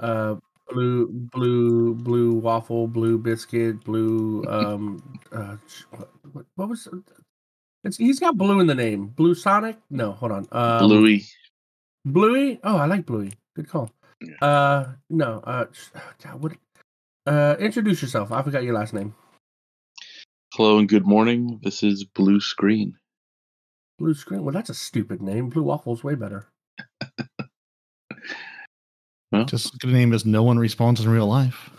uh, blue, blue, blue waffle, blue biscuit, blue. Um, uh, what, what, what was? It's he's got blue in the name. Blue Sonic? No, hold on. Um, Bluey. Bluey? Oh, I like Bluey. Good call. Yeah. Uh, no. Uh, God, what? Uh, introduce yourself. I forgot your last name. Hello and good morning. This is Blue Screen. Blue Screen. Well, that's a stupid name. Blue Waffle's way better. Just as good a name as no one respawns in real life.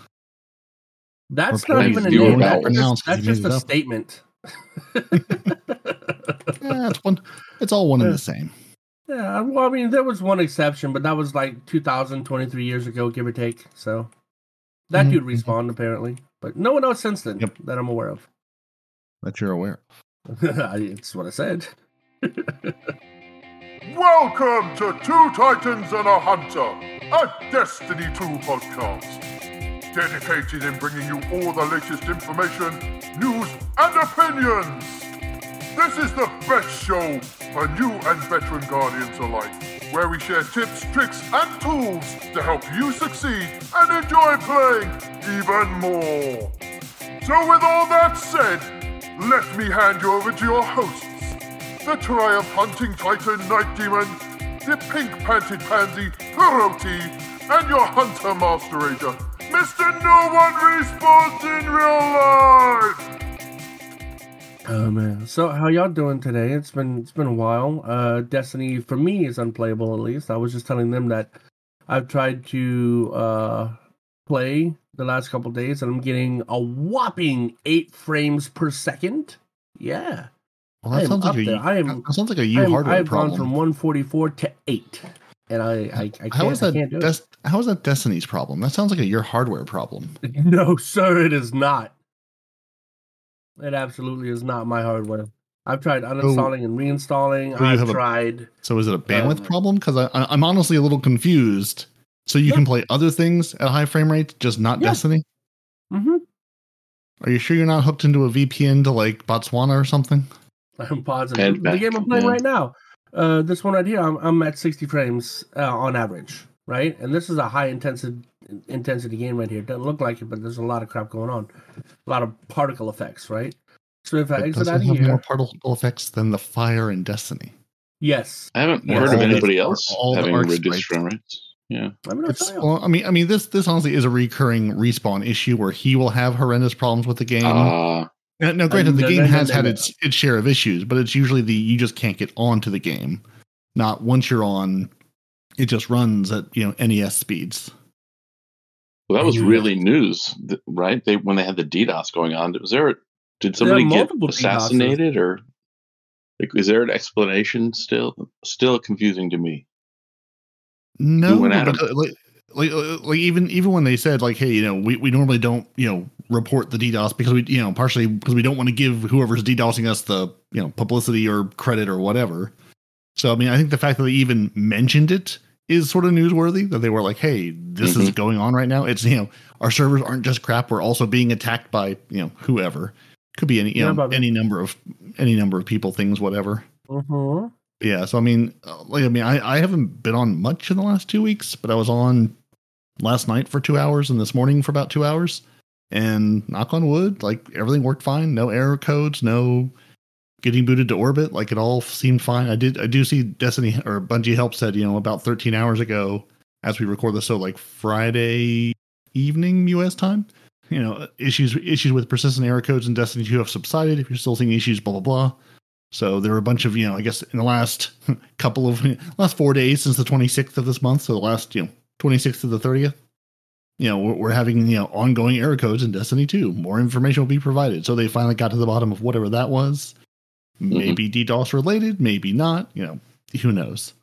That's Or not even a do name. not That's pronounce just, 'cause that's just a statement. Yeah, it's one. It's all one and the same. yeah, well, I mean, there was one exception, but that was like 2023 years ago, give or take. So that Mhm, dude mhm. respawned apparently, but no one else since then Yep. that I'm aware of. That you're aware. it's what I said. Welcome to Two Titans and a Hunter, a Destiny 2 podcast. Dedicated in bringing you all the latest information, news, and opinions. This is the best show for new and veteran guardians alike, where we share tips, tricks, and tools to help you succeed and enjoy playing even more. So, with all that said, let me hand you over to your hosts the Triumph Hunting Titan Nitedemon, the Pink Panted Pansy Peroty, and your Hunter Master Ranger, Mr. No One Respawns in Real Life! Oh man. So how y'all doing today? It's been it's been a while. Uh Destiny for me is unplayable at least. I was just telling them that I've tried to uh play the last couple days and I'm getting a whopping eight frames per second. Yeah. Well, that am sounds like a there. I am- that sounds like a you I'm- hardware I've problem. gone from 144 to eight. And I I, I can't, how is I that? do Des- how is that Destiny's problem? That sounds like a your hardware problem. No, sir, it is not. It absolutely is not my hardware. I've tried uninstalling and reinstalling. I've have a- tried So is it a bandwidth Um, problem? Because I, I, I'm honestly a little confused. So you Yeah. can play other things at high frame rates, just not Yeah. Destiny. hmm Are you sure you're not hooked into a VPN to like Botswana or something? I'm positive. And the back, game I'm playing yeah. right now, uh, this one right here, I'm, I'm at 60 frames uh, on average, right? And this is a high intensity intensity game right here. Doesn't look like it, but there's a lot of crap going on, a lot of particle effects, right? So if I It exit doesn't out of have more particle effects than the fire in Destiny. yes, I haven't Yeah, heard of all the- anybody else all having arc reduced sprites. frame rates. Yeah. I mean, I'll It's, well, I mean, I mean, this this honestly is a recurring respawn issue where he will have horrendous problems with the game. Uh, now, now, granted, the game no, no, has had its its share of issues, but it's usually the you just can't get onto the game. Not once you're on, it just runs at you know NES speeds. well, that was really news, right? They when they had the DDoS going on. Was there? Did somebody get multiple DDoSes. assassinated, or like, is there an explanation? Still, still confusing to me. No, went at but, uh, like, like, uh, like even even when they said like, hey, you know, we, we normally don't you know report the DDoS because we you know partially because we don't want to give whoever's DDoSing us the you know publicity or credit or whatever. So I mean, I think the fact that they even mentioned it is sort of newsworthy. That they were like, hey, this is Mhm. going on right now. It's you know our servers aren't just crap. We're also being attacked by you know whoever. Could be any you Yeah, know any number of any number of people, things, whatever. Mhm. Yeah, so I mean, uh, like I mean, I, I haven't been on much in the last two weeks, but I was on last night for two hours and this morning for about two hours. And knock on wood, like everything worked fine. No error codes, no getting booted to orbit. Like it all seemed fine. I did, I do see Destiny or Bungie Help said, you know, about 13 hours ago as we record this, so like Friday evening U.S. time. You know, issues issues with persistent error codes in Destiny 2 have subsided. If you're still seeing issues, blah blah blah. So there were a bunch of, you know, I guess in the last couple of last four days since the 26th of this month, so the last, you know, 26th to the 30th, you know, we're, we're having, you know, ongoing error codes in Destiny 2. More information will be provided. So they finally got to the bottom of whatever that was. Mm-hmm. Maybe DDoS related, maybe not, you know, who knows.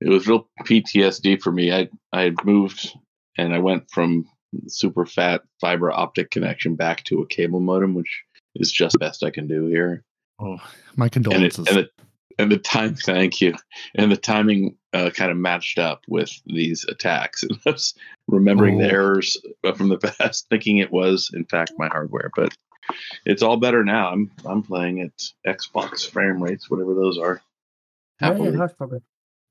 It was real PTSD for me. I I had moved and I went from super fat fiber optic connection back to a cable modem, which is just best I can do here. Oh, my and it, condolences. and the and the time thank you and the timing uh, kind of matched up with these attacks and I was remembering the errors from the past thinking it was in fact my hardware but it's all better now i'm i'm playing at xbox frame rates whatever those are Yeah, yeah, happily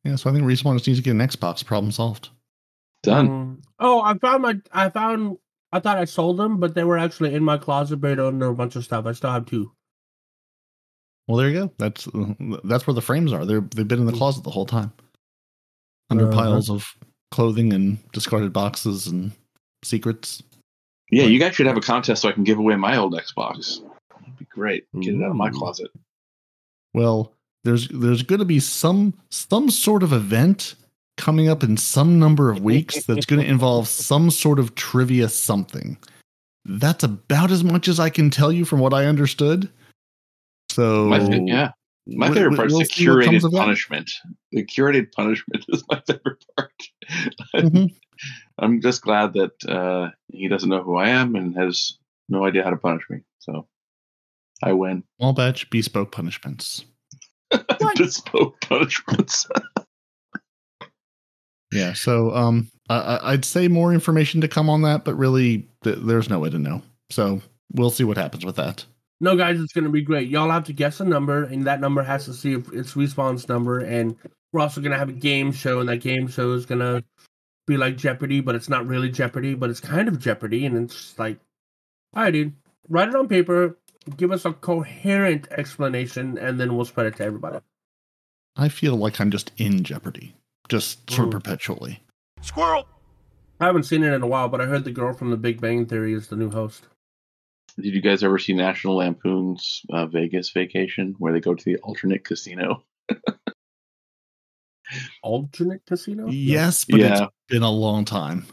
yeah, so I think Respawn just needs to get an Xbox problem solved. Done. Mm. Oh, I found my. I found. I thought I sold them, but they were actually in my closet, buried under a bunch of stuff. I still have two. Well, there you go. That's that's where the frames are. They're they've been in the closet the whole time, under Uh-huh. piles of clothing and discarded boxes and secrets. Yeah, you guys should have a contest so I can give away my old Xbox. That'd be great. Get it out of my closet. Well, there's there's going to be some some sort of event coming up in some number of weeks that's going to involve some sort of trivia something. That's about as much as I can tell you from what I understood. So My fa- yeah, my favorite we- part we'll is the see what comes curated punishment. The curated punishment is my favorite part. Mhm. I'm just glad that uh, he doesn't know who I am and has no idea how to punish me. So I win. Small batch bespoke punishments. Bespoke punishments. Yeah. So um, I- I, I'd say more information to come on that, but really th- there's no way to know. So we'll see what happens with that. No, guys, it's gonna be great. Y'all have to guess a number, and that number has to see if it's respawn's number. And we're also gonna have a game show, and that game show is gonna be like Jeopardy, but it's not really Jeopardy, but it's kind of Jeopardy, and it's just like, all right, dude, write it on paper, give us a coherent explanation, and then we'll spread it to everybody. I feel like I'm just in Jeopardy, just sort of Mm. perpetually. Squirrel! I haven't seen it in a while, but I heard the girl from The Big Bang Theory is the new host. Did you guys ever see National Lampoon's uh, Vegas Vacation, where they go to the alternate casino? Alternate casino? Yes, but Yeah. it's been a long time.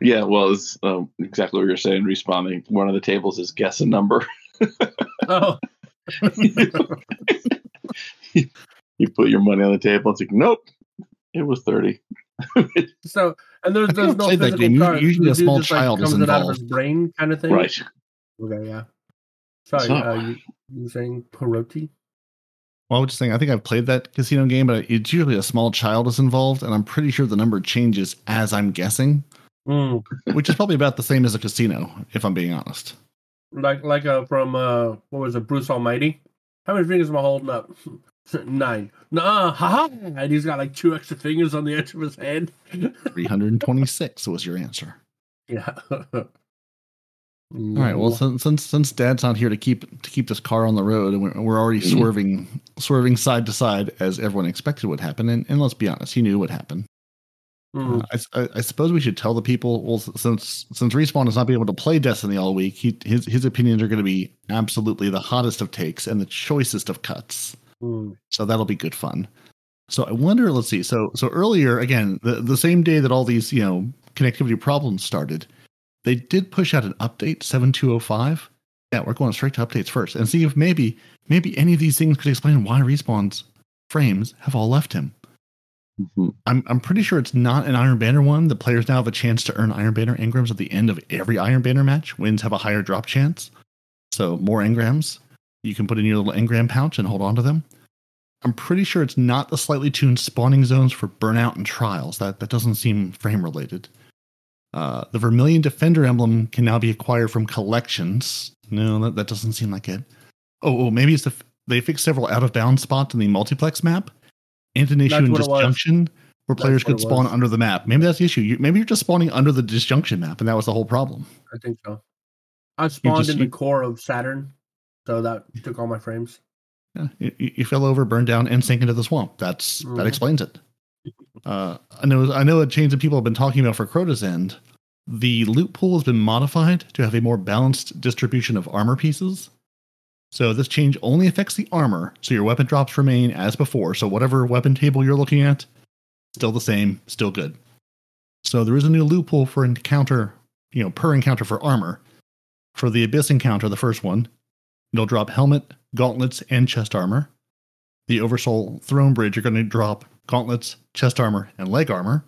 Yeah, well, it's um, exactly what you're saying. Responding, one of the tables is guess a number. Oh. you put your money on the table. It's like, nope, it was thirty. so, and there's, there's no I've that physical game. Usually- usually a dude small just, like, child is comes it out of his involved. brain kind of thing. right. Okay, yeah. Sorry, So- uh, you, you were saying Peroty? Well, I was just saying, I think I've played that casino game, but it's usually a small child is involved, and I'm pretty sure the number changes as I'm guessing, Mm, which is probably about the same as a casino, if I'm being honest. like like uh, from uh, what was it, Bruce Almighty? How many fingers am I holding up? Nine. Nah, haha. And he's got like two extra fingers on the edge of his head. 326 was your answer. yeah. All right. Well, since since since Dad's not here to keep to keep this car on the road, and we're, we're already Mhm. swerving swerving side to side as everyone expected would happen, and, and let's be honest, he knew what happened. Mm, Uh, I I, I suppose we should tell the people. Well, since since respawn is not being able to play Destiny all week, he, his his opinions are going to be absolutely the hottest of takes and the choicest of cuts. mm. So that'll be good fun. So I wonder. Let's see. So so earlier again, the the same day that all these you know connectivity problems started, they did push out an update seven two zero five. Yeah, we're going straight to updates first and see if maybe maybe any of these things could explain why respawn's frames have all left him. Mhm. I'm I'm pretty sure it's not an Iron Banner one. The players now have a chance to earn Iron Banner engrams at the end of every Iron Banner match. Wins have a higher drop chance, so more engrams you can put in your little engram pouch and hold on to them. I'm pretty sure it's not the slightly tuned spawning zones for burnout and trials. That that doesn't seem frame related. Uh, the Vermilion Defender emblem can now be acquired from collections. No, that, that doesn't seem like it. Oh, oh maybe it's the f- they fixed several out of bounds spots in the multiplex map. And an issue in disjunction, where That's players could spawn under the map. Maybe that's the issue. You, maybe you're just spawning under the disjunction map, and that was the whole problem. I think so. I spawned just- in the you- core of Saturn, so that took all my frames. Yeah, you, you fell over, burned down, and sank into the swamp. That's that Mhm. explains it. Uh, I know. I know a change that people have been talking about for Crota's end. The loot pool has been modified to have a more balanced distribution of armor pieces. So this change only affects the armor, so your weapon drops remain as before. So whatever weapon table you're looking at, still the same, still good. So there is a new loophole for encounter, you know, per encounter for armor. For the Abyss encounter, the first one, it'll drop helmet, gauntlets, and chest armor. The Oversoul Throne Bridge, you're going to drop gauntlets, chest armor, and leg armor.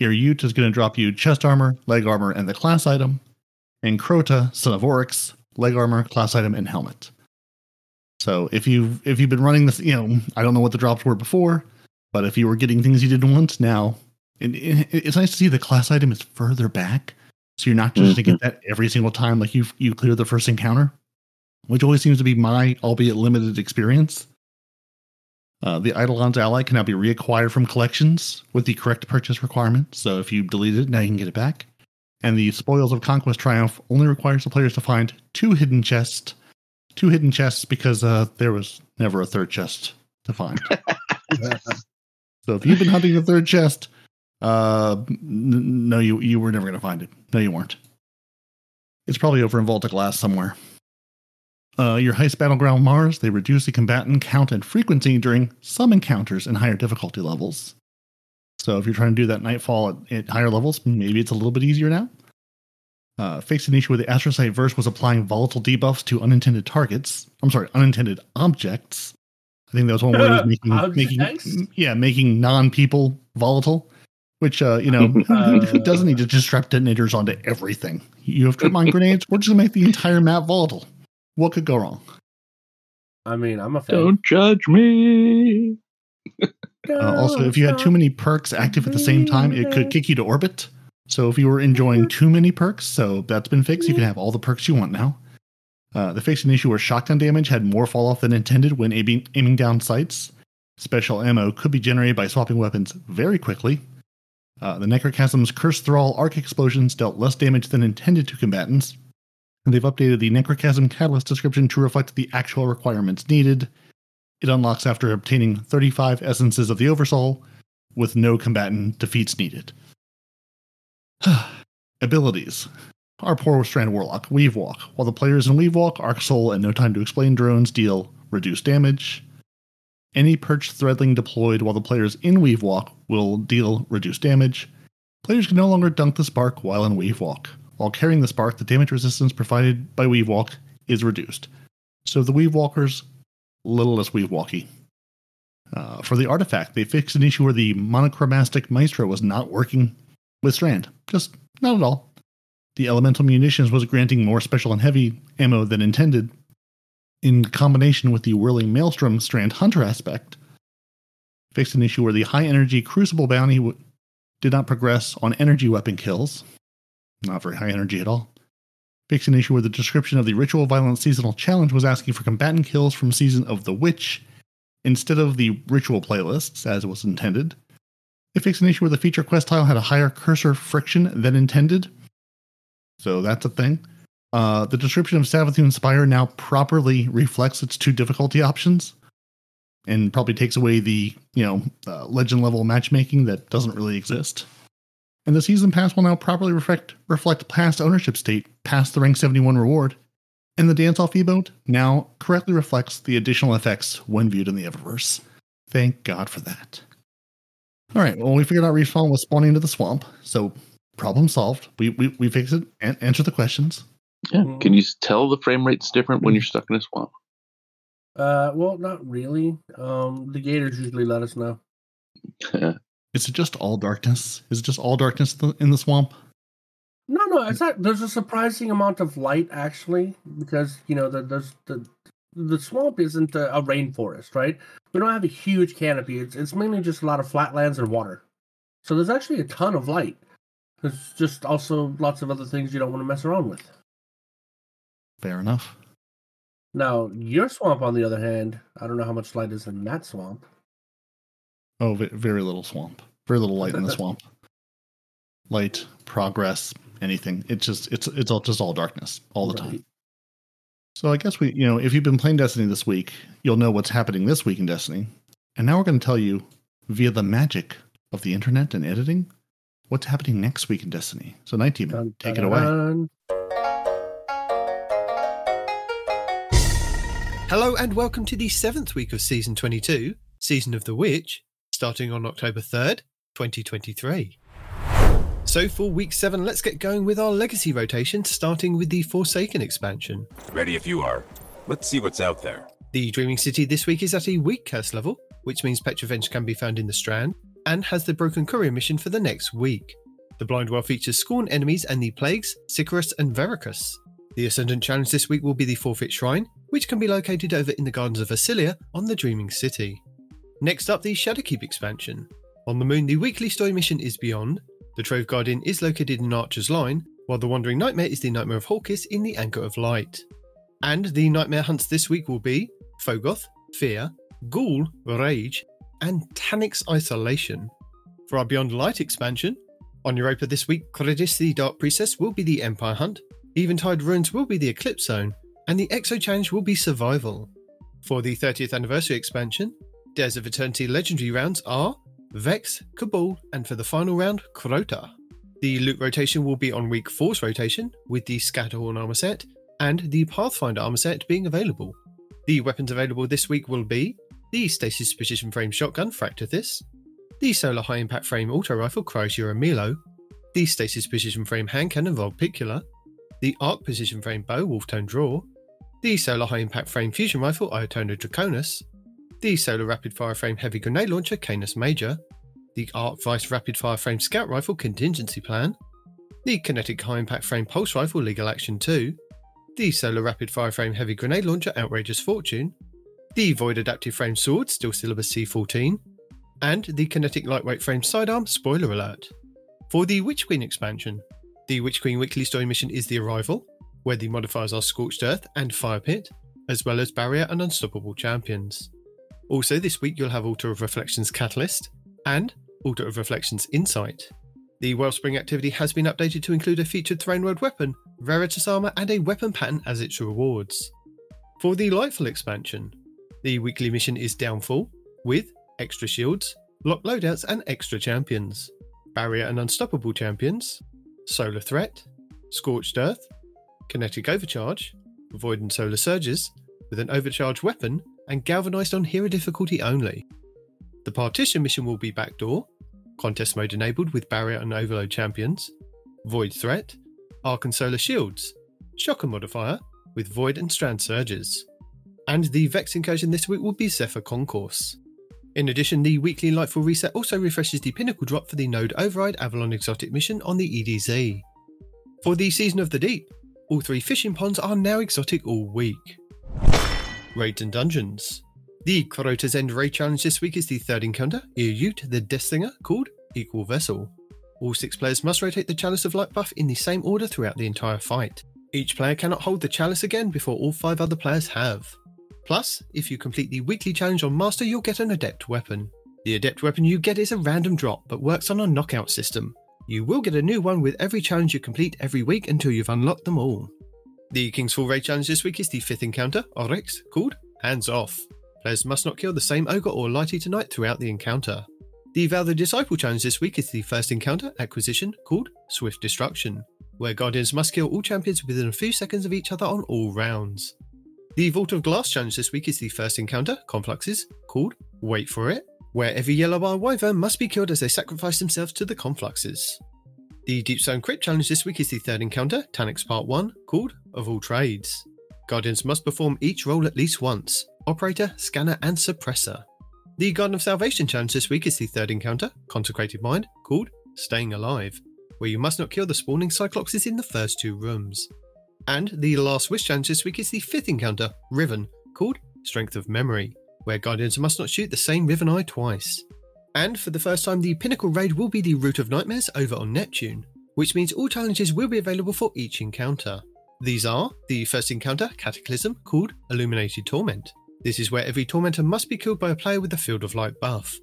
Ir Yût is going to drop you chest armor, leg armor, and the class item. And Crota, Son of Oryx, leg armor, class item, and helmet. So if you if you've been running this, you know, I don't know what the drops were before, but if you were getting things you didn't want now, it, it- it's nice to see the class item is further back, so you're not just going to get mm-hmm. that every single time like you you clear the first encounter, which always seems to be my albeit limited experience. Uh, the Eidolon's ally can now be reacquired from collections with the correct purchase requirement. So if you delete it, now you can get it back. And the Spoils of Conquest Triumph only requires the players to find two hidden chests. Two hidden chests because uh, there was never a third chest to find. so if you've been hunting the third chest, uh, n- no, you you were never going to find it. No, you weren't. It's probably over in Vault of Glass somewhere. Uh, your heist battleground Mars, they reduce the combatant count and frequency during some encounters in higher difficulty levels. So if you're trying to do that Nightfall at, at higher levels, maybe it's a little bit easier now. Uh, faced an issue where the Astrocyte verse was applying volatile debuffs to unintended targets. I'm sorry, unintended objects. I think that was one where it was making, making yeah, making non-people volatile, which uh, you know Uh. doesn't need to just strap detonators onto everything. You have trip mine grenades. We're just gonna make the entire map volatile. What could go wrong? I mean, I'm a fan. Don't judge me. Uh, also, if you had too many perks active at the same time, it could kick you to orbit. So if you were enjoying too many perks, so that's been fixed. You can have all the perks you want now. Uh, they faced an issue where shotgun damage had more fall off than intended when aiming, aiming down sights. Special ammo could be generated by swapping weapons very quickly. Uh, the Necrochasm's Curse Thrall arc explosions dealt less damage than intended to combatants. And they've updated the Necrochasm Catalyst description to reflect the actual requirements needed. It unlocks after obtaining 35 essences of the Oversoul, with no combatant defeats needed. Abilities. Our poor Strand Warlock, Weave Walk. While the players in Weave Walk, Arc Soul, and No Time to Explain drones deal reduced damage. Any perch threadling deployed while the players in Weave Walk will deal reduced damage. Players can no longer dunk the spark while in Weave Walk. While carrying the spark, the damage resistance provided by Weave Walk is reduced. So the Weave Walkers, little less Weave Walky. Uh, for the artifact, they fixed an issue where the monochromatic maestro was not working with Strand. Just not at all. The elemental munitions was granting more special and heavy ammo than intended. In combination with the whirling maelstrom Strand Hunter aspect, fixed an issue where the high energy crucible bounty w- did not progress on energy weapon kills. Not very high energy at all. Fixed an issue where the description of the ritual violence seasonal challenge was asking for combatant kills from season of the witch instead of the ritual playlists as it was intended. It fixed an issue where the feature quest tile had a higher cursor friction than intended. So that's a thing. Uh, the description of Savathun Spire now properly reflects its two difficulty options and probably takes away the, you know, uh, legend level matchmaking that doesn't really exist. And the season pass will now properly reflect reflect past ownership state past the rank 71 reward. And the dance off emote now correctly reflects the additional effects when viewed in the Eververse. Thank God for that. All right, well, we figured out Respawn was spawning into the swamp, so problem solved. We we, we fixed it and answer the questions. Yeah. Mhm. Can you tell the frame rate's different when you're stuck in a swamp? Uh, well, not really. Um, the Gators usually let us know. Is it just all darkness? Is it just all darkness in the- swamp? No, no, it's not. There's a surprising amount of light actually, because you know the there's the the swamp isn't a, a rainforest, right? We don't have a huge canopy. It's it's mainly just a lot of flatlands and water. So there's actually a ton of light. There's just also lots of other things you don't want to mess around with. Fair enough. Now, your swamp, on the other hand, I don't know how much light is in that swamp. Oh, very little swamp. Very little light in the swamp. Light, progress, anything. It's just it's it's all just all darkness all the time. So I guess we, you know, if you've been playing Destiny this week, you'll know what's happening this week in Destiny. And now we're going to tell you via the magic of the internet and editing what's happening next week in Destiny. So Nitedemon, Dun, take it away. dun. Hello and welcome to the seventh week of season 22, Season of the Witch, starting on October 3rd, 2023. So for week 7, let's get going with our legacy rotation, starting with the Forsaken expansion. Ready if you are. Let's see what's out there. The Dreaming City this week is at a weak curse level, which means Petra Venj can be found in the Strand, and has the Broken Courier mission for the next week. The Blind Well features Scorn enemies and the Plagues, Sikariis, and Varkuuriis. The Ascendant challenge this week will be the Forfeit Shrine, which can be located over in the Gardens of Vasilia on the Dreaming City. Next up, the Shadowkeep expansion. On the Moon, the weekly story mission is Beyond. The Trove Guardian is located in Archer's Line, while the Wandering Nightmare is the Nightmare of Horkis in the Anchor of Light. And the Nightmare hunts this week will be Phogoth, Fear, Ghaul Rage, and Taniks Isolation. For our Beyond Light expansion, on Europa this week, Kridis the Dark Priestess will be the Empire Hunt, Eventide Ruins will be the Eclipse Zone, and the Exo Challenge will be Survival. For the 30th anniversary expansion, Dares of Eternity legendary rounds are Vex, Cabal, and for the final round, Crota. The loot rotation will be on week 4's rotation, with the Scatterhorn armor set and the Pathfinder armor set being available. The weapons available this week will be the Stasis Precision Frame Shotgun Fractethyst, the Solar High Impact Frame Auto Rifle Cryosura Milo, the Stasis Precision Frame Hand Cannon Vulpecula, the Arc Precision Frame Bow Wolftone Draw, the Solar High Impact Frame Fusion Rifle Iota Draconis, the Solar Rapid Fire Frame Heavy Grenade Launcher Canis Major, the Arc Vice Rapid Fire Frame Scout Rifle Contingency Plan, the Kinetic High Impact Frame Pulse Rifle Legal Action 2, the Solar Rapid Fire Frame Heavy Grenade Launcher Outrageous Fortune, the Void Adaptive Frame Sword Steel Syllabus C14, and the Kinetic Lightweight Frame Sidearm Spoiler Alert. For the Witch Queen expansion, the Witch Queen weekly story mission is The Arrival, where the modifiers are Scorched Earth and Fire Pit, as well as Barrier and Unstoppable Champions. Also, this week you'll have Altar of Reflections Catalyst and Altar of Reflections Insight. The Wellspring activity has been updated to include a featured Throne World weapon, Veritas armor, and a weapon pattern as its rewards. For the Lightfall expansion, the weekly mission is Downfall, with extra shields, lock loadouts, and extra champions. Barrier and Unstoppable champions, Solar Threat, Scorched Earth, Kinetic Overcharge, Void and Solar Surges, with an overcharged weapon, and galvanized on hero difficulty only. The Partition mission will be Backdoor, Contest mode enabled with Barrier and Overload champions, Void Threat, Arc and Solar Shields, Shocker modifier with Void and Strand Surges. And the Vex incursion this week will be Zephyr Concourse. In addition, the weekly Lightfall reset also refreshes the pinnacle drop for the Node Override Avalon Exotic mission on the EDZ. For the Season of the Deep, all three fishing ponds are now exotic all week. Raids and Dungeons. The Crota's End Raid Challenge this week is the third encounter, Ir Yût the Deathslinger, called Equal Vessel. All six players must rotate the Chalice of Light buff in the same order throughout the entire fight. Each player cannot hold the Chalice again before all five other players have. Plus, if you complete the weekly challenge on Master, you'll get an Adept weapon. The Adept weapon you get is a random drop, but works on a knockout system. You will get a new one with every challenge you complete every week until you've unlocked them all. The King's Fall Raid challenge this week is the fifth encounter, Oryx, called Hands Off. Players must not kill the same ogre or lighty tonight throughout the encounter. The Vow the Disciple challenge this week is the first encounter acquisition called Swift Destruction, where Guardians must kill all champions within a few seconds of each other on all rounds. The Vault of Glass challenge this week is the first encounter, Confluxes, called Wait for It, where every Yellow Bar Wyvern must be killed as they sacrifice themselves to the Confluxes. The Deep Stone Crypt challenge this week is the third encounter, Taniks Part 1, called Of All Trades. Guardians must perform each role at least once Operator, Scanner, and Suppressor. The Garden of Salvation challenge this week is the third encounter, Consecrated Mind, called Staying Alive, where you must not kill the spawning Cyclopses in the first two rooms. And the Last Wish challenge this week is the fifth encounter, Riven, called Strength of Memory, where Guardians must not shoot the same Riven Eye twice. And for the first time, the Pinnacle Raid will be the Root of Nightmares over on Neptune, which means all challenges will be available for each encounter. These are the first encounter, Cataclysm, called Illuminated Torment. This is where every Tormentor must be killed by a player with a Field of Light buff.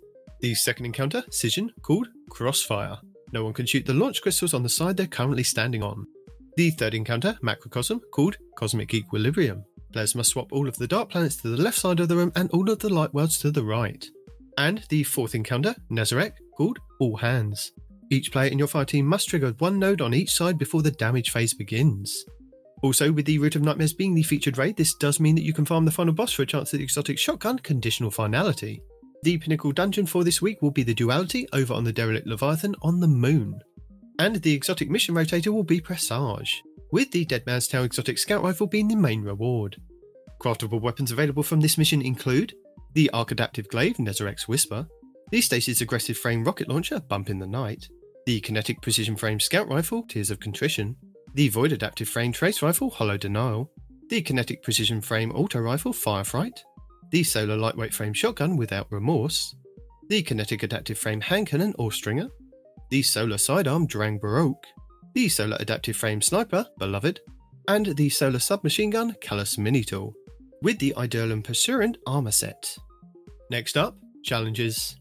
The second encounter, Scission, called Crossfire. No one can shoot the launch crystals on the side they're currently standing on. The third encounter, Macrocosm, called Cosmic Equilibrium. Players must swap all of the dark planets to the left side of the room and all of the light worlds to the right. And the fourth encounter, Nezarec, called All Hands. Each player in your fire team must trigger one node on each side before the damage phase begins. Also, with the Root of Nightmares being the featured raid, this does mean that you can farm the final boss for a chance at the exotic shotgun conditional finality. The pinnacle dungeon for this week will be the Duality over on the Derelict Leviathan on the Moon. And the exotic mission rotator will be Presage, with the Dead Man's Tale exotic scout rifle being the main reward. Craftable weapons available from this mission include the Arc Adaptive Glaive Nezarec's Whisper, the Stasis Aggressive Frame Rocket Launcher Bump in the Night, the Kinetic Precision Frame Scout Rifle Tears of Contrition, the Void Adaptive Frame Trace Rifle Hollow Denial, the Kinetic Precision Frame Auto Rifle Firefright, the Solar Lightweight Frame Shotgun Without Remorse, the Kinetic Adaptive Frame Hand Cannon Austringer, the Solar Sidearm Drang Baroque, the Solar Adaptive Frame Sniper Beloved, and the Solar Submachine Gun Calus Mini Tool, with the Idolum Pursuant armor set. Next up, challenges.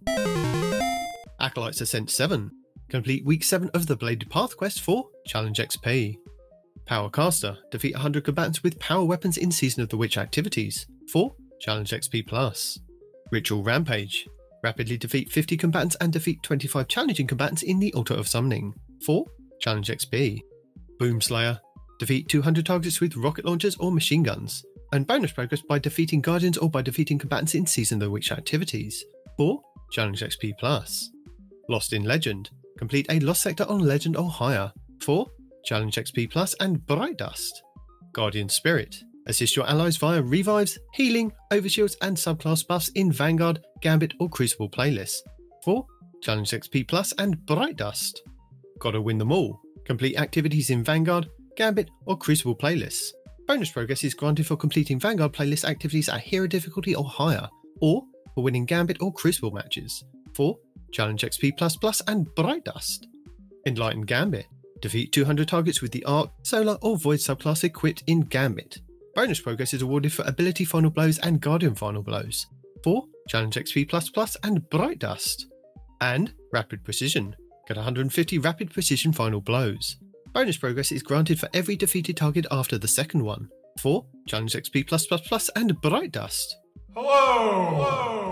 Acolytes Ascent 7. Complete week 7 of the Bladed Path quest for Challenge XP. Power Caster. Defeat 100 combatants with power weapons in Season of the Witch activities for Challenge XP Plus. Ritual Rampage. Rapidly defeat 50 combatants and defeat 25 challenging combatants in the Altar of Summoning for Challenge XP. Boom Slayer. Defeat 200 targets with rocket launchers or machine guns. And bonus progress by defeating guardians or by defeating combatants in Season of the Witch activities for Challenge XP Plus. Lost in Legend. Complete a Lost Sector on Legend or higher for Challenge XP Plus and Bright Dust. Guardian Spirit. Assist your allies via revives, healing, overshields, and subclass buffs in Vanguard, Gambit, or Crucible playlists for Challenge XP Plus and Bright Dust. Gotta win them all. Complete activities in Vanguard, Gambit, or Crucible playlists. Bonus progress is granted for completing Vanguard playlist activities at hero difficulty or higher, or for winning Gambit or Crucible matches for Challenge XP and Bright Dust. Enlightened Gambit. Defeat 200 targets with the Arc, Solar, or Void subclass equipped in Gambit. Bonus progress is awarded for Ability Final Blows and Guardian Final Blows. For Challenge XP and Bright Dust. And Rapid Precision. Get 150 Rapid Precision Final Blows. Bonus progress is granted for every defeated target after the second one. For Challenge XP Plus Plus Plus and Bright Dust. Hello.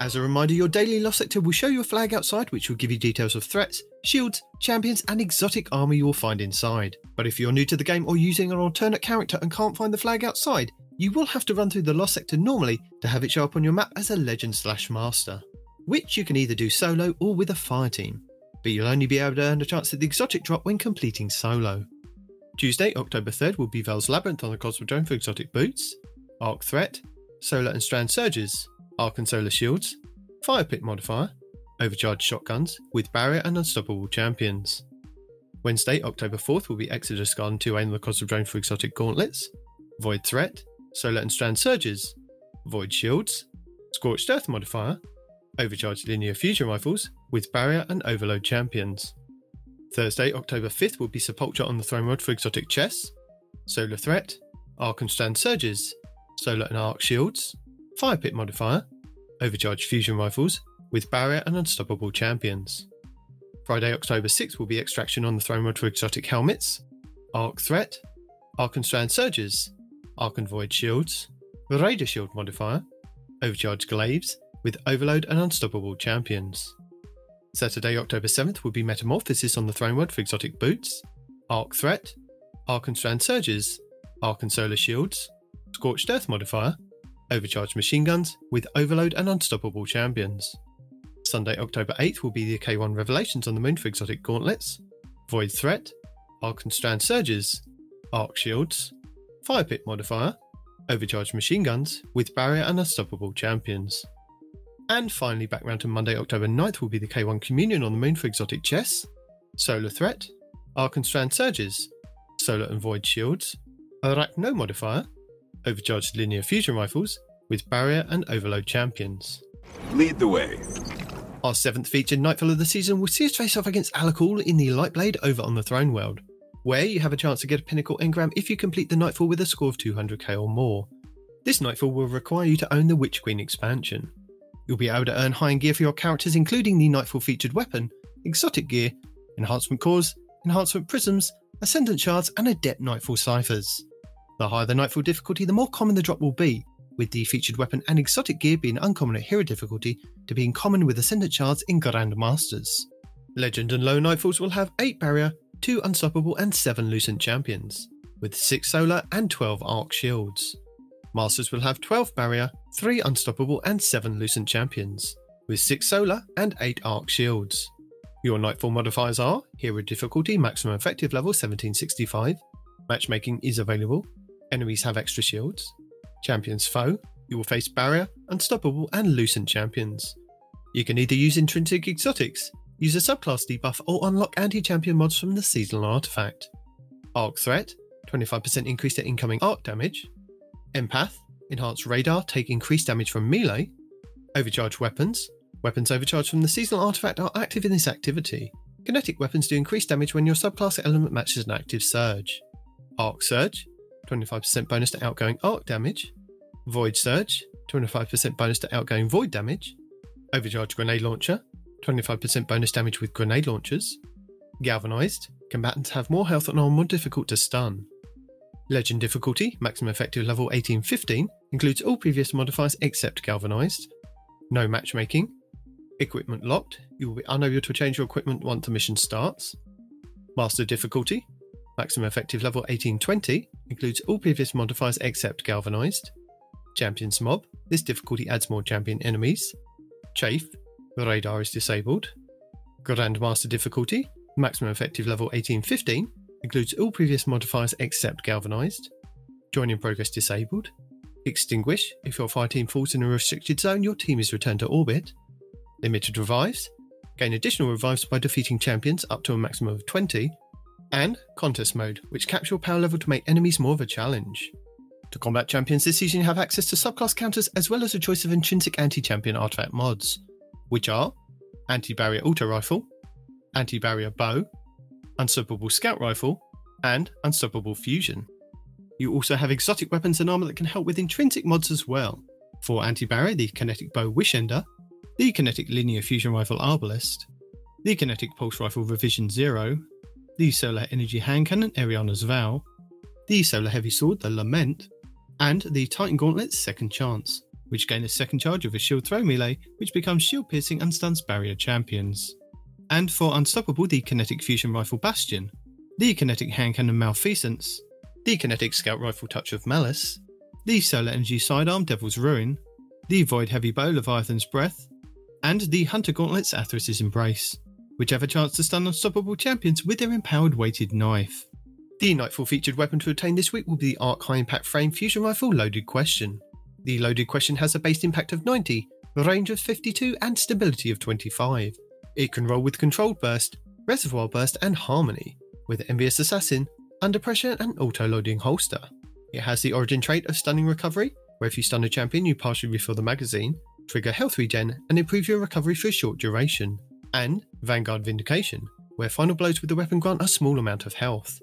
As a reminder, your daily lost sector will show you a flag outside, which will give you details of threats, shields, champions, and exotic armor you will find inside. But if you're new to the game or using an alternate character and can't find the flag outside, you will have to run through the lost sector normally to have it show up on your map as a legend slash master, which you can either do solo or with a fire team. But you'll only be able to earn a chance at the exotic drop when completing solo. Tuesday, October 3rd, will be Veles Labyrinth on the Cosmodrome for exotic boots, Arc Threat, Solar and Strand Surges, Arc and Solar Shields, Fire Pit Modifier, Overcharged Shotguns, with Barrier and Unstoppable Champions. Wednesday, October 4th, will be Exodus Garden 2A on the Cosmodrome for exotic gauntlets, Void Threat, Solar and Strand Surges, Void Shields, Scorched Earth Modifier, Overcharged Linear Fusion Rifles, with Barrier and Overload Champions. Thursday, October 5th, will be Sepulcrum on the Throne World for exotic Chess, Solar Threat, Arc and Strand Surges, Solar and Arc Shields, Fire Pit Modifier, Overcharged Fusion Rifles, with Barrier and Unstoppable Champions. Friday, October 6th will be Extraction on the Throne World for exotic helmets, Arc Threat, Arc and Strand Surges, Arc and Void Shields, Raider Shield Modifier, Overcharged Glaives, with Overload and Unstoppable Champions. Saturday, October 7th will be Metamorphosis on the Throne World for exotic boots, Arc Threat, Arc and Strand Surges, Arc and Solar Shields, Scorched Earth Modifier, Overcharged Machine Guns, with Overload and Unstoppable Champions. Sunday, October 8th will be the K1 Revelations on the Moon for exotic gauntlets, Void Threat, Arc and Strand Surges, Arc Shields, Fire Pit Modifier, Overcharged Machine Guns, with Barrier and Unstoppable Champions. And finally, back round to Monday, October 9th will be the K1 Communion on the Moon for exotic Chess, Solar Threat, Arc and Strand Surges, Solar and Void Shields, Arachno Modifier, Overcharged Linear Fusion Rifles, with Barrier and Overload Champions. Lead the way. Our seventh featured Nightfall of the season will see us face off against Alak-Hul in the Lightblade over on the Throne World, where you have a chance to get a Pinnacle Engram if you complete the Nightfall with a score of 200k or more. This Nightfall will require you to own the Witch Queen expansion. You'll be able to earn high end gear for your characters, including the Nightfall featured weapon, exotic gear, enhancement cores, enhancement prisms, ascendant shards, and adept Nightfall ciphers. The higher the Nightfall difficulty, the more common the drop will be, with the featured weapon and exotic gear being uncommon at hero difficulty to being common with ascendant shards in Grand Masters. Legend and low Nightfalls will have 8 barrier, 2 unstoppable, and 7 lucent champions, with 6 solar and 12 arc shields. Masters will have 12 barrier, 3 unstoppable, and 7 lucent champions, with 6 solar and 8 arc shields. Your Nightfall modifiers are Hero difficulty, maximum effective level 1765. Matchmaking is available. Enemies have extra shields. Champions foe. You will face barrier, unstoppable, and lucent champions. You can either use intrinsic exotics, use a subclass debuff, or unlock anti champion mods from the seasonal artifact. Arc threat 25% increase to incoming arc damage. Empath enhanced radar, take increased damage from melee. Overcharged weapons weapons overcharged from the seasonal artifact are active in this activity. Kinetic weapons do increased damage when your subclass element matches an active surge. Arc Surge 25% bonus to outgoing arc damage. Void Surge, 25% bonus to outgoing void damage. Overcharge grenade launcher, 25% bonus damage with grenade launchers. Galvanized, combatants have more health and are more difficult to stun. Legend difficulty, maximum effective level 1815, includes all previous modifiers except Galvanized. No matchmaking. Equipment locked, you will be unable to change your equipment once the mission starts. Master difficulty, maximum effective level 1820, includes all previous modifiers except Galvanized. Champions mob, this difficulty adds more champion enemies. Chafe, the radar is disabled. Grandmaster difficulty, maximum effective level 1815, includes all previous modifiers except Galvanized. Join in progress disabled. Extinguish, if your fire team falls in a restricted zone, your team is returned to orbit. Limited revives, gain additional revives by defeating champions up to a maximum of 20. And contest mode, which caps your power level to make enemies more of a challenge. To combat champions this season, you have access to subclass counters as well as a choice of intrinsic anti champion artifact mods, which are Anti Barrier Auto Rifle, Anti Barrier Bow, Unstoppable Scout Rifle, and Unstoppable Fusion. You also have exotic weapons and armor that can help with intrinsic mods as well. For Anti Barrier, the Kinetic Bow Wishender, the Kinetic Linear Fusion Rifle Arbalest, the Kinetic Pulse Rifle Revision Zero, the Solar Energy Hand Cannon Eriana's Vow, the Solar Heavy Sword the Lament, and the Titan Gauntlet's Second Chance, which gain a second charge of a shield throw melee, which becomes shield piercing and stuns barrier champions. And for Unstoppable, the Kinetic Fusion Rifle Bastion, the Kinetic Hand Cannon Malfeasance, the Kinetic Scout Rifle Touch of Malice, the Solar Energy Sidearm Devil's Ruin, the Void Heavy Bow Leviathan's Breath, and the Hunter Gauntlet's Athrys's Embrace, which have a chance to stun unstoppable champions with their empowered weighted knife. The Nightfall featured weapon to obtain this week will be the Arc High Impact Frame Fusion Rifle Loaded Question. The Loaded Question has a base impact of 90, range of 52, and stability of 25. It can roll with Controlled Burst, Reservoir Burst, and Harmony, with Envious Assassin, Under Pressure, and Auto Loading Holster. It has the origin trait of Stunning Recovery, where if you stun a champion, you partially refill the magazine, trigger health regen, and improve your recovery for a short duration. And Vanguard Vindication, where final blows with the weapon grant a small amount of health.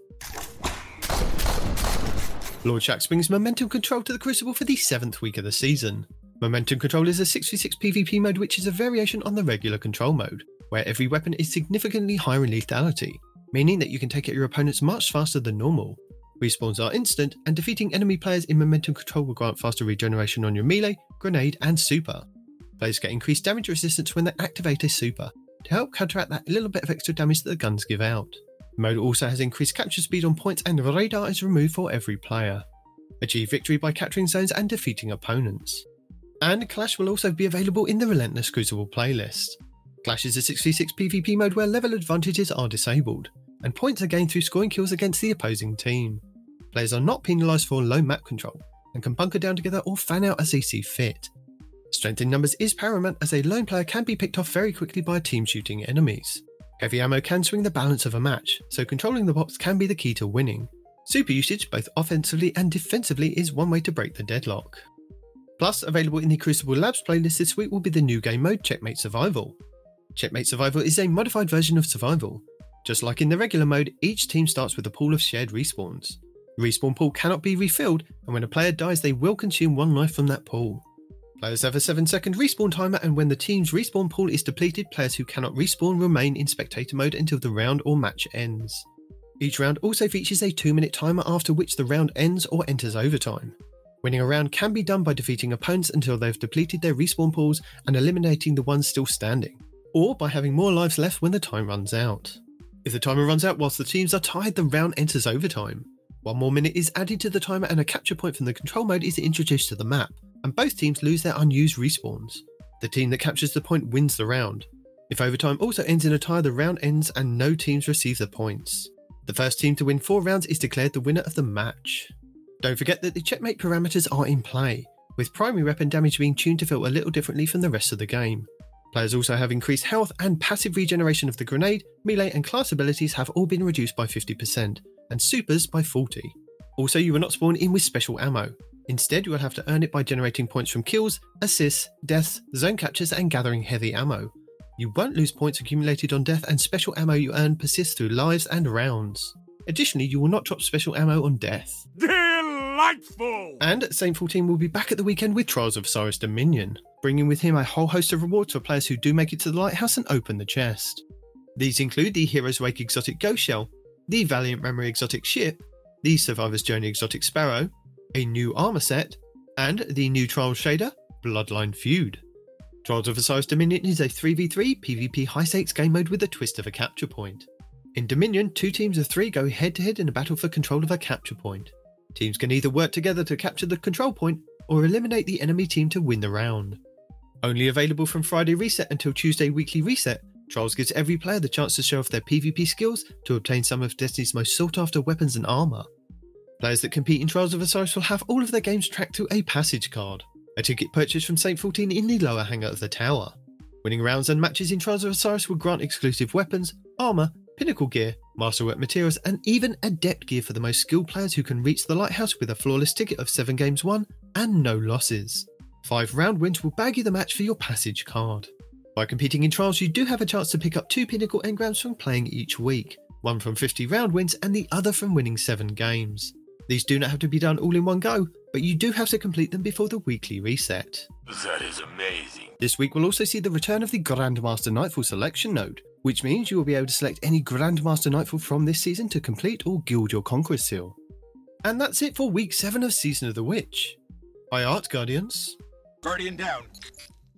Lord Shaxx brings Momentum Control to the Crucible for the seventh week of the season. Momentum Control is a 6v6 PvP mode which is a variation on the regular control mode, where every weapon is significantly higher in lethality, meaning that you can take out your opponents much faster than normal. Respawns are instant, and defeating enemy players in Momentum Control will grant faster regeneration on your melee, grenade, and super. Players get increased damage resistance when they activate a super, to help counteract that little bit of extra damage that the guns give out. The mode also has increased capture speed on points and radar is removed for every player. Achieve victory by capturing zones and defeating opponents. And Clash will also be available in the Relentless Crucible playlist. Clash is a 6v6 PvP mode where level advantages are disabled, and points are gained through scoring kills against the opposing team. Players are not penalised for low map control, and can bunker down together or fan out as they see fit. Strength in numbers is paramount as a lone player can be picked off very quickly by team shooting enemies. Heavy ammo can swing the balance of a match, so controlling the box can be the key to winning. Super usage, both offensively and defensively, is one way to break the deadlock. Plus, available in the Crucible Labs playlist this week will be the new game mode Checkmate Survival. Checkmate Survival is a modified version of Survival. Just like in the regular mode, each team starts with a pool of shared respawns. The respawn pool cannot be refilled, and when a player dies, they will consume one life from that pool. Players have a 7 second respawn timer, and when the team's respawn pool is depleted, players who cannot respawn remain in spectator mode until the round or match ends. Each round also features a 2 minute timer after which the round ends or enters overtime. Winning a round can be done by defeating opponents until they've depleted their respawn pools and eliminating the ones still standing, or by having more lives left when the time runs out. If the timer runs out whilst the teams are tied, the round enters overtime. One more minute is added to the timer and a capture point from the control mode is introduced to the map, and both teams lose their unused respawns. The team that captures the point wins the round. If overtime also ends in a tie, the round ends and no teams receive the points. The first team to win four rounds is declared the winner of the match. Don't forget that the checkmate parameters are in play, with primary weapon damage being tuned to feel a little differently from the rest of the game. Players also have increased health and passive regeneration of the grenade, melee, and class abilities have all been reduced by 50%, and supers by 40. Also, you will not spawn in with special ammo. Instead, you will have to earn it by generating points from kills, assists, deaths, zone captures, and gathering heavy ammo. You won't lose points accumulated on death, and special ammo you earn persists through lives and rounds. Additionally, you will not drop special ammo on death. Delightful! And Saint 14 will be back at the weekend with Trials of Osiris Dominion, bringing with him a whole host of rewards for players who do make it to the lighthouse and open the chest. These include the Heroes Wake exotic Ghost Shell, the Valiant Memory exotic ship, the Survivor's Journey exotic Sparrow, a new armor set, and the new Trials shader, Bloodline Feud. Trials of Osiris Dominion is a 3v3 PvP high stakes game mode with a twist of a capture point. In Dominion, two teams of three go head to head in a battle for control of a capture point. Teams can either work together to capture the control point or eliminate the enemy team to win the round. Only available from Friday reset until Tuesday weekly reset, Trials gives every player the chance to show off their PvP skills to obtain some of Destiny's most sought after weapons and armor. Players that compete in Trials of Osiris will have all of their games tracked to a passage card, a ticket purchased from Saint 14 in the lower hangar of the tower. Winning rounds and matches in Trials of Osiris will grant exclusive weapons, armor, pinnacle gear, masterwork materials, and even adept gear for the most skilled players who can reach the lighthouse with a flawless ticket of 7 games won and no losses. 5 round wins will bag you the match for your passage card. By competing in trials, you do have a chance to pick up two pinnacle engrams from playing each week, one from 50 round wins and the other from winning 7 games. These do not have to be done all in one go, but you do have to complete them before the weekly reset. That is amazing. This week will also see the return of the Grandmaster Nightfall selection node, which means you will be able to select any Grandmaster Nightfall from this season to complete or gild your Conqueror seal. And that's it for week 7 of Season of the Witch. By Art Guardians. Guardian down.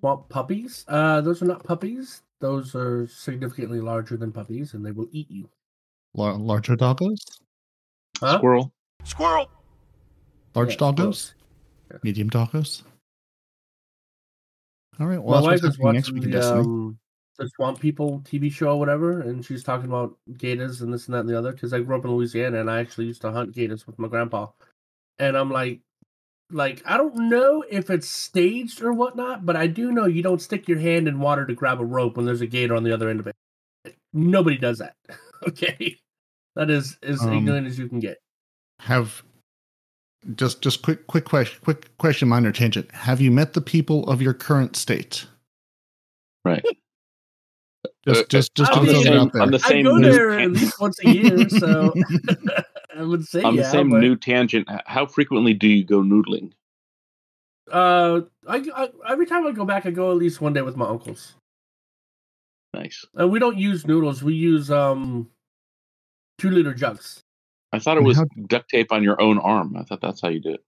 Want puppies? Uh, those are not puppies. Those are significantly larger than puppies, and they will eat you. Lar- larger doggos, Huh? Squirrel. Squirrel. large Yeah, doggos, close. medium doggos. All right. My Well, wife that's is what's happening next watching week in the, Destiny. um, the Swamp People TV show or whatever, and she's talking about gators and this and that and the other. Because I grew up in Louisiana, and I actually used to hunt gators with my grandpa. And I'm like, like I don't know if it's staged or whatnot, but I do know you don't stick your hand in water to grab a rope when there's a gator on the other end of it. Nobody does that. okay, that is as Um, ignorant as you can get. Have just just quick quick question quick question minor tangent. Have you met the people of your current state? Right. Just Uh, just just I to on the mean, same, out there. on the I go new there at least once a year, so I would say on the yeah, same but- new tangent. How frequently do you go noodling? Uh, I, I every time I go back, I go at least one day with my uncles. Nice. And we don't use noodles. We use um two liter jugs. I thought it was how- duct tape on your own arm. I thought that's how you did it.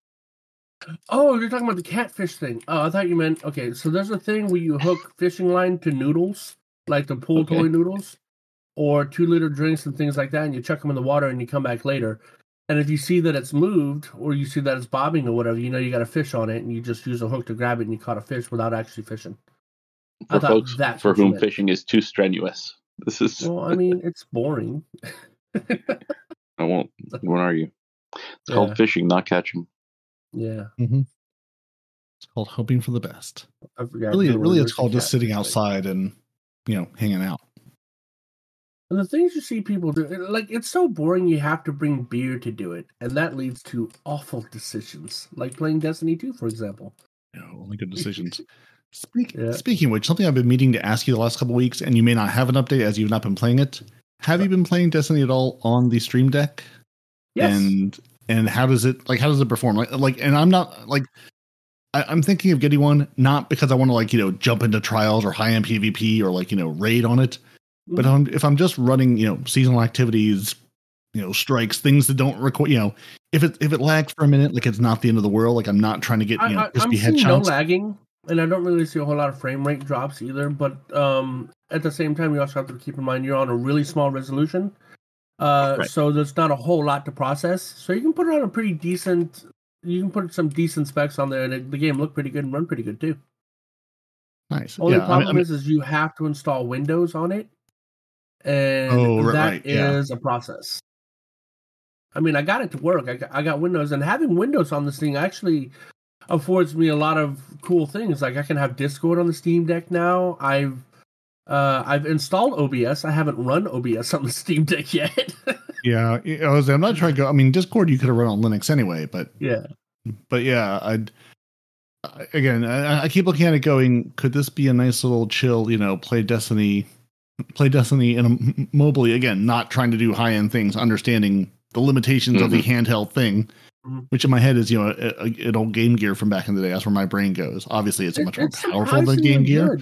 Oh, you're talking about the catfish thing. Oh, I thought you meant okay. So there's a thing where you hook fishing line to noodles, like the pool Okay. toy noodles, or two liter drinks and things like that, and you chuck them in the water and you come back later. And if you see that it's moved or you see that it's bobbing or whatever, you know you got a fish on it, and you just use a hook to grab it and you caught a fish without actually fishing. For thought folks that's for whom meant. fishing is too strenuous. This is. Well, I mean, it's boring. I won't. When are you? It's Yeah. called fishing, not catching. Yeah, Mhm. It's called hoping for the best. I. Really, really, it's called just sitting outside and you know hanging out. And the things you see people do, like it's so boring. You have to bring beer to do it, and that leads to awful decisions, like playing Destiny 2, for example. Know, only good decisions. Speak, Yeah. Speaking of which, something I've been meaning to ask you the last couple weeks, and you may not have an update as you've not been playing it. Have you been playing Destiny at all on the Steam Deck? Yes, And and how does it like? How does it perform? Like like, and I'm not like. I, I'm thinking of getting one not because I want to like you know jump into trials or high end PvP or like you know raid on it, but Mm-hmm. I'm, if I'm just running you know seasonal activities, you know strikes, things that don't require you know if it if it lags for a minute, like it's not the end of the world. Like I'm not trying to get I, you know I, I'm seeing no lagging, and I don't really see a whole lot of frame rate drops either. But um, at the same time, you also have to keep in mind you're on a really small resolution, uh, Right. so there's not a whole lot to process. So you can put it on a pretty decent. You can put some decent specs on there, and it, the game look pretty good and run pretty good too. Nice. Only yeah, problem I mean- is, is you have to install Windows on it, and Oh, that right, yeah. a process. I mean, I got it to work. I got, I got Windows, and having Windows on this thing actually affords me a lot of cool things. Like I can have Discord on the Steam Deck now. I've uh, I've installed OBS. I haven't run OBS on the Steam Deck yet. Yeah, I was. I'm not trying to go. I mean, Discord you could have run on Linux anyway, but yeah, but yeah, I'd again. I, I keep looking at it, going, could this be a nice little chill? You know, play Destiny, play Destiny in a m- mobily again, not trying to do high end things, understanding the limitations of the handheld thing, Mhm. which in my head is you know a, a, an old Game Gear from back in the day. That's where my brain goes. Obviously, it's It- much more powerful than Game surprisingly Gear.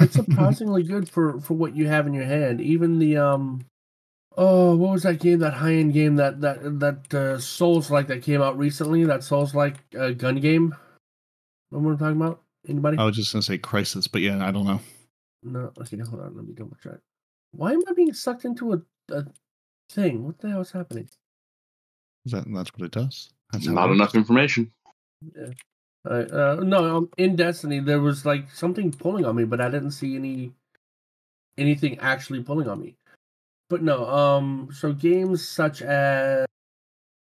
It's surprisingly good for for what you have in your hand. Even the um, oh, what was that game? That high end game that that that uh, Souls like that came out recently. That Souls like uh, gun game. Know what I'm talking about? Anybody? I was just gonna say Crysis, but yeah, I don't know. No. Okay, hold on. Let me double check. Why am I being sucked into a, a thing? What the hell is happening? Is that that's what it does? That's Not works? enough information. Uh, uh, no, um, in Destiny there was like something pulling on me, but I didn't see any anything actually pulling on me. But no, um, so games such as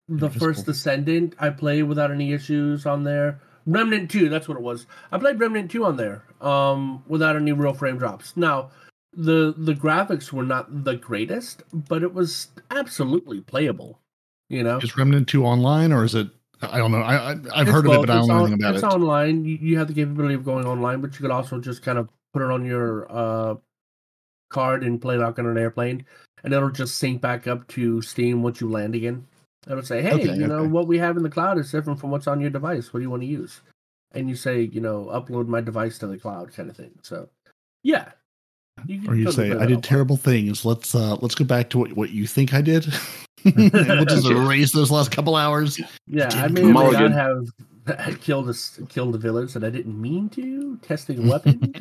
the first Descendant, I played without any issues on there. Remnant Two, that's what it was. I played Remnant Two on there, um, without any real frame drops. Now, the the graphics were not the greatest, but it was absolutely playable. You know, Is Remnant Two online or is it? I don't know. I, I I've It's heard of it, both. but I don't It's know on- anything about it's it. It's online. You, you have the capability of going online, but you could also just kind of put it on your uh, card and play like on an airplane, and it'll just sync back up to Steam once you land again. It'll say, "Hey, Okay, you know okay. what we have in the cloud is different from what's on your device. What do you want to use?" And you say, "You know, upload my device to the cloud," kind of thing. So, yeah. You Or you totally say, I did offline. terrible things. Let's uh let's go back to what, what you think I did. and we'll just erase those last couple hours. Yeah, I Didn't may or may not Mulligan. have killed a s- killed a village that I didn't mean to. Testing a weapon.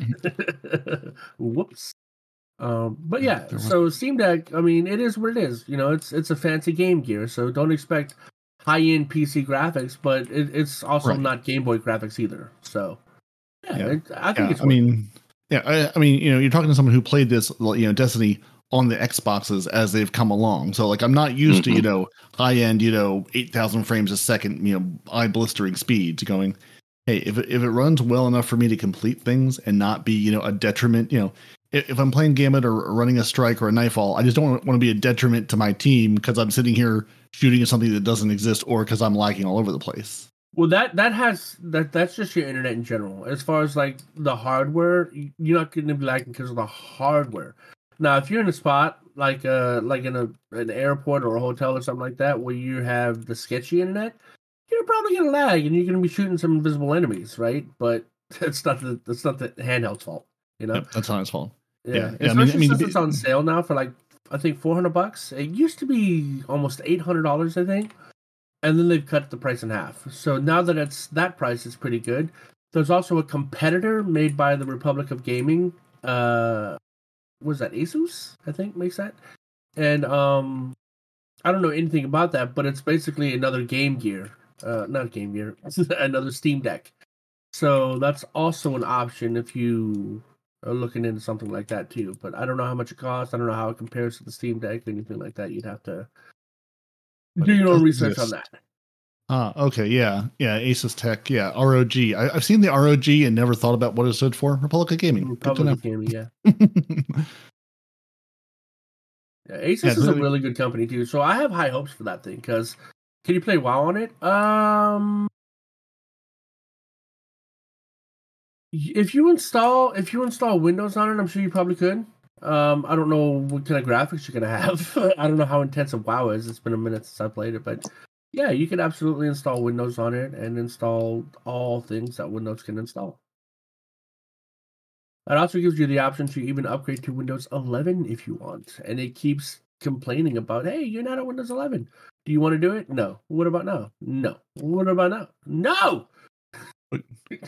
Whoops. Um, but yeah, There so Steam Deck. I mean, it is what it is. You know, it's it's a fancy Game Gear, so don't expect high end PC graphics, but it, it's also Right. not Game Boy graphics either. So yeah, Yeah. It, I think Yeah, it's. I mean, yeah, I, I mean, you know, you're talking to someone who played this, you know, Destiny on the Xboxes as they've come along. So like, I'm not used to Mhm. you know high end, you know, eight thousand frames a second, you know, eye blistering speeds. Going, hey, if if it runs well enough for me to complete things and not be you know a detriment, you know. If I'm playing Gambit or or running a strike or a Nightfall, I just don't want to be a detriment to my team because I'm sitting here shooting at something that doesn't exist or because I'm lagging all over the place. Well, that that has that that's just your internet in general. As far as like the hardware, you're not going to be lagging because of the hardware. Now, if you're in a spot like uh like in a an airport or a hotel or something like that where you have the sketchy internet, you're probably going to lag and you're going to be shooting some invisible enemies, right? But that's not the that's not the handheld's fault, you know. Yep, that's not his fault. Yeah, Yeah, yeah, I mean- especially I mean, since it's on sale now for like I think four hundred bucks. It used to be almost eight hundred dollars, I think, and then they've cut the price in half. So now that it's that price is pretty good. There's also a competitor made by the Republic of Gaming. Uh, was that Asus? I think makes that, and um, I don't know anything about that, but it's basically another Game Gear. Uh, not Game Gear, another Steam Deck. So that's also an option if you are looking into something like that too. But I don't know how much it costs. I don't know how it compares to the Steam Deck or anything like that. You'd have to do your own research on that. Ah, okay, yeah, yeah, Asus Tech, yeah, ROG. I, I've seen the ROG and never thought about what it stood for. Republic of Gaming. Good to Republic Gaming, yeah. know. yeah. Asus Yeah, is a really- really good company too. So I have high hopes for that thing because can you play WoW on it? Um, if you install if you install Windows on it, I'm sure you probably could. Um, I don't know what kind of graphics you're gonna have. I don't know how intensive WoW is. It's been a minute since I played it, but yeah, you could absolutely install Windows on it and install all things that Windows can install. It also gives you the option to even upgrade to Windows 11 if you want, and it keeps complaining about, "Hey, you're not at Windows 11. Do you want to do it? No. What about now? No. What about now? No."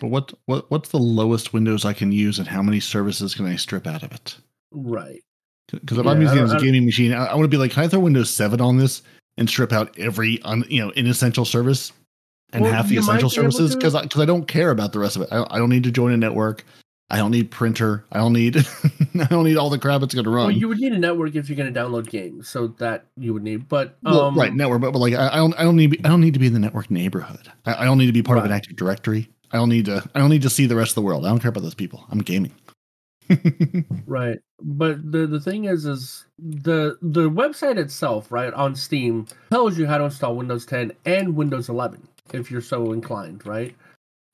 But what what what's the lowest Windows I can use, and how many services can I strip out of it? Right. Because if Yeah, I'm using it as a gaming machine, I, I want to be like, can I throw Windows 7 on this and strip out every un, you know inessential service and Well, half the essential services? Because because I, don't care about the rest of it. I don't, I don't need to join a network. I don't need printer. I don't need I don't need all the crap it's going to run. Well, you would need a network if you're going to download games, so that you would need. But um, Well, right network, but, but like I, I don't I don't need I don't need to be in the network neighborhood. I, I don't need to be part of an Active Directory. I don't need to I don't need to see the rest of the world. I don't care about those people. I'm gaming. Right. But the the thing is is the the website itself, right, on Steam tells you how to install Windows 10 and Windows 11 if you're so inclined, right?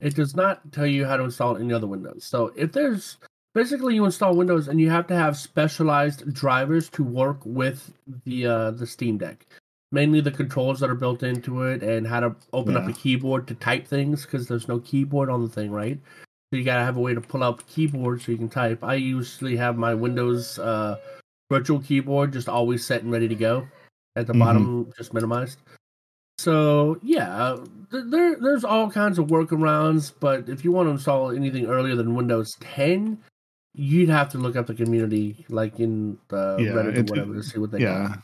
It does not tell you how to install any other Windows. So if there's basically you install Windows and you have to have specialized drivers to work with the uh the Steam Deck. Mainly the controls that are built into it and how to open up a keyboard to type things because there's no keyboard on the thing, right? So you gotta have a way to pull out the keyboard so you can type. I usually have my Windows uh, virtual keyboard just always set and ready to go. At the Mhm. bottom, just minimized. So yeah, uh, th- there there's all kinds of workarounds. But if you want to install anything earlier than Windows 10, you'd have to look up the community, like in the Yeah, Reddit or whatever, to see what they yeah got.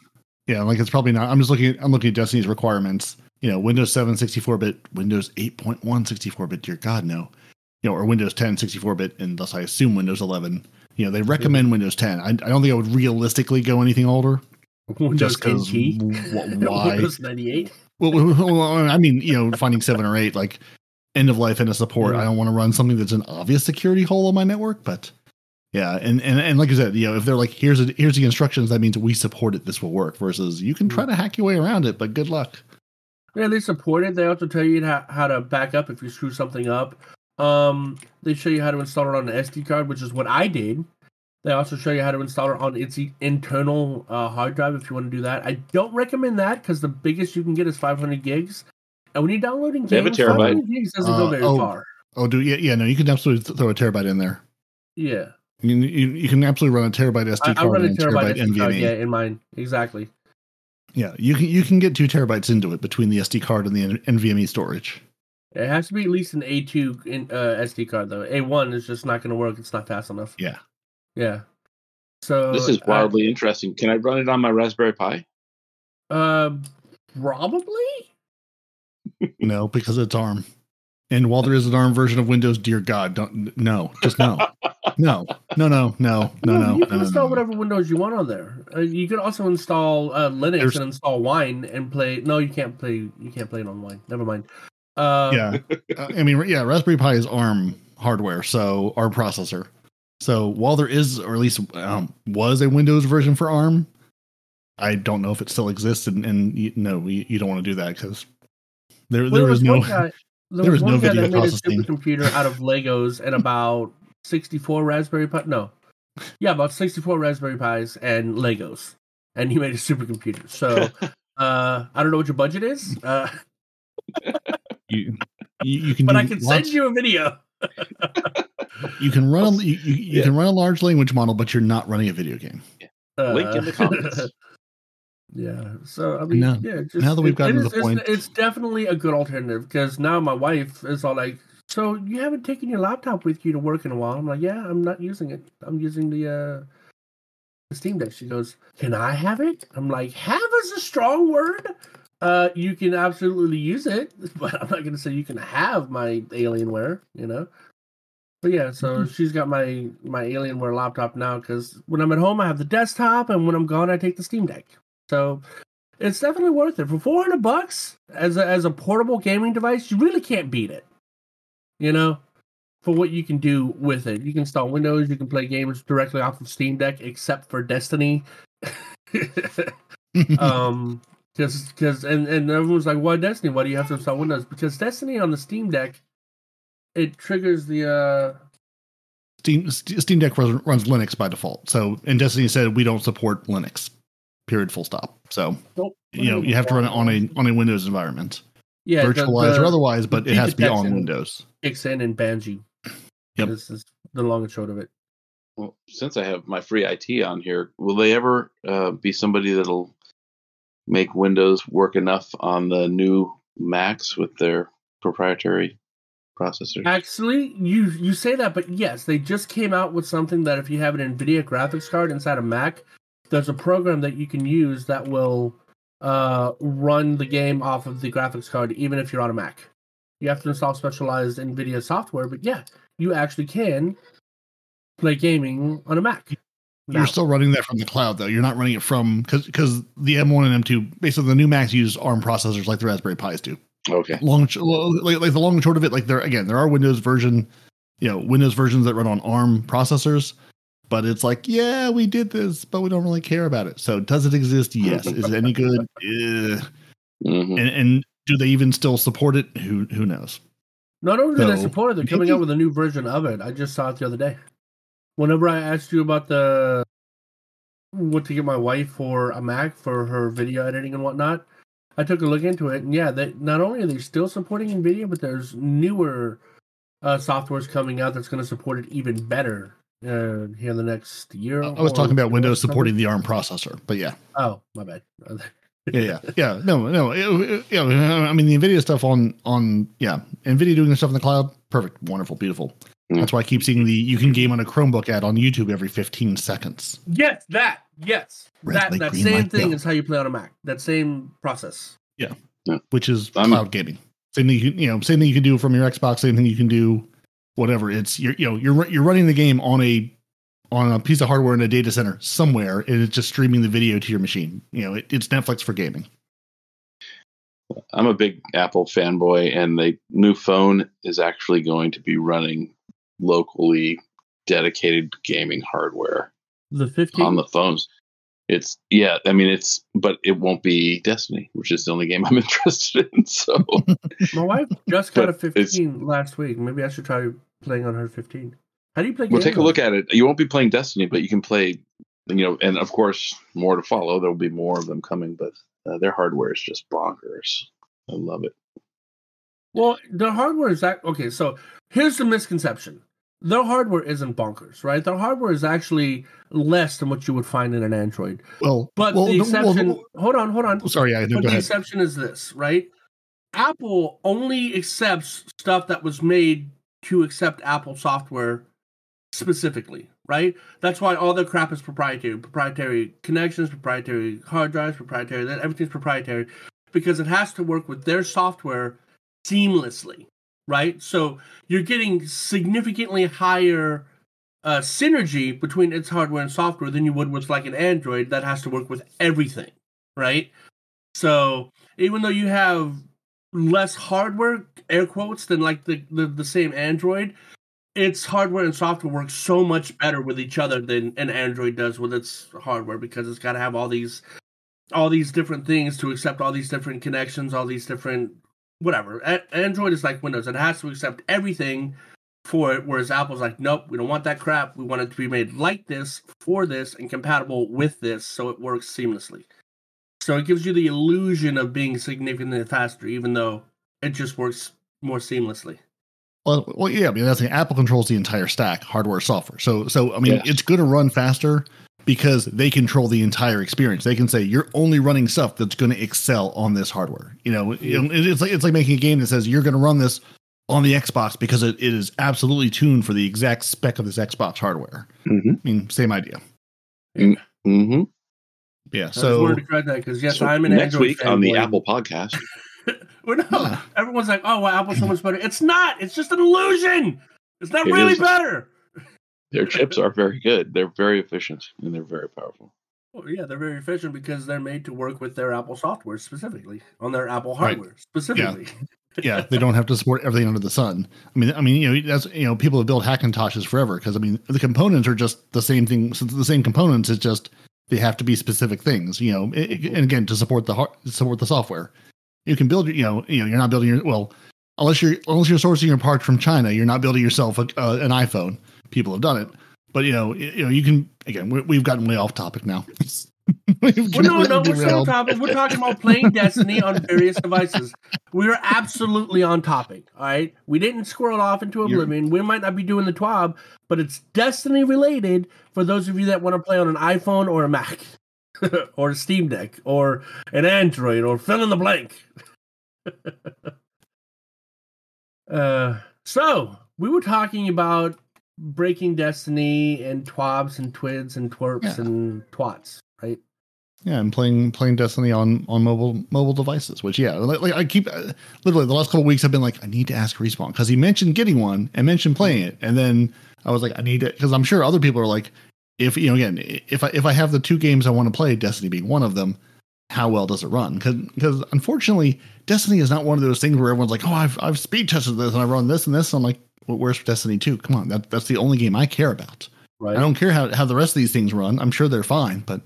Yeah like it's probably not i'm just looking at i'm looking at destiny's requirements. You know windows 7 64-bit windows 8.1 64-bit dear god no. You know or windows 10 64-bit and thus i assume windows 11 you know they recommend windows 10 I, I don't think i would realistically go anything older. Windows just because why? Windows 98. well, well, i mean you know finding 7 or 8 like end of life end of support. Yeah. i don't want to run something that's an obvious security hole on my network but yeah and, and and like you said you know if they're like here's a, here's the instructions that means we support it this will work versus you can try to hack your way around it but good luck Yeah, they support it. They also tell you how, how to back up if you screw something up. Um, they show you how to install it on an SD card, which is what I did. They also show you how to install it on its e- internal uh, hard drive if you want to do that. I don't recommend that because the biggest you can get is 500 gigs. And when you're downloading They have a games, terabyte. 500 gigs doesn't Uh, go very oh. far. oh do yeah yeah no you can absolutely throw a terabyte in there Yeah, you, you, you can absolutely run a terabyte sd I, I card run a and terabyte, terabyte SD card, nvme yeah, in mine exactly. yeah you can you can get two terabytes into it between the sd card and the nvme storage It has to be at least an A2 in, uh, SD card though. A1 is just not going to work. It's not fast enough. yeah Yeah. So This is I- wildly interesting. Can I run it on my Raspberry Pi? Uh, probably. no because it's arm and while there is an arm version of windows dear god don't no just no no no no no no no you can no, install no. whatever Windows you want on there. Uh, you can also install uh, Linux There's- and install Wine and play. No, you can't play. You can't play it on Wine. Never mind. Uh, yeah Uh, i mean yeah raspberry pi is arm hardware so arm processor so while there is or at least um, was a windows version for arm i don't know if it still exists and, and you, no you, you don't want to do that because there well, there there is was no guy. There, there was was one no guy that made a supercomputer out of Legos and about sixty-four Raspberry Pi. No, yeah, about sixty-four Raspberry Pis and Legos, and he made a supercomputer. So, uh, I don't know what your budget is, uh, you, you, you can but I can lots- send you a video. you can run a you, you, you Yeah. can run a large language model but you're not running a video game Link in the Uh, comments. Yeah. So I mean, Now- yeah. Just, now that we've gotten it to is- the point- it's, it's definitely a good alternative because now my wife is all like, "So you haven't taken your laptop with you to work in a while?" I'm like, "Yeah, I'm not using it. I'm using the uh, the Steam Deck." She goes, "Can I have it?" I'm like, "Have is a strong word." Uh, you can absolutely use it, but I'm not going to say you can have my Alienware, you know. But yeah, so Mm-hmm. she's got my my Alienware laptop now because when I'm at home, I have the desktop, and when I'm gone, I take the Steam Deck. So it's definitely worth it for 400 bucks as a, as a portable gaming device. You really can't beat it, you know. For what you can do with it, you can install Windows, you can play games directly off of Steam Deck, except for Destiny. um because because and and everyone's like why destiny why do you have to install windows because destiny on the steam deck it triggers the uh steam steam deck runs, runs linux by default so and destiny said we don't support linux period full stop. So nope, you know you have to run it on a on a windows environment. Yeah virtualized the or otherwise but it has to be on windows. Kicks in and bans you Yep. this is the long and short of it. Well, since I have my free IT on here, will they ever uh, be somebody that'll make Windows work enough on the new Macs with their proprietary processors? actually you you say that but yes they just came out with something that if you have an nvidia graphics card inside a mac there's a program that you can use that will uh run the game off of the graphics card even if you're on a mac. You have to install specialized nvidia software but yeah you actually can play gaming on a mac. Now, you're still running that from the cloud though. You're not running it from because because the m1 and m2 basically the new macs use arm processors like the raspberry pis do. Okay. long like, like the long and short of it like there again there are windows version you know windows versions that run on arm processors but it's like yeah we did this but we don't really care about it. So does it exist? Yes. Is it any good? Eh. hmm and, and do they even still support it? Who who knows? Not only do they So, support it they're coming maybe- out with a new version of it. I just saw it the other day. Whenever i asked you about the what to get my wife for a Mac for her video editing and whatnot. I took a look into it, and yeah, they not only are they still supporting NVIDIA, but there's newer uh, softwares coming out that's going to support it even better uh, here in the next year. I was or- talking about or Windows something. supporting the ARM processor, but yeah, Oh, my bad. yeah, yeah, yeah. No, no. It, it- yeah, I mean the Nvidia stuff on on yeah, Nvidia doing the stuff in the cloud, perfect, wonderful, beautiful. Mm. That's why I keep seeing the you can game on a Chromebook ad on YouTube every 15 seconds. Yes, that. Yes, Red that. light, that same light, thing go. is how you play on a Mac. That same process. Yeah. Which is I'm- cloud gaming. Same thing, you, can, you know, same thing you can do from your Xbox. Same thing you can do, whatever. It's you're you know you're you're running the game on a on a piece of hardware in a data center somewhere, and it's just streaming the video to your machine. You know, it, it's Netflix for gaming. I'm a big Apple fanboy, and the new phone is actually going to be running locally dedicated gaming hardware The 15. on the phones. It's yeah, I mean it's, but it won't be Destiny, which is the only game I'm interested in. So My wife just got a 15 last week. Maybe I should try playing on her 15. How do you play? we'll take a look at it. You won't be playing Destiny, but you can play, you know, and of course more to follow. There will be more of them coming, but uh, their hardware is just bonkers. I love it. Well, the hardware is that okay. So here's the misconception: their hardware isn't bonkers, right? Their hardware is actually less than what you would find in an Android. Well, But well, the no, exception. well, hold on, hold on. Oh, sorry, yeah, no, but the ahead. exception is this, right? Apple only accepts stuff that was made to accept Apple software specifically, right? That's why all their crap is proprietary. Proprietary connections, proprietary hard drives, proprietary that everything's proprietary because it has to work with their software seamlessly, right? So you're getting significantly higher uh, synergy between its hardware and software than you would with like an Android that has to work with everything, right? So even though you have less hardware, air quotes, than like the, the, the same Android, its hardware and software work so much better with each other than an Android does with its hardware because it's got to have all these all these different things to accept all these different connections, all these different whatever. A- Android is like Windows; it has to accept everything for it, whereas Apple's like, nope, we don't want that crap. We want it to be made like this, for this, and compatible with this, so it works seamlessly. So it gives you the illusion of being significantly faster, even though it just works more seamlessly. Well, well, yeah, I mean that's the Apple controls the entire stack, hardware, software. So, so I mean, Yeah. it's going to run faster because they control the entire experience. They can say you're only running stuff that's going to excel on this hardware. You know, you know, it- it's like it's like making a game that says you're going to run this on the Xbox because it, it is absolutely tuned for the exact spec of this Xbox hardware. Mm-hmm. I mean, same idea. Mm-hmm. Yeah. So wanted to correct that because yes, So I'm an next Android week on the fanboy. Apple podcast, well, no, Yeah. everyone's like, "Oh, well, Apple's so much better." It's not. It's just an illusion. It's not It really is. better. Their chips are very good. They're very efficient and they're very powerful. Well, yeah, they're very efficient because they're made to work with their Apple software specifically on their Apple Right. hardware specifically. yeah, they don't have to support everything under the sun. I mean, I mean, you know, that's you know, people have built Hackintoshes forever because I mean, the components are just the same thing. So the same components. It's just they have to be specific things. You know, it- it- and again, to support the har- support the software, you can build. You know, you know, you're not building your well, unless you're unless you're sourcing your parts from China, you're not building yourself a, uh, an iPhone. People have done it, but you know, you know, you can again. we we've gotten way off topic now. Well, no, no, we're still on topic. We're talking about playing Destiny on various devices. We are absolutely on topic. All right, we didn't squirrel off into You're- oblivion. We might not be doing the TWAB, but it's Destiny related for those of you that want to play on an iPhone or a Mac, or a Steam Deck, or an Android, or fill in the blank. uh, so we were talking about breaking Destiny and twabs and twids and twerps Yeah. and twats, right? Yeah, and playing playing Destiny on on mobile mobile devices. Which yeah, like, like I keep uh, literally the last couple weeks I've been like I need to ask respawn because he mentioned getting one and mentioned playing it, and then I was like I need to because I'm sure other people are like if you know again if I if I have the two games I want to play, Destiny being one of them, how well does it run? Because because unfortunately Destiny is not one of those things where everyone's like oh I've I've speed tested this and I run this and this. I'm like where's Destiny two? Come on, that that's the only game I care about. Right. I don't care how how the rest of these things run. I'm sure they're fine, but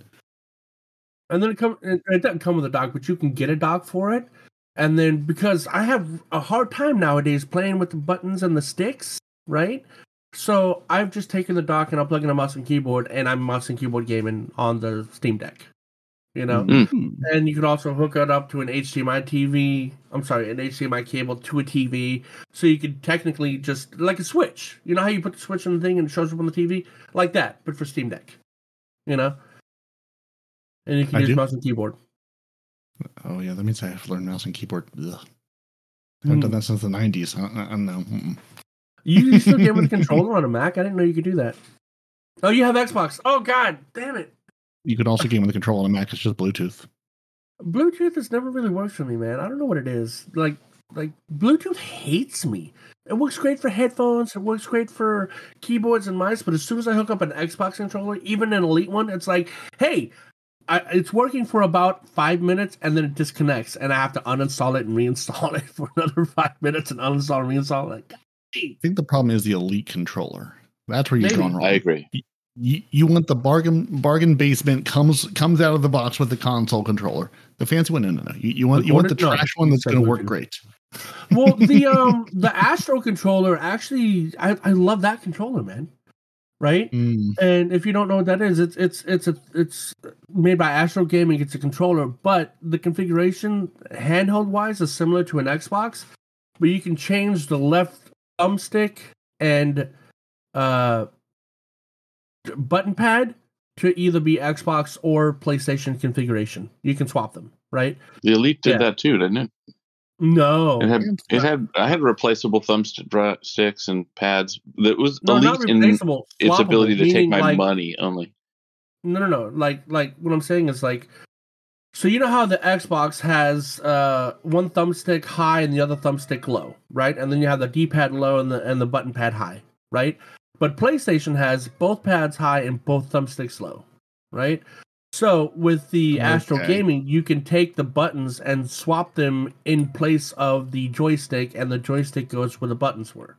and then it come and it doesn't come with a dock, but you can get a dock for it. And then because I have a hard time nowadays playing with the buttons and the sticks, right? So I've just taken the dock and I'm plugging a mouse and keyboard, and I'm mouse and keyboard gaming on the Steam Deck. You know, Mm. and you can also hook it up to an HDMI TV. I'm sorry, an HDMI cable to a TV, so you could technically just like a switch. You know how you put the switch on the thing and it shows up on the TV, like that, but for Steam Deck. You know, and you can I use do. mouse and keyboard. Oh yeah, that means I have to learn mouse and keyboard. Ugh. I haven't hmm. done that since the '90s. I, I, I don't know. Mm-mm. You, you still game with a controller on a Mac? I didn't know you could do that. Oh, you have Xbox. Oh God, damn it! You could also game with a controller on a Mac. It's just Bluetooth. Bluetooth has never really worked for me, man. I don't know what it is. Like, like Bluetooth hates me. It works great for headphones. It works great for keyboards and mice. But as soon as I hook up an Xbox controller, even an Elite one, it's like, hey, I, it's working for about five minutes and then it disconnects, and I have to uninstall it and reinstall it for another five minutes and uninstall and reinstall it. I think the problem is the Elite controller. That's where you've Maybe. gone wrong. I agree. You, you want the bargain bargain basement comes comes out of the box with the console controller. The fancy one, no, no, no. You, you want The you want the trash one that's going to work great. Well, the um the Astro controller actually, I, I love that controller, man. Right? Mm, And if you don't know what that is, it's it's it's a it's made by Astro Gaming. It's a controller, but the configuration handheld wise is similar to an Xbox, but you can change the left thumbstick and uh button pad to either be Xbox or PlayStation configuration. You can swap them, right? The Elite did Yeah. that too, didn't it? No, It had it had I had replaceable thumbsticks and pads. That was no, Elite in replaceable. its ability to take my like, money only. No, no, no. Like, like what I'm saying is like, so you know how the Xbox has uh one thumbstick high and the other thumbstick low, right? And then you have the D-pad low and the and the button pad high, right? But PlayStation has both pads high and both thumbsticks low, right? So with the Astro Okay. Gaming, you can take the buttons and swap them in place of the joystick, and the joystick goes where the buttons were.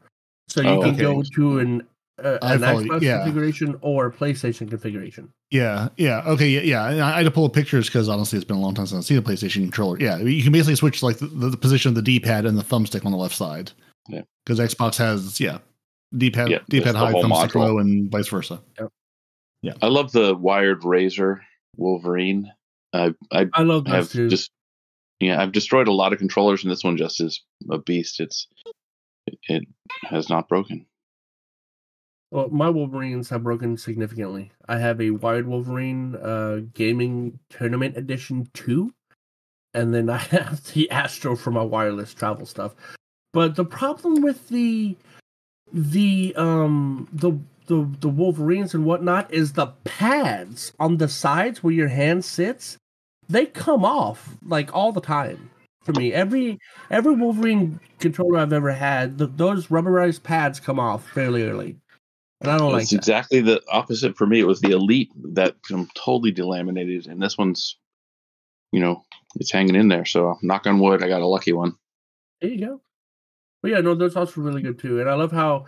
So you Oh, can okay. go to an uh, an follow. Xbox Yeah. configuration or PlayStation configuration. yeah, yeah, okay, yeah, yeah. And I, I had to pull up pictures because honestly, it's been a long time since I've seen a PlayStation controller. Yeah, you can basically switch like the, the position of the D-pad and the thumbstick on the left side. Yeah. because Xbox has yeah, D-pad, Yeah, D-pad high, whole thumbstick module. low, and vice versa. Yeah, I love the wired Razer Wolverine. I I I love those have too. just yeah I've destroyed a lot of controllers, and this one just is a beast. It's it, it has not broken. Well, my Wolverines have broken significantly. I have a Wired Wolverine uh, Gaming Tournament Edition 2, and then I have the Astro for my wireless travel stuff. But the problem with the the um the the the Wolverines and whatnot is the pads on the sides where your hand sits, they come off like all the time. For me, every every Wolverine controller I've ever had, th those rubberized pads come off fairly early, and I don't like it's that. exactly the opposite for me. It was the Elite that I'm totally delaminated, and this one's you know it's hanging in there. So knock on wood, I got a lucky one. There you go. But yeah, no, those also really good too. And I love how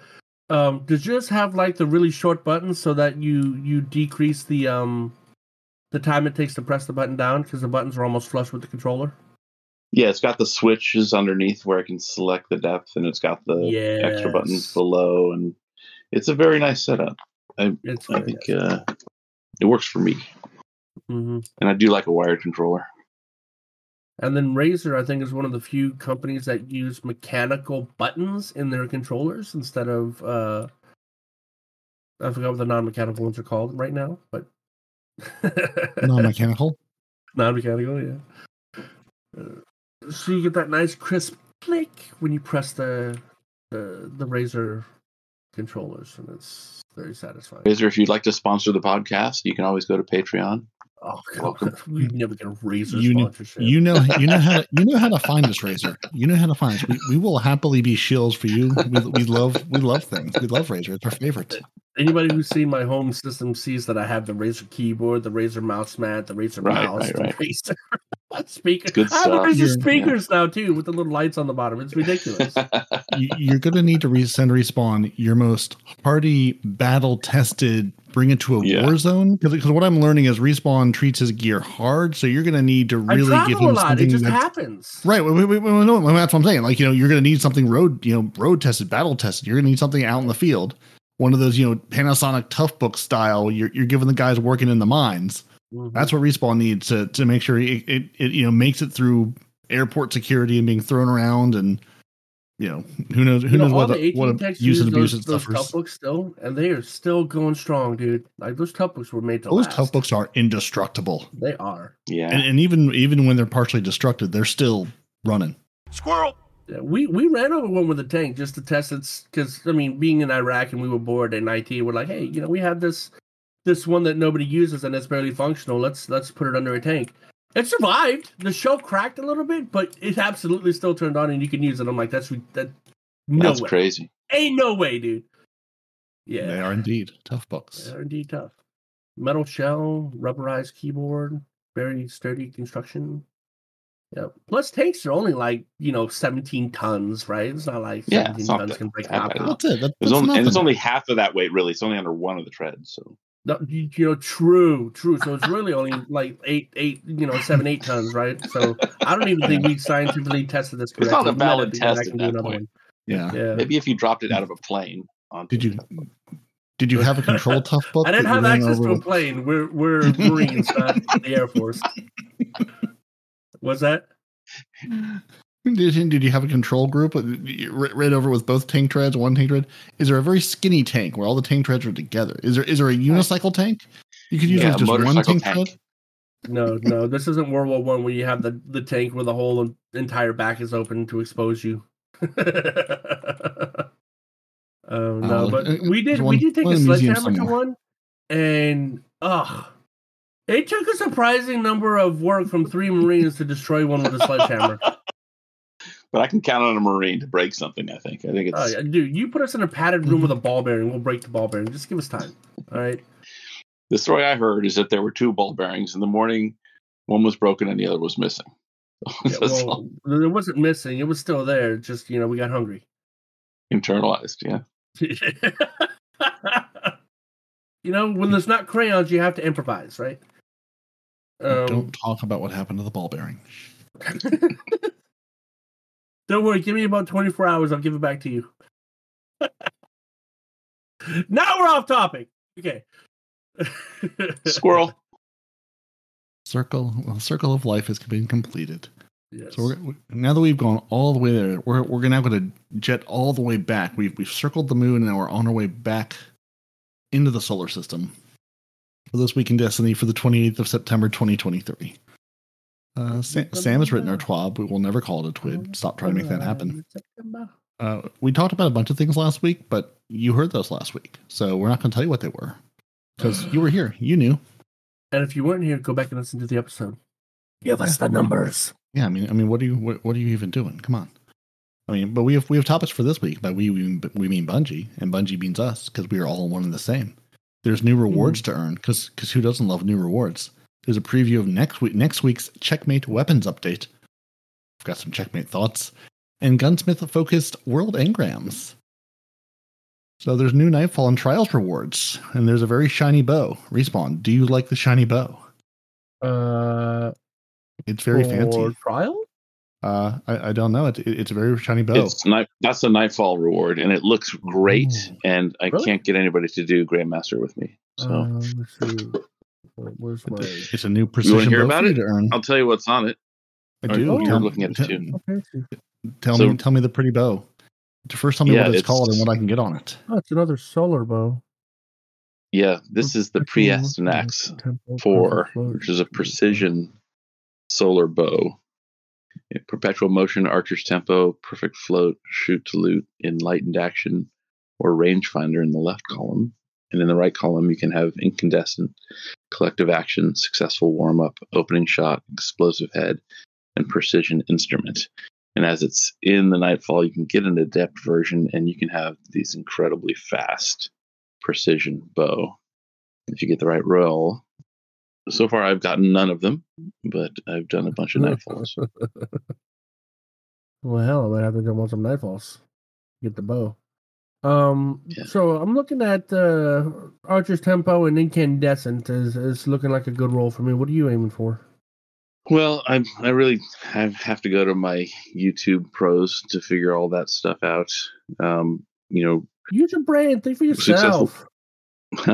um does yours have like the really short buttons so that you you decrease the um the time it takes to press the button down because the buttons are almost flush with the controller. Yeah, it's got the switches underneath where I can select the depth, and it's got the extra buttons below, and it's a very nice setup. I It's I think uh, it works for me, hmm and I do like a wired controller. And then Razer, I think, is one of the few companies that use mechanical buttons in their controllers instead of uh I forgot what the non-mechanical ones are called right now, but Non-mechanical. non-mechanical, yeah. Uh, so you get that nice crisp click when you press the the the Razer controllers, and it's very satisfying. Razer, if you'd like to sponsor the podcast, you can always go to Patreon. Oh, Welcome. God. we never get a Razer You know, sponsorship. you know, you know how to, you know how to find us, Razer. You know how to find us. We, we will happily be shills for you. We, we love we love things. We love Razer. It's our favorite. Anybody who's seen my home system sees that I have the Razer keyboard, the Razer mouse mat, the Razer Right, mouse, right, the Razer speaker. Good I have stuff. Razer Yeah. speakers now too, with the little lights on the bottom. It's ridiculous. You, you're going to need to re- send respawn your most hardy, battle tested. Bring it to a Yeah. war zone because what I'm learning is respawn treats his gear hard, so you're going to need to really give travel a him lot. It something just that's happens. Right. Wait, wait, wait, wait, no, that's what I'm saying. Like, you know, you're going to need something road, you know, road tested, battle tested. You're going to need something out in the field. one of those you know Panasonic Tough Book style. You're you're giving the guys working in the mines. Mhm. That's what respawn needs to to make sure it, it, it you know makes it through airport security and being thrown around and you know who knows who You know, knows all what the a, 18 what a techs use use and abuse those, it those suffers. tough books still, and they are still going strong, dude. Like those tough books were made to Those last. tough books are indestructible, They are. Yeah. and, and even even when they're partially destructed, they're still running. Squirrel. Yeah, we we ran over one with a tank just to test it because I mean, being in Iraq and we were bored in IT, we're like, hey, you know, we have this this one that nobody uses and it's barely functional. Let's let's put it under a tank. It survived. The shell cracked a little bit, but it absolutely still turned on and you can use it. I'm like, that's that. No That's way. crazy. Ain't no way, dude. Yeah, They are indeed tough books. They are indeed tough. Metal shell, rubberized keyboard, very sturdy construction. Yeah. Plus tanks are only like, you know, 17 tons, right? It's not like Yeah, 17 it's tons that can break bad. top. That's it. That, It's that's only, and it's only half of that weight, really. It's only under one of the treads. So No, you, you know, true, true. So it's really only like eight, eight, you know, seven, eight tons, right? So I don't even think we scientifically tested this It's not a valid have to go back test at that point. yeah. Yeah. maybe if you dropped it out of a plane. Did you did you have a control tough book? I didn't have ran access to a plane. We're we're Marines, not the Air Force. Was that? Did, did you have a control group? You ra- Ran over with both tank treads, one tank tread. Is there a very skinny tank where all the tank treads are together? Is there is there a unicycle tank? You could use Yeah, just one tank, tank. tread. No, no. This isn't World War One where you have the, the tank where the whole entire back is open to expose you. Oh no, Uh, but uh, we did there's we did take a in the museum sledgehammer to one, and ugh, it took a surprising number of work from three Marines to destroy one with a sledgehammer. But I can count on a Marine to break something. I think. I think it's. Oh, yeah, dude, you put us in a padded room with a ball bearing, we'll break the ball bearing. Just give us time. All right. The story I heard is that there were two ball bearings in the morning. One was broken and the other was missing. Yeah, well, it wasn't missing. It was still there. Just you know, we got hungry. internalized. Yeah. you know, when there's not crayons, you have to improvise, right? Um, Don't talk about what happened to the ball bearing. Don't worry, give me about 24 hours. I'll give it back to you. now we're off topic. Okay. Squirrel. Circle, well, circle of life has been completed. Yes. So we're, now that we've gone all the way there, we're we're now going to jet all the way back. We've we've circled the moon and now we're on our way back into the solar system for this week in Destiny for the 28th of September 2023. Uh, Sam, Sam has written our twab. We will never call it a twid. Stop trying to make that happen. Uh, we talked about a bunch of things last week, but you heard those last week, so we're not going to tell you what they were because you were here. You knew. And if you weren't here, go back and listen to the episode. Give us the numbers. Yeah, I mean, I mean, what are you, what, what are you even doing? Come on. I mean, but we have we have topics for this week. By we we we mean Bungie, and Bungie means us because we are all one and the same. There's new rewards to earn because because who doesn't love new rewards? There's a preview of next week next week's Checkmate weapons update. I've got some Checkmate thoughts and gunsmith focused world engrams. So there's new Nightfall and Trials rewards, and there's a very shiny bow. Respawn, do you like the shiny bow? Uh, It's very fancy. trial? Uh, I, I don't know. It's it's a very shiny bow. It's night. That's a nightfall reward, and it looks great. Ooh. And I Really? can't get anybody to do Grandmaster with me. So Um, let's see. Where's my? It's a new precision hear bow about for you it? to. I'll tell you what's on it. I Oh, do. you're Tell- looking at it tell- too. Okay. Tell So- me, tell me the pretty bow. First, tell me Yeah, what it's, it's- called and what I can get on it. Oh, it's another solar bow. Yeah, this is the Priestanax Four, which is a precision solar bow. Yeah, Perpetual motion, archer's tempo, perfect float, shoot to loot, enlightened action, or rangefinder in the left column. And in the right column, you can have incandescent, collective action, successful warm up, opening shot, explosive head, and precision instrument. And as it's in the Nightfall, you can get an adept version and you can have these incredibly fast precision bow if you get the right roll. So far, I've gotten none of them, but I've done a bunch of Nightfalls. Well, hell, I might have to go on some nightfalls. Get the bow. Um, Yeah. so I'm looking at uh, Archer's Tempo and Incandescent is is looking like a good roll for me. What are you aiming for? Well, I I really have, have to go to my YouTube pros to figure all that stuff out. Um, you know, Use your brain. Think for yourself.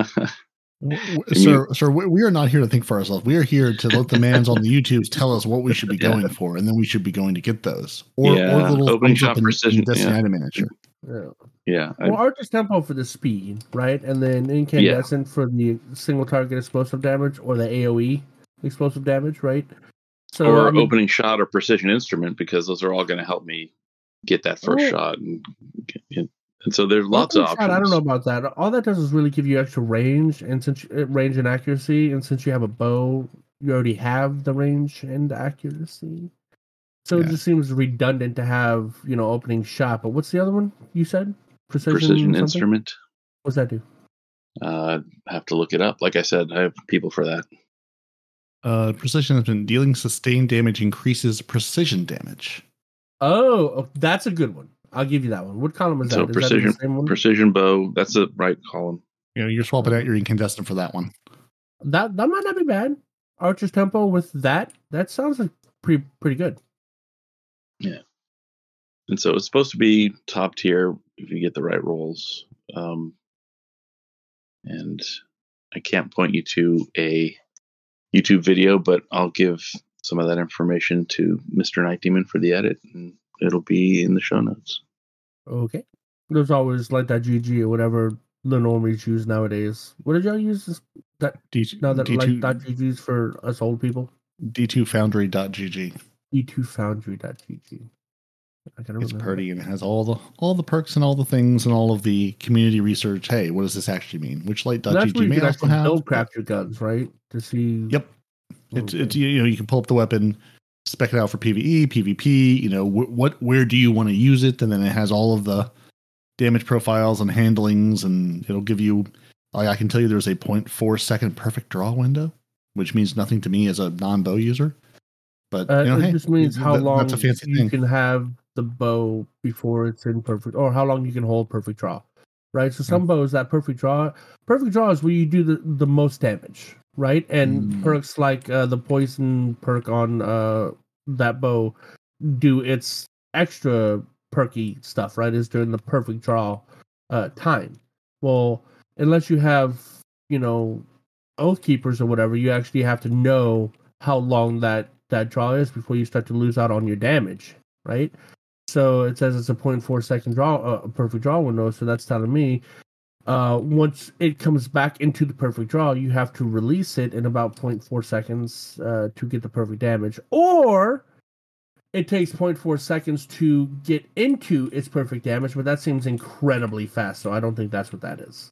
W- w- Sir, sir, we we are not here to think for ourselves. We are here to let the mans on the YouTubes tell us what we should be Yeah. going for, and then we should be going to get those. Or, Yeah, or the little opening thumbs up shot in, precision, in Destiny yeah. Item Manager. Yeah. yeah, I- Well, Archer's tempo for the speed, right? And then incandescent for the single target explosive damage or the AOE explosive damage, right? So or I mean, opening shot or precision instrument because those are all going to help me get that first Oh. shot and, and and so there's lots of options. shot, I don't know about that. All that does is really give you extra range, and since uh, range and accuracy, and since you have a bow, you already have the range and accuracy. So it just seems redundant to have you know opening shot. But what's the other one you said? Precision, precision instrument. What's that do? Uh, have to look it up. Like I said, I have people for that. Uh, precision has been dealing sustained damage increases precision damage. Oh, oh, that's a good one. I'll give you that one. What column is So that in precision- the same one? Precision bow. That's the right column. You know, you're swapping out your incandescent for that one. that that might not be bad. Archer's tempo with that that sounds like pretty pretty good. And so it's supposed to be top tier if you get the right roles. Um, and I can't point you to a YouTube video, but I'll give some of that information to Mr. Nitedemon for the edit, and it'll be in the show notes. Okay. There's always like that GG or whatever the normies use nowadays. What did y'all use this, that D2, now that like D2, dot GG's for us old people? D2foundry.gg. D2foundry.gg. I gotta It's remember. pretty and it has all the all the perks and all the things and all of the community research. Hey, what does this actually mean? Which light.gg may also have. build craft your guns, right? To see. Yep. It's it's you know you can pull up the weapon, spec it out for PVE, PvP. You know wh- what where do you want to use it, and then it has all of the damage profiles and handlings, and it'll give you. Like I can tell you, there's a 0.4 second perfect draw window, which means nothing to me as a non bow user. But Uh, you know, it hey, just means how th- long That's a fancy you thing. can have the bow before it's in perfect, or how long you can hold perfect draw, right? So some bows that perfect draw, perfect draw is where you do the, the most damage, right? And Mm. perks like uh, the poison perk on uh, that bow do its extra perky stuff, right? Is during the perfect draw uh, time. Well, unless you have, you know, oath keepers or whatever, you actually have to know how long that that draw is before you start to lose out on your damage, right? So it says it's a 0.4 second draw, uh, a perfect draw window. So that's telling me uh, once it comes back into the perfect draw, you have to release it in about 0.4 seconds uh, to get the perfect damage, or it takes 0.4 seconds to get into its perfect damage. But that seems incredibly fast, so I don't think that's what that is.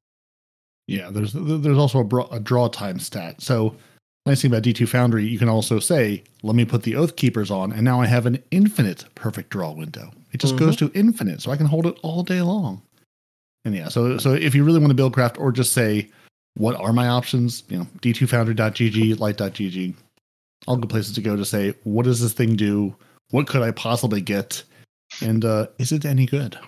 Yeah, there's there's also a, bra- a draw time stat. So nice thing about D2 Foundry, you can also say, let me put the Oath Keepers on, and now I have an infinite perfect draw window. It just goes to infinite, so I can hold it all day long. And yeah, so so if you really want to build craft, or just say, what are my options? You know, D2Foundry.gg, Light.gg, all good places to go to say, what does this thing do? What could I possibly get? And uh, is it any good?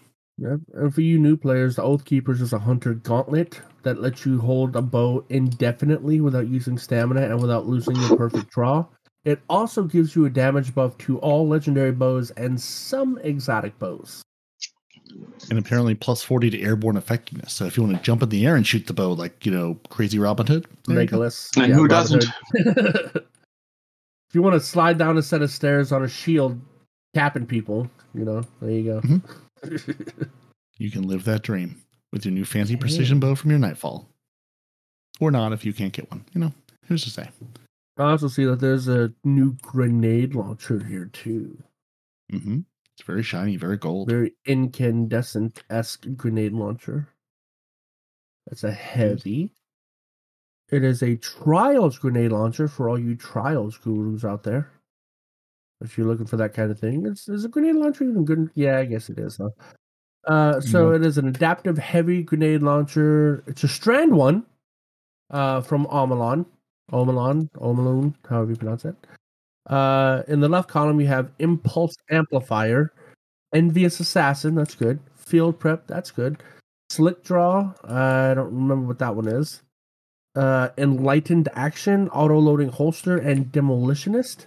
Yeah. And for you new players, the Oath Keepers is a hunter gauntlet that lets you hold a bow indefinitely without using stamina and without losing your perfect draw. It also gives you a damage buff to all legendary bows and some exotic bows. and apparently plus 40 to airborne effectiveness. So if you want to jump in the air and shoot the bow like, you know, crazy Robin Hood, there you go. Legolas. And who Robin doesn't? If you want to slide down a set of stairs on a shield, tapping people, you know, there you go. Mm-hmm. You can live that dream with your new fancy precision bow from your Nightfall. Or not if you can't get one. You know, who's to say? I also see that there's a new grenade launcher here too. hmm It's very shiny, very gold. very incandescent esque grenade launcher. It's a heavy. It is a trials grenade launcher for all you trials gurus out there. If you're looking for that kind of thing, it's is a grenade launcher even good? Yeah, I guess it is. Huh? Uh, so it is an adaptive heavy grenade launcher. It's a strand one, uh, from Omolon, Omolon, Omolon, however you pronounce it. Uh, in the left column, you have impulse amplifier, Envious Assassin, that's good. Field Prep, that's good. Slick Draw, I don't remember what that one is. Uh, Enlightened Action, Auto Loading Holster, and Demolitionist.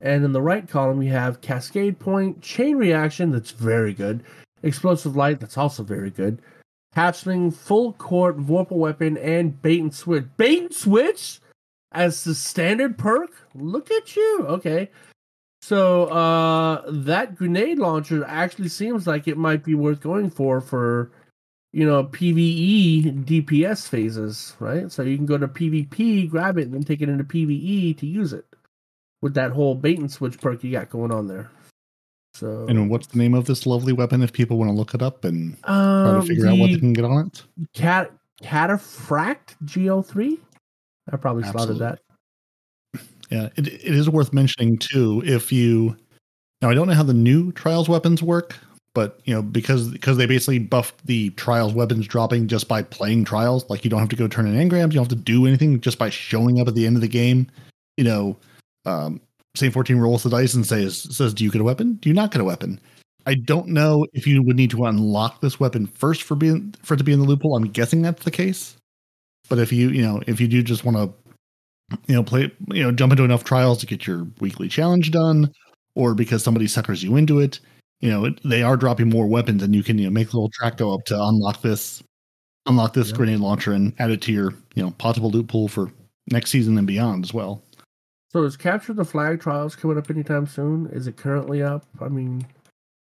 And in the right column, we have Cascade Point, Chain Reaction, that's very good. Explosive Light, that's also very good. Hatchling, Full Court, Vorpal Weapon, and Bait and Switch. Bait and Switch as the standard perk? Look at you. Okay. So uh that grenade launcher actually seems like it might be worth going for for you know PvE DPS phases, right? So you can go to PvP, grab it, and then take it into PvE to use it with that whole bait and switch perk you got going on there. So And what's the name of this lovely weapon if people want to look it up and try um, to figure out what they can get on it? cat cataphract GL3. I probably Absolutely. that. Yeah, it, it is worth mentioning too. If you now, I don't know how the new trials weapons work, but you know because because they basically buffed the trials weapons dropping just by playing trials. Like you don't have to go turn in engrams, you don't have to do anything just by showing up at the end of the game. You know, um, Saint fourteen rolls the dice and says says, "Do you get a weapon? Do you not get a weapon?" I don't know if you would need to unlock this weapon first for being for it to be in the loophole. I'm guessing that's the case. But if you you know if you do just want to you know play you know jump into enough trials to get your weekly challenge done or because somebody suckers you into it you know it, they are dropping more weapons and you can you know make a little track go up to unlock this unlock this Yep. grenade launcher and add it to your you know possible loot pool for next season and beyond as well So is capture the flag trials coming up anytime soon? Is it currently up? I mean,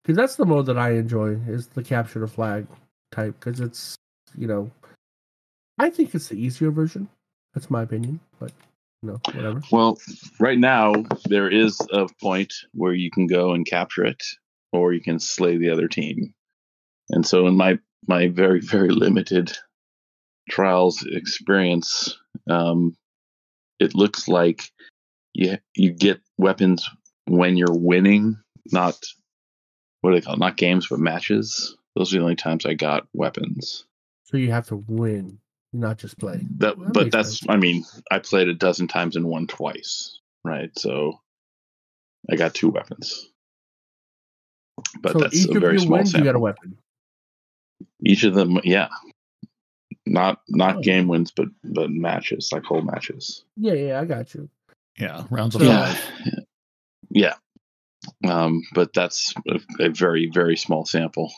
because that's the mode that I enjoy is the capture the flag type because it's you know, I think it's the easier version. That's my opinion, but you know, whatever. Well, right now there is a point where you can go and capture it, or you can slay the other team. And so, in my my very very limited trials experience, um, it looks like you you get weapons when you're winning, not what do they call it? Not games, but matches. Those are the only times I got weapons. So you have to win, not just play. That, That but that's sense. I mean, I played a dozen times and won twice, right? So I got two weapons. But so that's each a of very small wins, you got a sample. weapon. Each of them, yeah. Not not Oh. game wins, but but matches, like whole matches. Yeah, yeah, I got you. Yeah rounds of Yeah. five Yeah. Um, but that's a, a very, very small sample.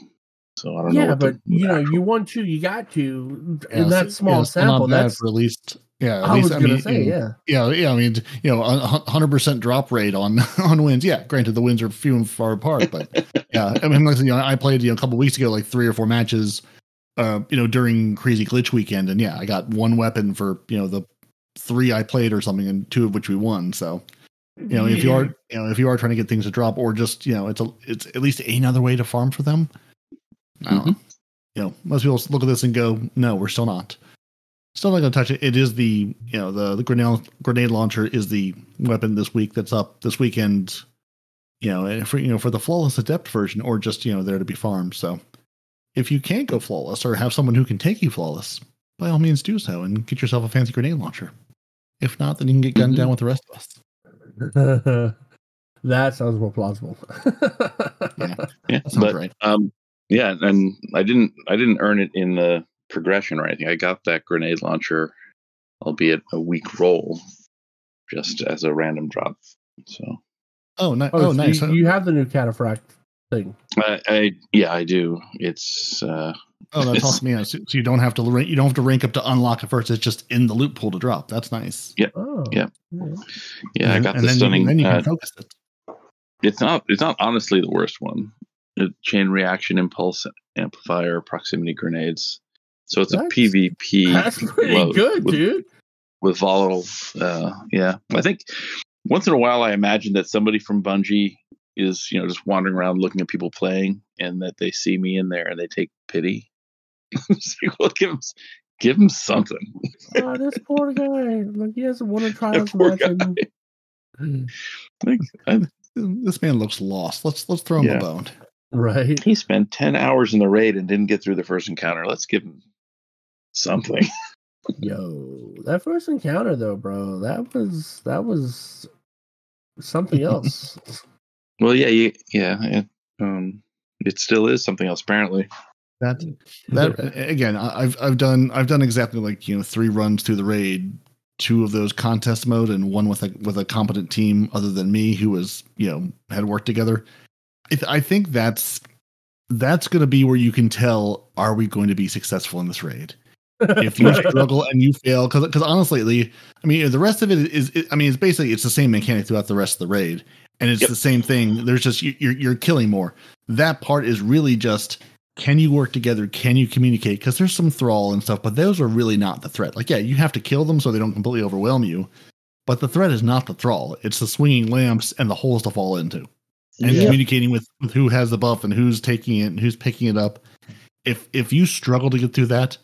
So I don't know Yeah, but the you know, actual- you won two, you got two Yeah, in that small yeah, sample. That's for at least yeah at I least was gonna mean, say, yeah. Yeah, yeah. I mean, you know, a hundred percent drop rate on on wins. Yeah, granted, the wins are few and far apart, but yeah. I mean, like you know, I played you know a couple weeks ago, like three or four matches, uh, you know, during Crazy Glitch weekend, and yeah, I got one weapon for you know the three I played or something, and two of which we won. So you know, if you are mm-hmm. you know if you are trying to get things to drop, or just you know, it's a it's at least another way to farm for them. I don't mm-hmm. know. You know, most people look at this and go, "No, we're still not." Still not going to touch it. It is the you know the the grenade grenade launcher is the weapon this week that's up this weekend. You know, and for you know for the flawless adept version, or just you know there to be farmed. So, if you can't go flawless, or have someone who can take you flawless, by all means do so and get yourself a fancy grenade launcher. If not, then you can get gunned down with the rest of us. that sounds more plausible. Yeah. yeah, That sounds but right. um, yeah, and I didn't I didn't earn it in the progression or anything. I got that grenade launcher, albeit a weak roll, just as a random drop. So Oh, ni- oh, oh, so nice. You, you have the new cataphract thing. I, I yeah, I do. It's uh, oh, that's awesome. Yeah, so, so you don't have to rank, you don't have to rank up to unlock it first. It's just in the loot pool to drop. That's nice. Oh, Yeah. yeah, I got and the then stunning. You, then you uh, can focus it. it's not it's not honestly the worst one. The chain reaction impulse amplifier proximity grenades. So it's That's- a PvP That's pretty good, with, dude. with volatile. Uh, yeah, I think once in a while I imagine that somebody from Bungie is you know just wandering around looking at people playing, and that they see me in there and they take pity. It's like, well, give him give him something. Oh, this poor guy. Like he hasn't won a trials Poor match. in- Like, I, This man looks lost. Let's let's throw him Yeah. a bone. Right. he spent ten hours in the raid and didn't get through the first encounter. Let's give him something. Yo, that first encounter though, bro, that was that was something else. Well, yeah, you, yeah, it, um, it still is something else. Apparently, That mm. that uh, again, I- I've I've done I've done exactly like you know three runs through the raid, two of those contest mode, and one with a with a competent team other than me who was you know had worked together. I, th- I think that's that's going to be where you can tell are we going to be successful in this raid? If you struggle and you fail because because honestly the, i mean the rest of it is i mean it's basically it's the same mechanic throughout the rest of the raid and it's Yep. the same thing. There's just you're, you're killing more. That part is really just can you work together can you communicate because there's some thrall and stuff but those are really not the threat like yeah you have to kill them so they don't completely overwhelm you but the threat is not the thrall it's the swinging lamps and the holes to fall into and Yeah. communicating with, with who has the buff and who's taking it and who's picking it up. If if you struggle to get through that,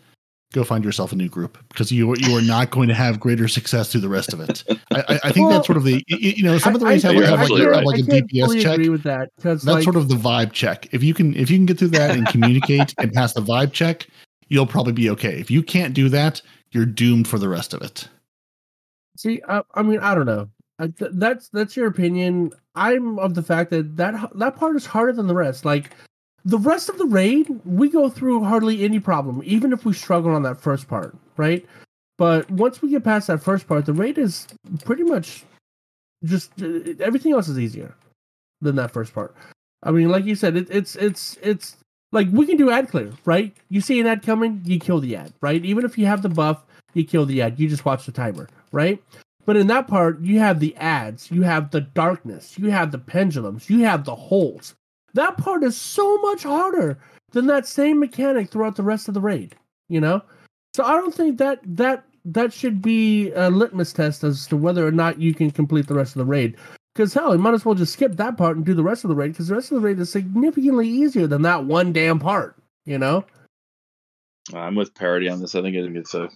go find yourself a new group because you you are not going to have greater success through the rest of it. I, I, think Well, that's sort of the you, know some of the I- I have, like, a- right. like a DPS fully check. agree with that That's like, sort of the vibe check. If you can if you can get through that and communicate and pass the vibe check, you'll probably be okay. If you can't do that, you're doomed for the rest of it. See, I, I mean, I don't know. Th- that's that's your opinion. I'm of the fact that that that part is harder than the rest. Like the rest of the raid, we go through hardly any problem, even if we struggle on that first part, right? But once we get past that first part, the raid is pretty much just uh, everything else is easier than that first part. I mean, like you said, it, it's it's it's like we can do ad clear, right? You see an ad coming, you kill the ad, right? Even if you have the buff, you kill the ad. You just watch the timer, right? But in that part, you have the ads, you have the darkness, you have the pendulums, you have the holes. That part is so much harder than that same mechanic throughout the rest of the raid, you know? So I don't think that that that should be a litmus test as to whether or not you can complete the rest of the raid. Because hell, you might as well just skip that part and do the rest of the raid because the rest of the raid is significantly easier than that one damn part, you know? I'm with Peroty on this. I think it- it's a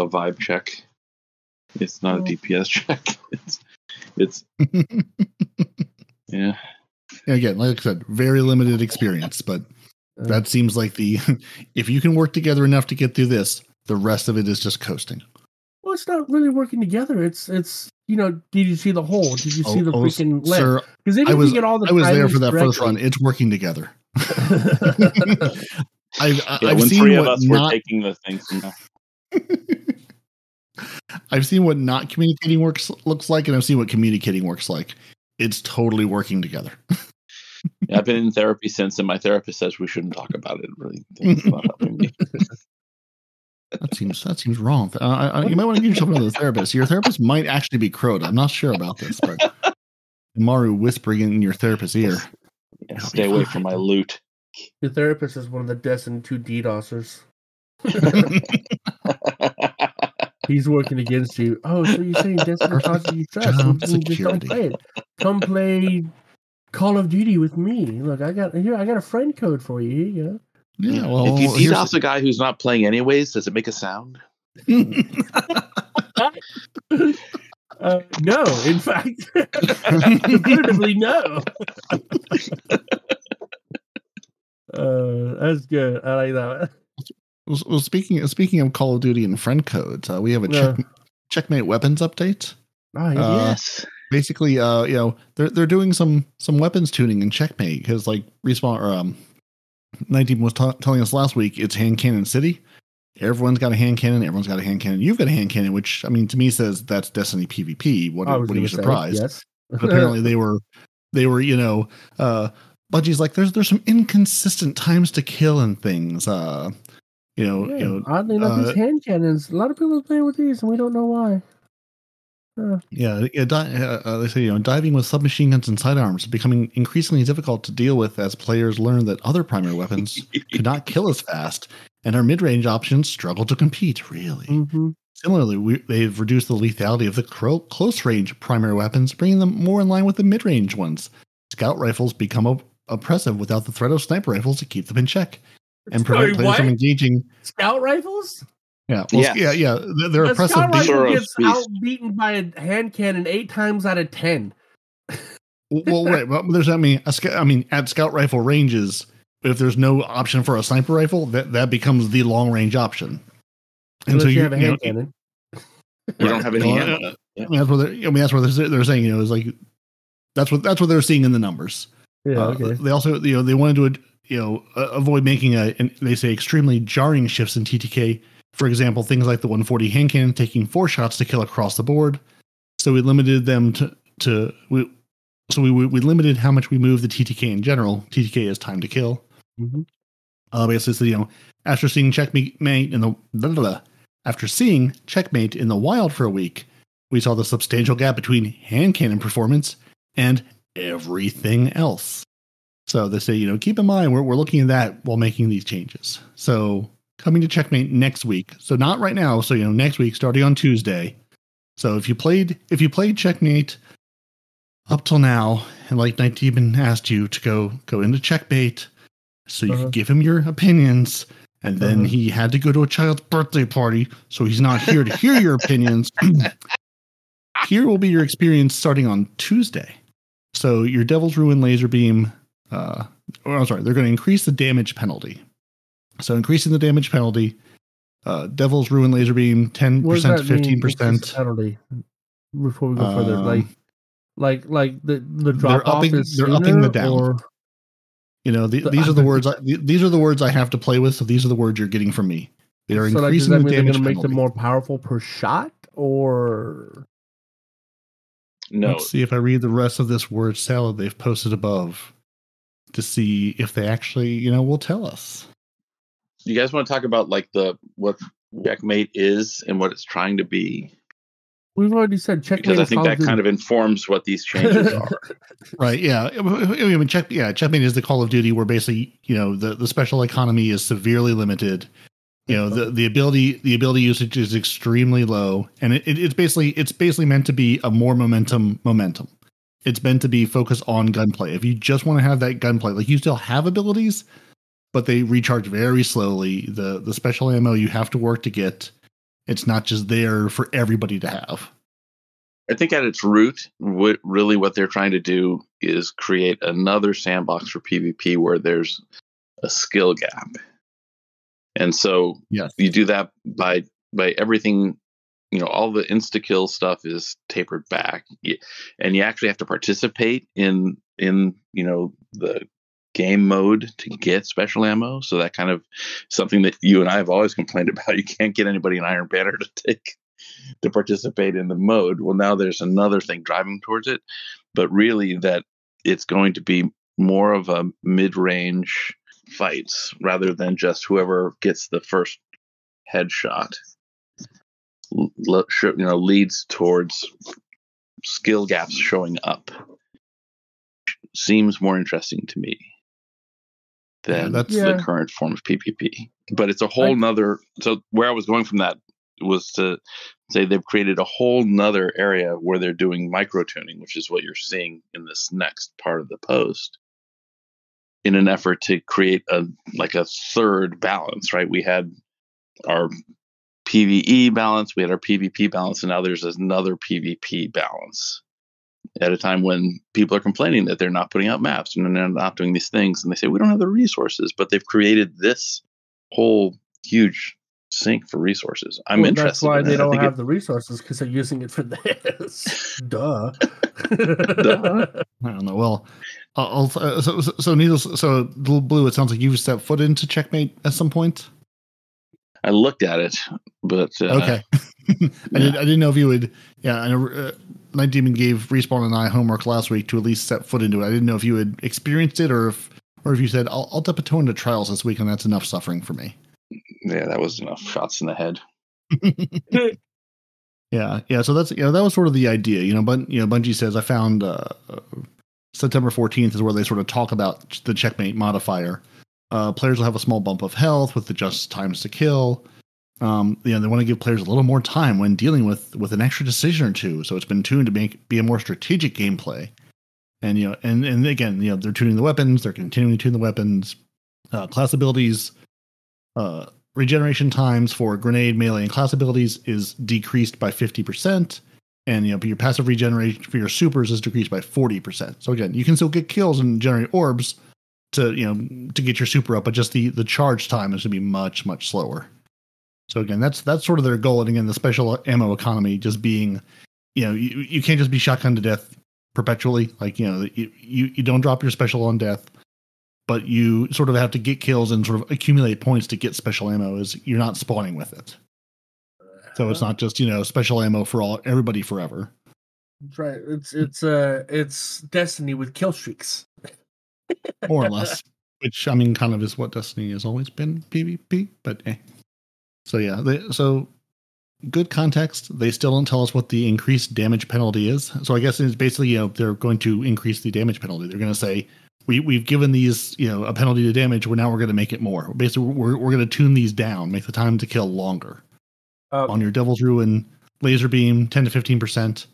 a vibe check. It's not a mm. DPS check. It's it's yeah. Again, like I said, very limited experience, but Uh, that seems like the if you can work together enough to get through this, the rest of it is just coasting. Well, it's not really working together. It's it's you know, did you see the hole? Did you see the Oh, oh, freaking lip? Because even I if was you get all the I was there for that timings first run. It's working together. I've I- Yeah, I've when seen three of what us were not taking the things I've seen what not communicating works looks like, and I've seen what communicating works like. It's totally working together. Yeah, I've been in therapy since, and my therapist says we shouldn't talk about it. Really, it's not helping me. That seems that seems wrong. Uh, I, I, you might want to give yourself another therapist. Your therapist might actually be Crota. I'm not sure about this, but Maru whispering in your therapist's ear. Yeah, stay away from my loot. Your therapist is one of the Destiny 2 DDoSers. He's working against you. Oh, so you're saying Destiny causes you stress? Job Well, just don't play it. Come play Call of Duty with me. Look, I got here. I got a friend code for you. Here you go. Yeah, well, if you here's- DDoS a guy who's not playing anyways, does it make a sound? Uh, no, in fact, definitively no. uh, that's good. I like that. well, well, speaking speaking of Call of Duty and friend codes, uh, we have a check, checkmate weapons update. Oh. Uh, yes. Basically uh you know they're they're doing some some weapons tuning in checkmate because like respawn or um 19 was t- telling us last week it's hand cannon city everyone's got a hand cannon everyone's got a hand cannon you've got a hand cannon which i mean to me says that's destiny pvp what, what are you say, surprised Yes. but apparently they were they were you know uh Bungie's like there's there's some inconsistent times to kill and things uh you know Yeah, you know oddly enough, uh, these hand cannons. A lot of people are playing with these, and we don't know why. Yeah, yeah di- uh, uh, they say you know diving with submachine guns and sidearms is becoming increasingly difficult to deal with as players learn that other primary weapons could not kill as fast, and our mid-range options struggle to compete. Really, hmm similarly, we, they've reduced the lethality of the cro- close-range primary weapons, bringing them more in line with the mid-range ones. Scout rifles become op- oppressive without the threat of sniper rifles to keep them in check, and prevent Sorry, players what? from engaging. Scout rifles? Yeah, well, Yes. yeah, yeah. They're, they're A oppressive. scout be- rifle gets beast. outbeaten by a hand cannon eight times out of ten. well, right. But there's, I mean, a, sc- I mean, at scout rifle ranges, if there's no option for a sniper rifle, that that becomes the long range option. And Unless so you you, have a you hand know, cannon. We don't have any Well, ammo. uh, I mean, that's what they're, I mean, that's what they're, they're saying. You know, is like that's what that's what they're seeing in the numbers. Yeah, Uh, okay. They also, you know, they wanted to, you know, uh, avoid making a, and they say extremely jarring shifts in TTK. For example, things like the 140 hand cannon taking four shots to kill across the board. So we limited them to to we. So we we limited how much we move the TTK in general. TTK is time to kill. Mhm. Uh, basically, so, you know, after seeing checkmate in the blah, blah, blah. after seeing checkmate in the wild for a week, we saw the substantial gap between hand cannon performance and everything else. So they say, you know, keep in mind we're we're looking at that while making these changes. So coming to checkmate next week. So not right now. So you know, next week, starting on Tuesday. So if you played if you played checkmate up till now, and like Nitedemon asked you to go go into checkmate, so you Uh-huh. could give him your opinions, and then Uh-huh. he had to go to a child's birthday party, so he's not here to hear your opinions. here will be your experience starting on Tuesday. So your Devil's Ruin laser beam, uh, or I'm sorry, they're going to increase the damage penalty. So increasing the damage penalty, uh, Devil's Ruin laser beam, 10% to fifteen increase the percent. penalty? Before we go further, Um, like, like, like the the drop off upping- is they're upping the down. Or You know, the, The- these are the words. I, these are the words I have to play with. So these are the words you're getting from me. They are so like, does increasing that the mean they're damage going to make them more powerful per shot, or No, Let's see if I read the rest of this word salad they've posted above to see if they actually, you know, will tell us. You guys want to talk about like the what checkmate is and what it's trying to be? we've already said checkmate. Because I think that kind of informs what these changes are. Right. Yeah. I mean, check. Yeah. Checkmate is the Call of Duty where basically, you know, the, the special economy is severely limited. You know, the, the ability the ability usage is extremely low, and it, it, it's basically it's basically meant to be a more momentum momentum. It's meant to be focused on gunplay. If you just want to have that gunplay, like you still have abilities, but they recharge very slowly. The the special ammo you have to work to get. It's not just there for everybody to have. I think at its root, what really what they're trying to do is create another sandbox for PvP where there's a skill gap. And so Yes. you do that by by everything, you know, all the insta kill stuff is tapered back. And you actually have to participate in in, you know, the game mode to get special ammo. So that kind of something that you and I have always complained about. You can't get anybody in Iron Banner to take to participate in the mode. Well, now there's another thing driving towards it, but really that it's going to be more of a mid-range fights rather than just whoever gets the first headshot. You know, leads towards skill gaps showing up. Seems more interesting to me Yeah, that's- the Yeah. current form of PvP. But it's a whole I- nother. So where I was going from that was to say they've created a whole nother area where they're doing micro tuning, which is what you're seeing in this next part of the post. In an effort to create a like a third balance, right? We had our PVE balance, we had our PvP balance, and now there's another PvP balance. At a time when people are complaining that they're not putting out maps and they're not doing these things, and they say we don't have the resources, but they've created this whole huge sink for resources. I'm Well, interested. That's why in they it. I don't think have it- the resources because they're using it for this. Duh. Duh. I don't know. Well, I'll, I'll- uh, so, so, so needless. So, Blue, Blue, it sounds like you've stepped foot into checkmate at some point. I looked at it, but uh, Okay. I, did, I didn't know if you would. Yeah, I know. Uh, Nitedemon gave Respawn and I homework last week to at least set foot into it. I didn't know if you had experienced it or if, or if you said, "I'll, I'll dip a toe into trials this week," and that's enough suffering for me. yeah, that was enough shots in the head. Yeah, yeah. So that's you know that was sort of the idea, you know. But you know, Bungie says I found uh, uh, September fourteenth is where they sort of talk about the checkmate modifier. Uh, players will have a small bump of health with the just times to kill. Um, you know, they want to give players a little more time when dealing with with an extra decision or two. So it's been tuned to make be a more strategic gameplay. And you know, and and again, you know, they're tuning the weapons. They're continuing to tune the weapons. Uh, class abilities. Uh, regeneration times for grenade, melee, and class abilities is decreased by 50%. And you know, your passive regeneration for your supers is decreased by 40%. So again, you can still get kills and generate orbs to, you know, to get your super up, but just the the charge time is gonna be much, much slower. So again, that's that's sort of their goal. And again, the special ammo economy just being, you know, you, you can't just be shotgun to death perpetually. Like, you know, you, you, you don't drop your special on death but you sort of have to get kills and sort of accumulate points to get special ammo is you're not spawning with it so it's not just you know special ammo for all everybody forever That's right. It's it's uh it's Destiny with kill streaks. more or less which I mean, kind of is what Destiny has always been PvP. But eh. So yeah, they, so good context. They still don't tell us what the increased damage penalty is. So I guess it's basically you know they're going to increase the damage penalty. They're going to say we we've given these you know a penalty to damage. Well, now we're going to make it more. Basically, we're we're going to tune these down, make the time to kill longer Uh, on your Devil's Ruin, Laser Beam, 10 to 15%.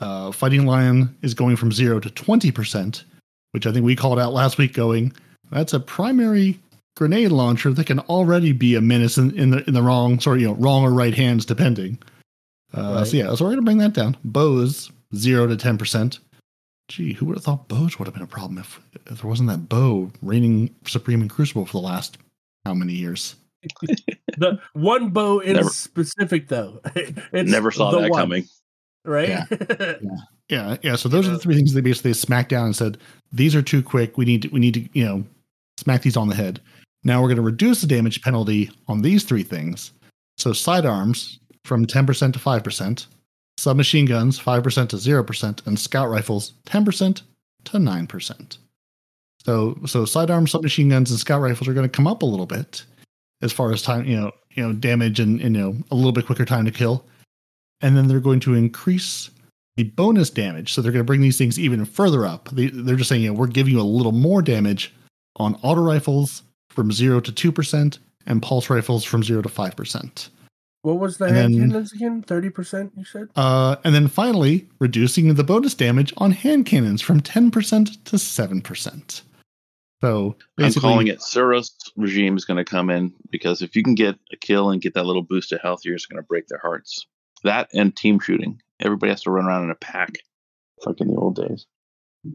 Uh, Fighting Lion is going from 0 to 20%, which I think we called out last week, going, that's a primary grenade launcher that can already be a menace in, in the in the wrong, sort of, you know, wrong or right hands, depending. Uh, Right. So, yeah, so we're going to bring that down. Bows, 0 to 10%. Gee, who would have thought bows would have been a problem if, if there wasn't that bow reigning supreme in Crucible for the last how many years? the one bow in Never- specific though. it's Never saw that one, coming. Right? Yeah. Yeah, yeah. So those are the three things they basically smacked down and said these are too quick. We need to, we need to you know smack these on the head. Now we're going to reduce the damage penalty on these three things. So sidearms from ten percent to five percent, submachine guns five percent to zero percent, and scout rifles ten percent to nine percent. So so sidearms, submachine guns, and scout rifles are going to come up a little bit as far as time you know you know damage and, and you know a little bit quicker time to kill, and then they're going to increase the bonus damage. So they're going to bring these things even further up. They, they're just saying, you know, we're giving you a little more damage on auto rifles from zero to two percent, and pulse rifles from zero to five percent. what was the And hand cannons again? Thirty percent, you said? Uh, and then finally, reducing the bonus damage on hand cannons from ten percent to seven percent. So I'm calling it Suros regime is going to come in because if you can get a kill and get that little boost of health, you're just going to break their hearts. That and team shooting. Everybody has to run around in a pack, like in the old days.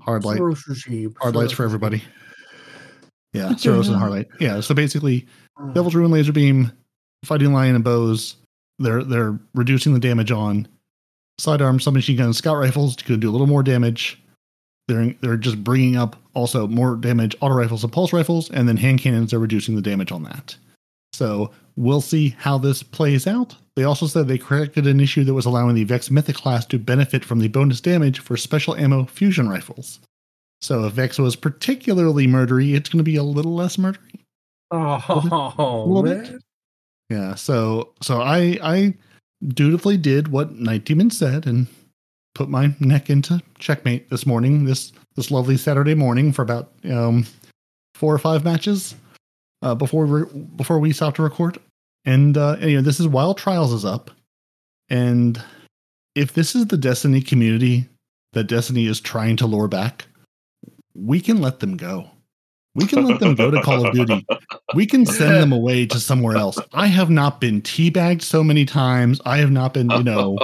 hard light. Suros regime. hard lights for everybody. Yeah, Suros and hard light. Yeah, so basically, hmm. Devil's Ruin Laser Beam, Fighting Lion and Bows, they're they're reducing the damage on sidearms, submachine guns, scout rifles to do a little more damage. They're they're just bringing up also more damage auto rifles and pulse rifles, and then hand cannons are reducing the damage on that. So we'll see how this plays out. They also said they corrected an issue that was allowing the Vex Mythoclast to benefit from the bonus damage for special ammo fusion rifles. So if Vex was particularly murdery, it's going to be a little less murdery. Oh, little man. bit. Yeah. So so I I dutifully did what Nitedemon said and put my neck into checkmate this morning. This this lovely Saturday morning for about um four or five matches uh, before we before we stopped to record. And uh, and, you know this is while Trials is up, and if this is the Destiny community that Destiny is trying to lure back, we can let them go. We can let them go to Call of Duty. We can send them away to somewhere else. I have not been teabagged so many times. I have not been, you know,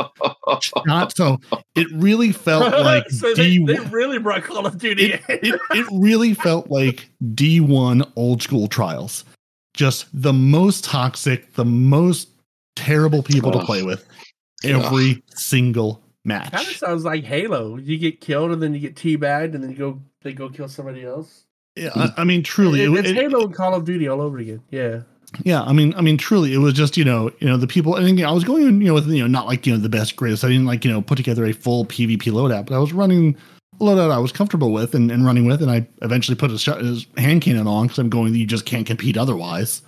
not so. It really felt like so they, D. they really brought Call of Duty. It, it, it really felt like D1 old school trials. Just the most toxic, the most terrible people to play with every single match. kind of sounds like Halo. You get killed and then you get teabagged and then you go they go kill somebody else. Yeah, I, I mean, truly, It- it- it's it- Halo and Call of Duty all over again. Yeah. Yeah, I mean, I mean, truly, it was just you know, you know, the people. And again, I was going, you know, with you know, not like you know the best greatest. I didn't like you know put together a full PvP loadout, but I was running a loadout I was comfortable with and, and running with, and I eventually put a, shot, a hand cannon on because I'm going. You just can't compete otherwise.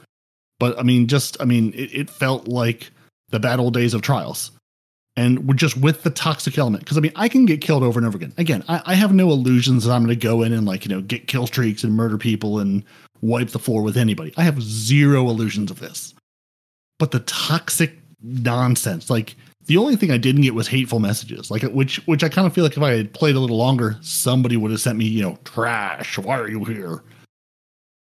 But I mean, just I mean, it, it felt like the bad old days of trials, and we're just with the toxic element. Because I mean, I can get killed over and over again. Again, I, I have no illusions that I'm going to go in and like you know get kill streaks and murder people and wipe the floor with anybody. I have zero illusions of this. But the toxic nonsense, like the only thing I didn't get was hateful messages, like which which I kind of feel like if I had played a little longer, somebody would have sent me, you know, trash. Why are you here?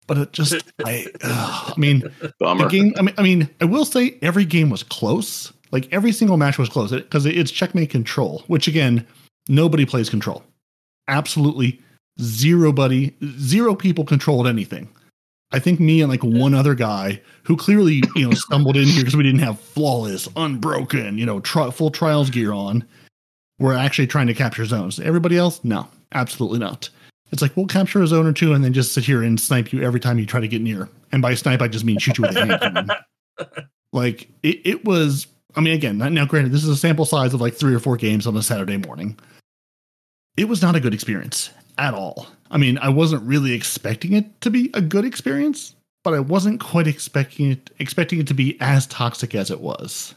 But it just, I, ugh, I mean, the game. I mean, I mean, I will say every game was close. Like every single match was close because it's checkmate control, which again, nobody plays control. Absolutely zero buddy, zero people controlled anything. I think me and like one other guy who clearly you know stumbled in here because we didn't have flawless, unbroken, you know, tri- full trials gear on. We're actually trying to capture zones. Everybody else, no, absolutely not. It's like we'll capture a zone or two and then just sit here and snipe you every time you try to get near. And by snipe, I just mean shoot you with a hand cannon. Like it, it was. I mean, again, now granted, this is a sample size of like three or four games on a Saturday morning. It was not a good experience at all. I mean, I wasn't really expecting it to be a good experience, but I wasn't quite expecting it expecting it to be as toxic as it was.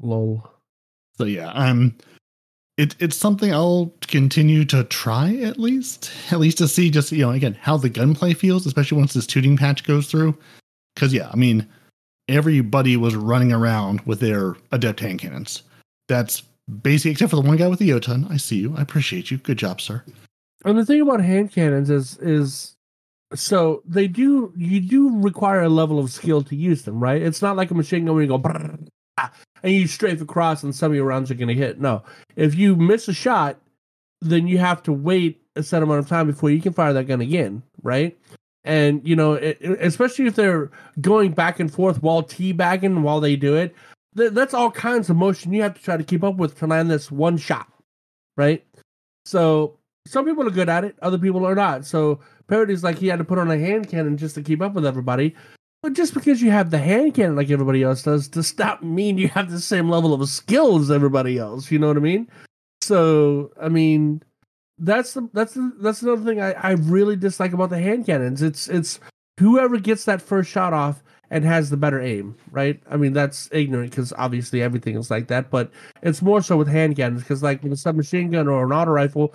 Lol. So yeah, I'm. It, it's something I'll continue to try at least, at least to see just you know again how the gunplay feels, especially once this tuning patch goes through. Because yeah, I mean, everybody was running around with their adept hand cannons. That's basically except for the one guy with the Jotun. I see you. I appreciate you. Good job, sir. And the thing about hand cannons is is so they do you do require a level of skill to use them, right? It's not like a machine gun where you go ah, and you strafe across and some of your rounds are going to hit. No, if you miss a shot, then you have to wait a set amount of time before you can fire that gun again, right? And you know, it, especially if they're going back and forth while teabagging while they do it, th- that's all kinds of motion you have to try to keep up with to land this one shot, right? So some people are good at it, other people are not. So Peroty's like he had to put on a hand cannon just to keep up with everybody. But just because you have the hand cannon like everybody else does, does not mean you have the same level of skill as everybody else. You know what I mean? So I mean, that's the that's the, that's another thing I, I really dislike about the hand cannons. It's it's whoever gets that first shot off and has the better aim, right? I mean that's ignorant because obviously everything is like that, but it's more so with hand cannons because like with a submachine gun or an auto rifle,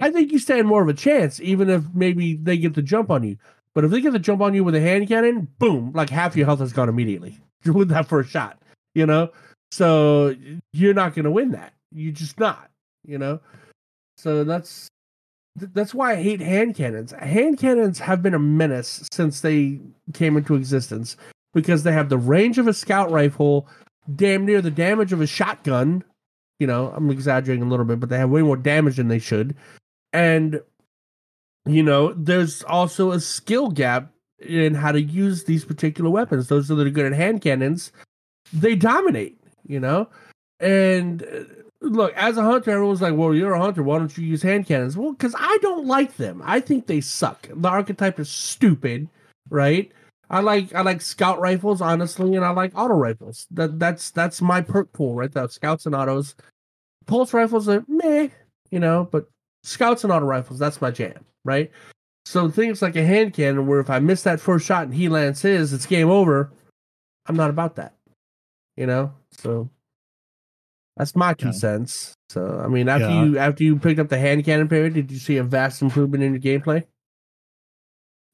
I think you stand more of a chance, even if maybe they get the jump on you. But if they get the jump on you with a hand cannon, boom, like half your health is gone immediately with that first shot, you know? So you're not going to win that. You're just not, you know? So that's that's why I hate hand cannons. Hand cannons have been a menace since they came into existence because they have the range of a scout rifle, damn near the damage of a shotgun. You know, I'm exaggerating a little bit, but they have way more damage than they should. And you know, there's also a skill gap in how to use these particular weapons. Those that are good at hand cannons, they dominate, you know? And uh, look, as a hunter, everyone's like, well, you're a hunter. Why don't you use hand cannons? Well, because I don't like them. I think they suck. The archetype is stupid, right? I like I like scout rifles, honestly, and I like auto rifles. That that's that's my perk pool, right? That scouts and autos. Pulse rifles are meh, you know, but scouts and auto rifles, that's my jam, right? So things like a hand cannon, where if I miss that first shot and he lands his, it's game over. I'm not about that, you know. So that's my two Yeah. cents. So I mean, after Yeah. you after you picked up the hand cannon period, did you see a vast improvement in your gameplay?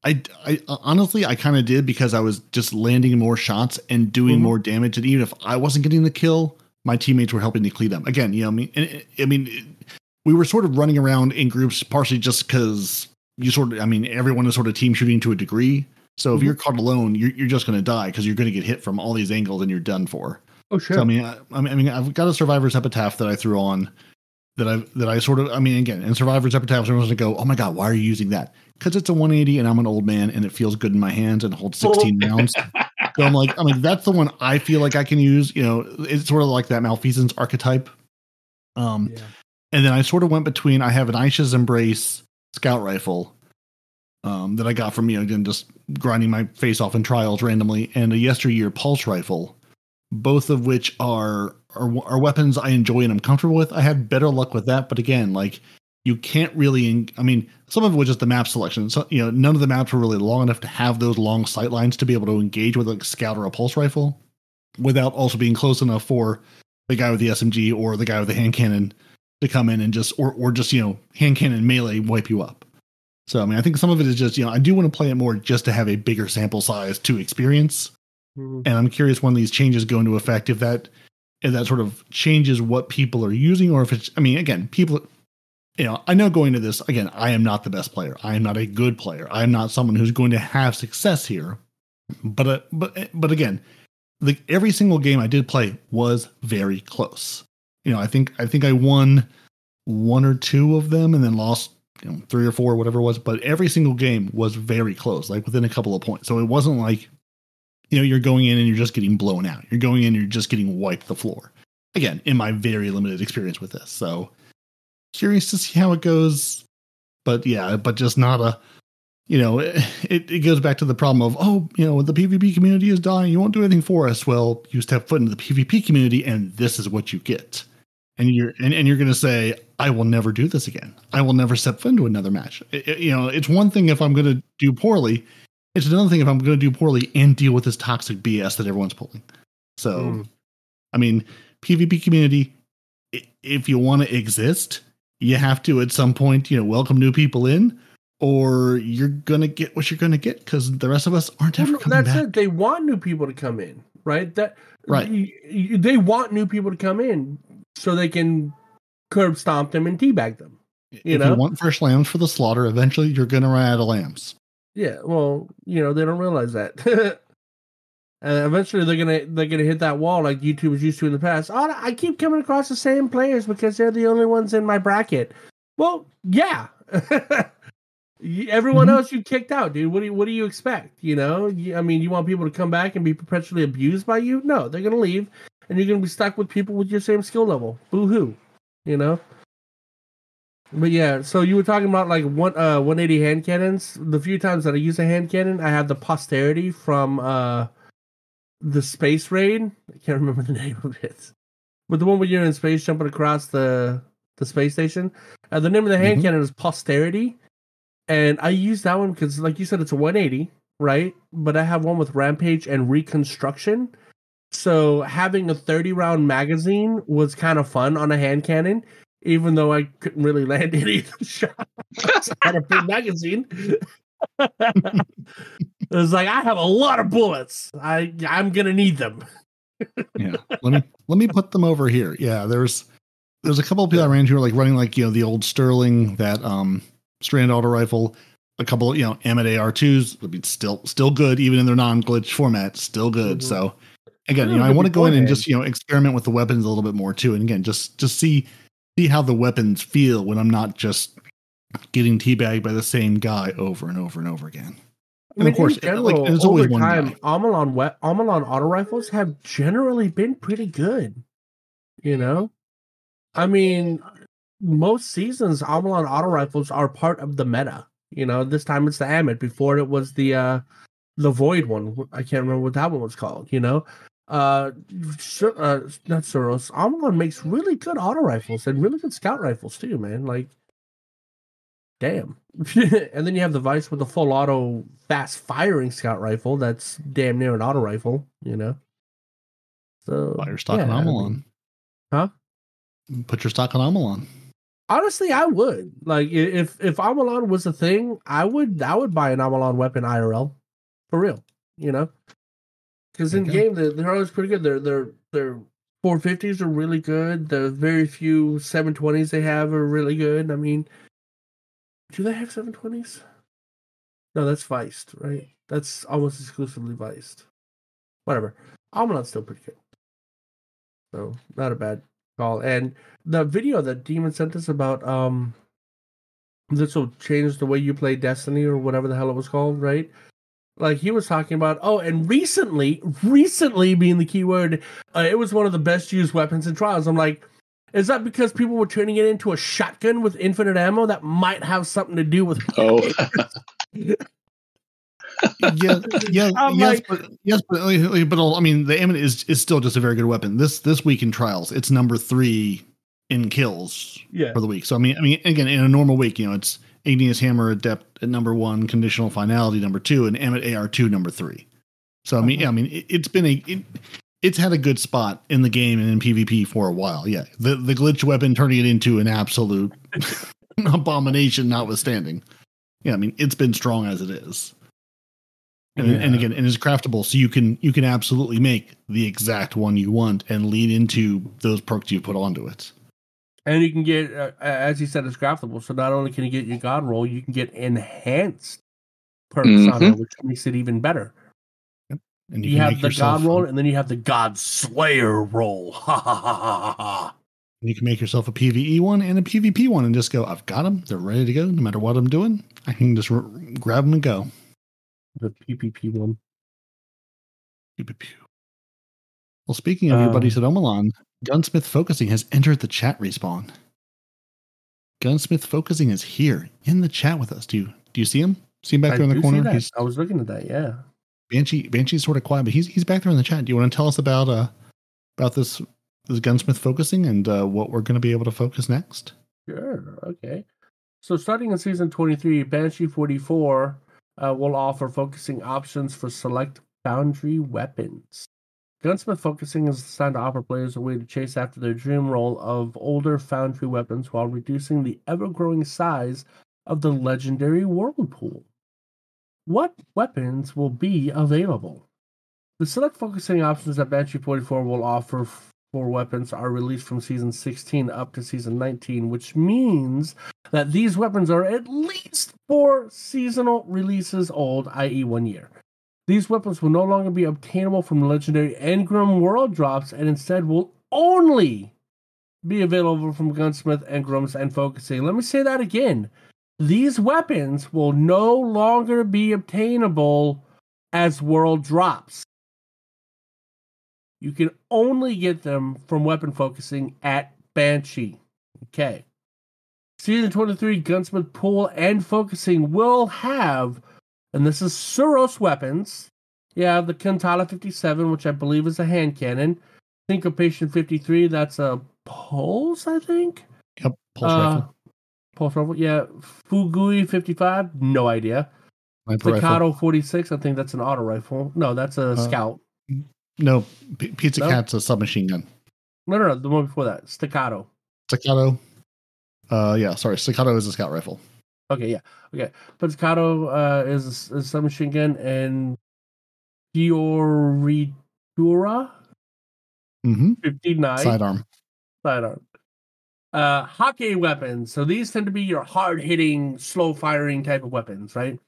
I, I honestly, I kind of did because I was just landing more shots and doing Mhm. more damage. And even if I wasn't getting the kill, my teammates were helping to clean them. Again, you know, I mean, I mean, we were sort of running around in groups, partially just because you sort of, I mean, everyone is sort of team shooting to a degree. So if Mhm. you're caught alone, you're, you're just going to die because you're going to get hit from all these angles and you're done for. Oh sure. So I mean, I, I mean, I mean, I've got a survivor's epitaph that I threw on that I that I sort of, I mean, again, in survivor's epitaph, everyone's gonna go, "Oh my god, why are you using that?" Because it's a 180 and I'm an old man and it feels good in my hands and holds 16 rounds. So I'm like, I'm like, that's the one I feel like I can use. You know, it's sort of like that malfeasance archetype. Um, yeah. and then I sort of went between. I have an Aisha's Embrace scout rifle um, that I got from you know again just grinding my face off in trials randomly, and a yesteryear pulse rifle, both of which are are, are weapons I enjoy and I'm comfortable with. I had better luck with that, but again, like you can't really. I mean, some of it was just the map selection. So you know, none of the maps were really long enough to have those long sight lines to be able to engage with like scout or a pulse rifle, without also being close enough for the guy with the SMG or the guy with the hand cannon to come in and just or or just you know hand cannon melee wipe you up. So I mean, I think some of it is just you know I do want to play it more just to have a bigger sample size to experience, Mhm. and I'm curious when these changes go into effect if that if that sort of changes what people are using or if it's I mean again people you know I know going to this again I am not the best player I am not a good player I am not someone who's going to have success here, but uh, but but again the every single game I did play was very close. You know I think I think I won one or two of them and then lost you know three or four whatever it was but every single game was very close like within a couple of points so it wasn't like you know you're going in and you're just getting blown out. You're going in you're just getting wiped the floor. Again in my very limited experience with this. So curious to see how it goes. But yeah but just not a you know it, it goes back to the problem of oh you know the pvp community is dying. You won't do anything for us. Well you step foot into the pvp community and this is what you get. And you're and, and you're going to say i will never do this again. I will never step foot into another match. It- it- you know it's one thing if i'm going to do poorly it's another thing if i'm going to do poorly and deal with this toxic bs that everyone's pulling so Mm. i mean pvp community if you want to exist you have to at some point you know welcome new people in or you're going to get what you're going to get because the rest of us aren't ever coming that's back it. They want new people to come in, right? That Right. They want new people to come in so they can curb stomp them and teabag them. if know? you want fresh lambs for the slaughter eventually you're going to run out of lambs Yeah, well, you know they don't realize that. and eventually they're gonna they're gonna hit that wall like YouTube was used to in the past. Oh, I keep coming across the same players because they're the only ones in my bracket. Well, yeah. Everyone Mhm. else you kicked out, dude. What do you what do you expect? You know, I mean, you want people to come back and be perpetually abused by you? No, they're gonna leave, and you're gonna be stuck with people with your same skill level. Boo hoo, you know. But yeah, so you were talking about like one uh 180 hand cannons. The few times that I use a hand cannon, I have the posterity from uh the space raid. I can't remember the name of it, but the one where you're in space jumping across the the space station. Uh, the name of the hand Mhm. cannon is posterity, and I use that one because, like you said, it's a 180, right? But I have one with rampage and reconstruction. So having a 30 round magazine was kind of fun on a hand cannon, even though I couldn't really land any of the shots. Had a big magazine. it was like I have a lot of bullets. I I'm gonna need them. yeah let me let me put them over here yeah there's there's a couple of people i ran who are like running like you know the old sterling that um strand auto rifle a couple of, you know Ammit ar2s would be still still good even in their non-glitch format still good Mhm. so again you know i want to go in and just you know experiment with the weapons a little bit more too and again just just see see how the weapons feel when i'm not just getting teabagged by the same guy over and over and over again I And mean, of course, general, like, there's always one time, guy. Omolon we- Omolon auto rifles have generally been pretty good. You know, I mean, most seasons Omolon auto rifles are part of the meta. You know, this time it's the Ammit. Before it was the uh the Void one. I can't remember what that one was called. You know, uh, uh not Suros. Omolon makes really good auto rifles and really good scout rifles too, man. Like, damn. and then you have the Veist with the full auto fast firing scout rifle. That's damn near an auto rifle. You know. So buy your stock yeah, on I mean- Huh? put your stock on Omolon Honestly, I would like if if Omolon was a thing, I would I would buy an Omolon weapon IRL for real. You know, because in game they're, they're always pretty good. Their their their 450s are really good. The very few 720s they have are really good. I mean, do they have 720s? No, that's Veist, right? That's almost exclusively Veist. Whatever. Omolon's still pretty good. So not a bad call. And the video that Demon sent us about um this will change the way you play Destiny or whatever the hell it was called, right? Like he was talking about, oh, and recently, recently being the key word, uh, it was one of the best used weapons in trials. I'm like, is that because people were turning it into a shotgun with infinite ammo? That might have something to do with. Oh, yeah, yeah, I'm yes, like- but yes, but but I mean, the Ammon is is still just a very good weapon. This this week in trials, it's number three in kills Yeah, for the week. So I mean, I mean, again, in a normal week, you know, it's Igneous Hammer Adept at number one, Conditional Finality number two, and Ammon AR two number three. So I mean, yeah, I mean, it, it's been a it, it's had a good spot in the game and in PvP for a while. Yeah, the the glitch weapon turning it into an absolute abomination, notwithstanding. Yeah, I mean, it's been strong as it is. And, and again, and it's craftable, so you can you can absolutely make the exact one you want and lead into those perks you put onto it. And you can get, uh, as you said, it's craftable. So not only can you get your God roll, you can get enhanced perks on it, which makes it even better. And You, can have the God roll, and then you have the God Slayer roll. Ha ha ha ha ha. You can make yourself a PVE one and a PvP one, and just go. I've got them. They're ready to go. No matter what I'm doing, I can just r- grab them and go. The PPP one. Pew, pew, pew. Well, speaking of your Um, buddies at Omolon, Gunsmith Focusing has entered the chat respawn. Gunsmith Focusing is here in the chat with us. Do you do you see him? See him back I there in the corner? He's I was looking at that. Yeah. Banshee. Banshee's sort of quiet, but he's he's back there in the chat. Do you want to tell us about uh about this this Gunsmith focusing and uh, what we're going to be able to focus next. Sure. Okay. So starting in season 23, Banshee 44 uh, will offer focusing options for select Foundry weapons. Gunsmith focusing is designed to offer players a way to chase after their dream roll of older Foundry weapons while reducing the ever growing size of the legendary world pool. What weapons will be available? The select focusing options that Banshee 44 will offer for weapons are released from season 16 up to season 19, which means that these weapons are at least four seasonal releases old, i.e., one year. These weapons will no longer be obtainable from legendary Engram world drops and instead will only be available from Gunsmith, Engrams, and Focusing. Let me say that again. These weapons will no longer be obtainable as world drops. You can only get them from weapon focusing at Banshee. Okay. Season 23 Gunsmith Pool and Focusing will have, and this is Suros weapons. Yeah, the Cantata 57, which I believe is a hand cannon. Syncopation 53, that's a pulse, I think. Yep, pulse Uh, rifle, Pulse rifle, yeah. Fugue 55, no idea. Staccato 46, I think that's an auto rifle. No, that's a Uh, scout. No, P- Pizza No? Cat's a submachine gun. No, no, no, the one before that. Staccato. Staccato. Uh, yeah, sorry, Staccato is a scout rifle. Okay, yeah. Okay. Staccato uh, is, is a submachine gun and Fioritura Mm-hmm. 59 Sidearm. sidearm. Uh, Häkke weapons. So these tend to be your hard hitting, slow firing type of weapons, right?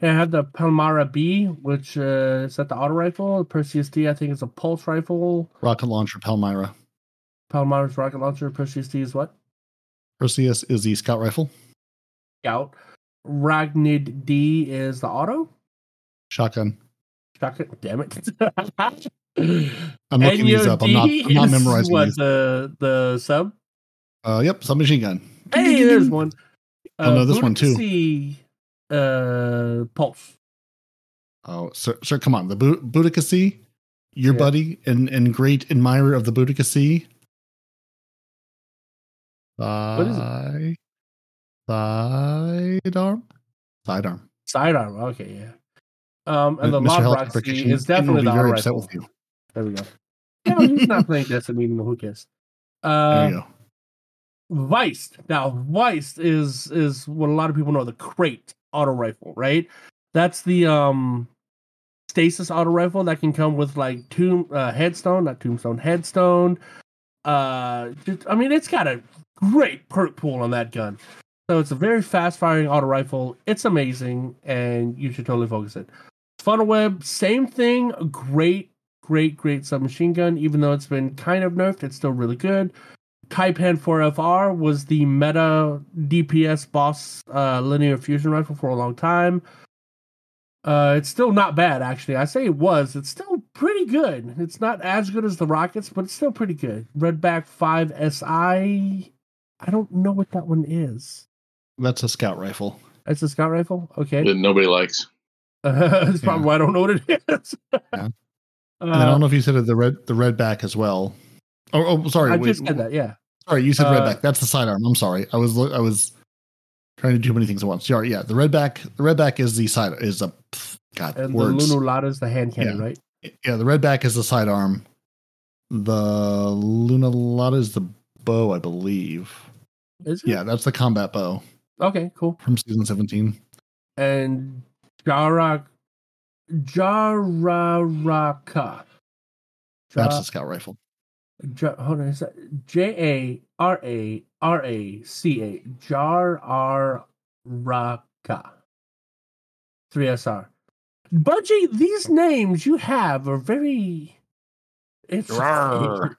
And I have the Palmyra B, which uh, is that the auto rifle. Perseus D, I think, is a pulse rifle. Rocket launcher, Palmyra. Palmyra's rocket launcher. Perseus D is what? Perseus is the scout rifle. Scout. Ragnhild D is the auto. Shotgun. Shotgun. Damn it. I'm looking these up. I'm not, I'm not is memorizing what these. the the sub. Uh, yep, submachine gun. Hey, there's one. Oh, no, this one too. Boudica, Uh, pulse. Oh, sir, sir, come on. The Bu- Boudica your Yeah. buddy and, and great admirer of the Boudica Sea. What is it? Thigh- Sidearm? Sidearm. Sidearm. Okay, yeah. Um, and the Mr. Lob Helicopter Roxy Kitchen is definitely will the be very upset with you. There we go. Yeah, he's not playing Destiny anymore. Who cares? There Uh, you go. Veist. Now, Veist is is what a lot of people know the Krait auto rifle, right? That's the um stasis auto rifle that can come with like tomb uh, headstone, not tombstone, headstone. Uh, just, I mean, it's got a great perk pool on that gun. So it's a very fast firing auto rifle. It's amazing, and you should totally focus it. Funnel web, same thing. Great, great, great submachine gun. Even though it's been kind of nerfed, it's still really good. Taipan 4FR was the meta DPS boss uh, linear fusion rifle for a long time. Uh, it's still not bad, actually. I say it was. It's still pretty good. It's not as good as the Rockets, but it's still pretty good. Redback 5 SI. I don't know what that one is. That's a scout rifle. It's a scout rifle? Okay. that nobody likes. That's probably Yeah. why I don't know what it is. Yeah. And I Uh, don't know if you said it, the red the red back as well. Oh, oh sorry. I wait, just said that, yeah. Sorry, you said Uh, red back. That's the sidearm. I'm sorry. I was I was trying to do many things at once. Sorry, yeah. The red back the red back is the side is a God And words. the Lunulata is the hand cannon, Yeah. right? yeah, the red back is the sidearm. The Lunulata is the bow, I believe. Is it? Yeah, that's the combat bow Okay, cool. from season 17. and Jara Jararaca. That's Ja- a scout rifle. Ja- hold on, is that J A R A R A C A Jararaca. Three S R. Budgie, these names you have are very It's Rawr.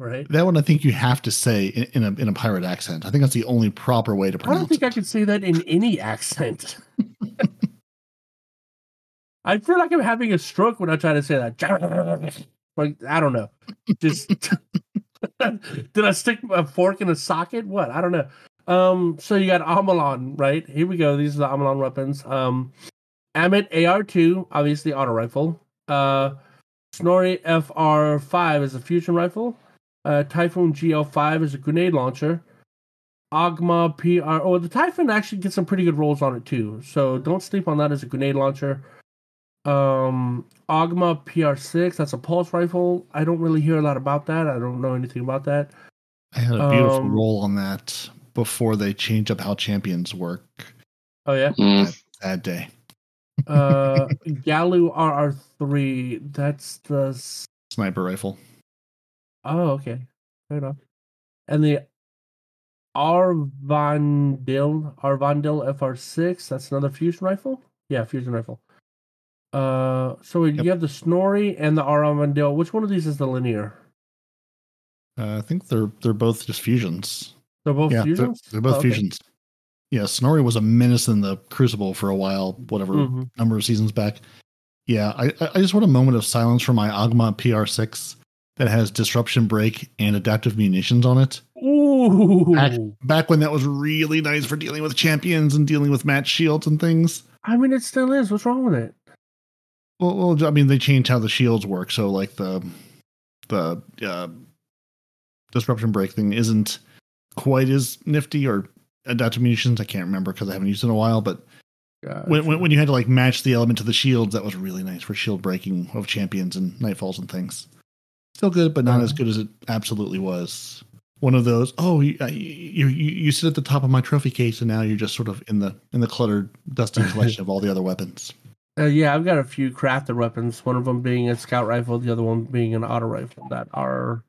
Right? That one I think you have to say in, in a in a pirate accent. I think that's the only proper way to pronounce. I don't think it. I could say that in any accent. I feel like I'm having a stroke when I try to say that. Like I don't know. Just did I stick a fork in a socket? What? I don't know. Um, so you got Omolon, right? Here we go. These are the Omolon weapons. Um, Ammit AR2, obviously auto rifle. Uh, Snorri FR5 is a fusion rifle. Uh, Typhoon GL5 is a grenade launcher. Agma PR. Oh, the Typhoon actually gets some pretty good rolls on it too. So don't sleep on that as a grenade launcher. Um, Agma PR6. That's a pulse rifle. I don't really hear a lot about that. I don't know anything about that. I had a beautiful Um, roll on that before they changed up how champions work. Oh yeah. Mm, That day. Uh, Gallu RR3. That's the. Sniper rifle. Oh, okay. Fair enough. And the Arvandil Arvandil FR6. That's another fusion rifle. Yeah, fusion rifle. Uh, so Yep. you have the Snorri and the Arvandil. Which one of these is the linear? Uh, I think they're they're both just fusions. They're both yeah, they're, fusions. they're both Oh, okay. fusions. Yeah, Snorri was a menace in the Crucible for a while, whatever Mhm. number of seasons back. Yeah, I, I I just want a moment of silence for my Agma PR6 that has disruption break and adaptive munitions on it. Ooh. Back, back when that was really nice for dealing with champions and dealing with match shields and things. I mean, it still is. What's wrong with it? Well, well, I mean, they changed how the shields work, so like the the uh, disruption break thing isn't quite as nifty or adaptive munitions. I can't remember because I haven't used it in a while. But when, when when you had to like match the element to the shields, that was really nice for shield breaking of champions and nightfalls and things. Still good, but not Uh-huh. as good as it absolutely was. One of those. Oh, you, you you you sit at the top of my trophy case, and now you're just sort of in the in the cluttered, dusty collection of all the other weapons. Uh, yeah, I've got a few crafted weapons. One of them being a scout rifle, the other one being an auto rifle that are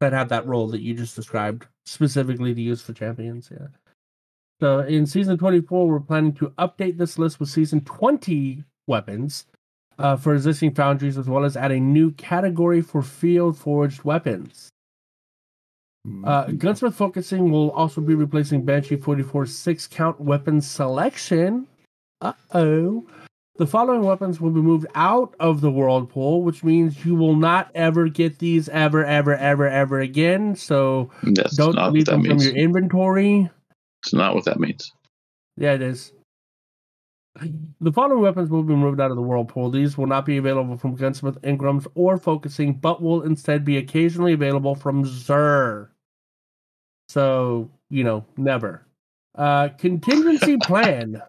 that have that roll that you just described specifically to use for champions. Yeah. So in season 24, we're planning to update this list with season 20 weapons uh, for existing foundries, as well as add a new category for field forged weapons. Uh, Gunsmith focusing will also be replacing Banshee 44's six count weapon selection. Uh oh. The following weapons will be moved out of the world pool, which means you will not ever get these ever, ever, ever, ever again. So that's don't not what delete that them from your inventory. It's not what that means. Yeah, it is. The following weapons will be moved out of the whirlpool. These will not be available from Gunsmith, Engrams, or Focusing, but will instead be occasionally available from Xûr. So, you know, never. Uh, contingency plan.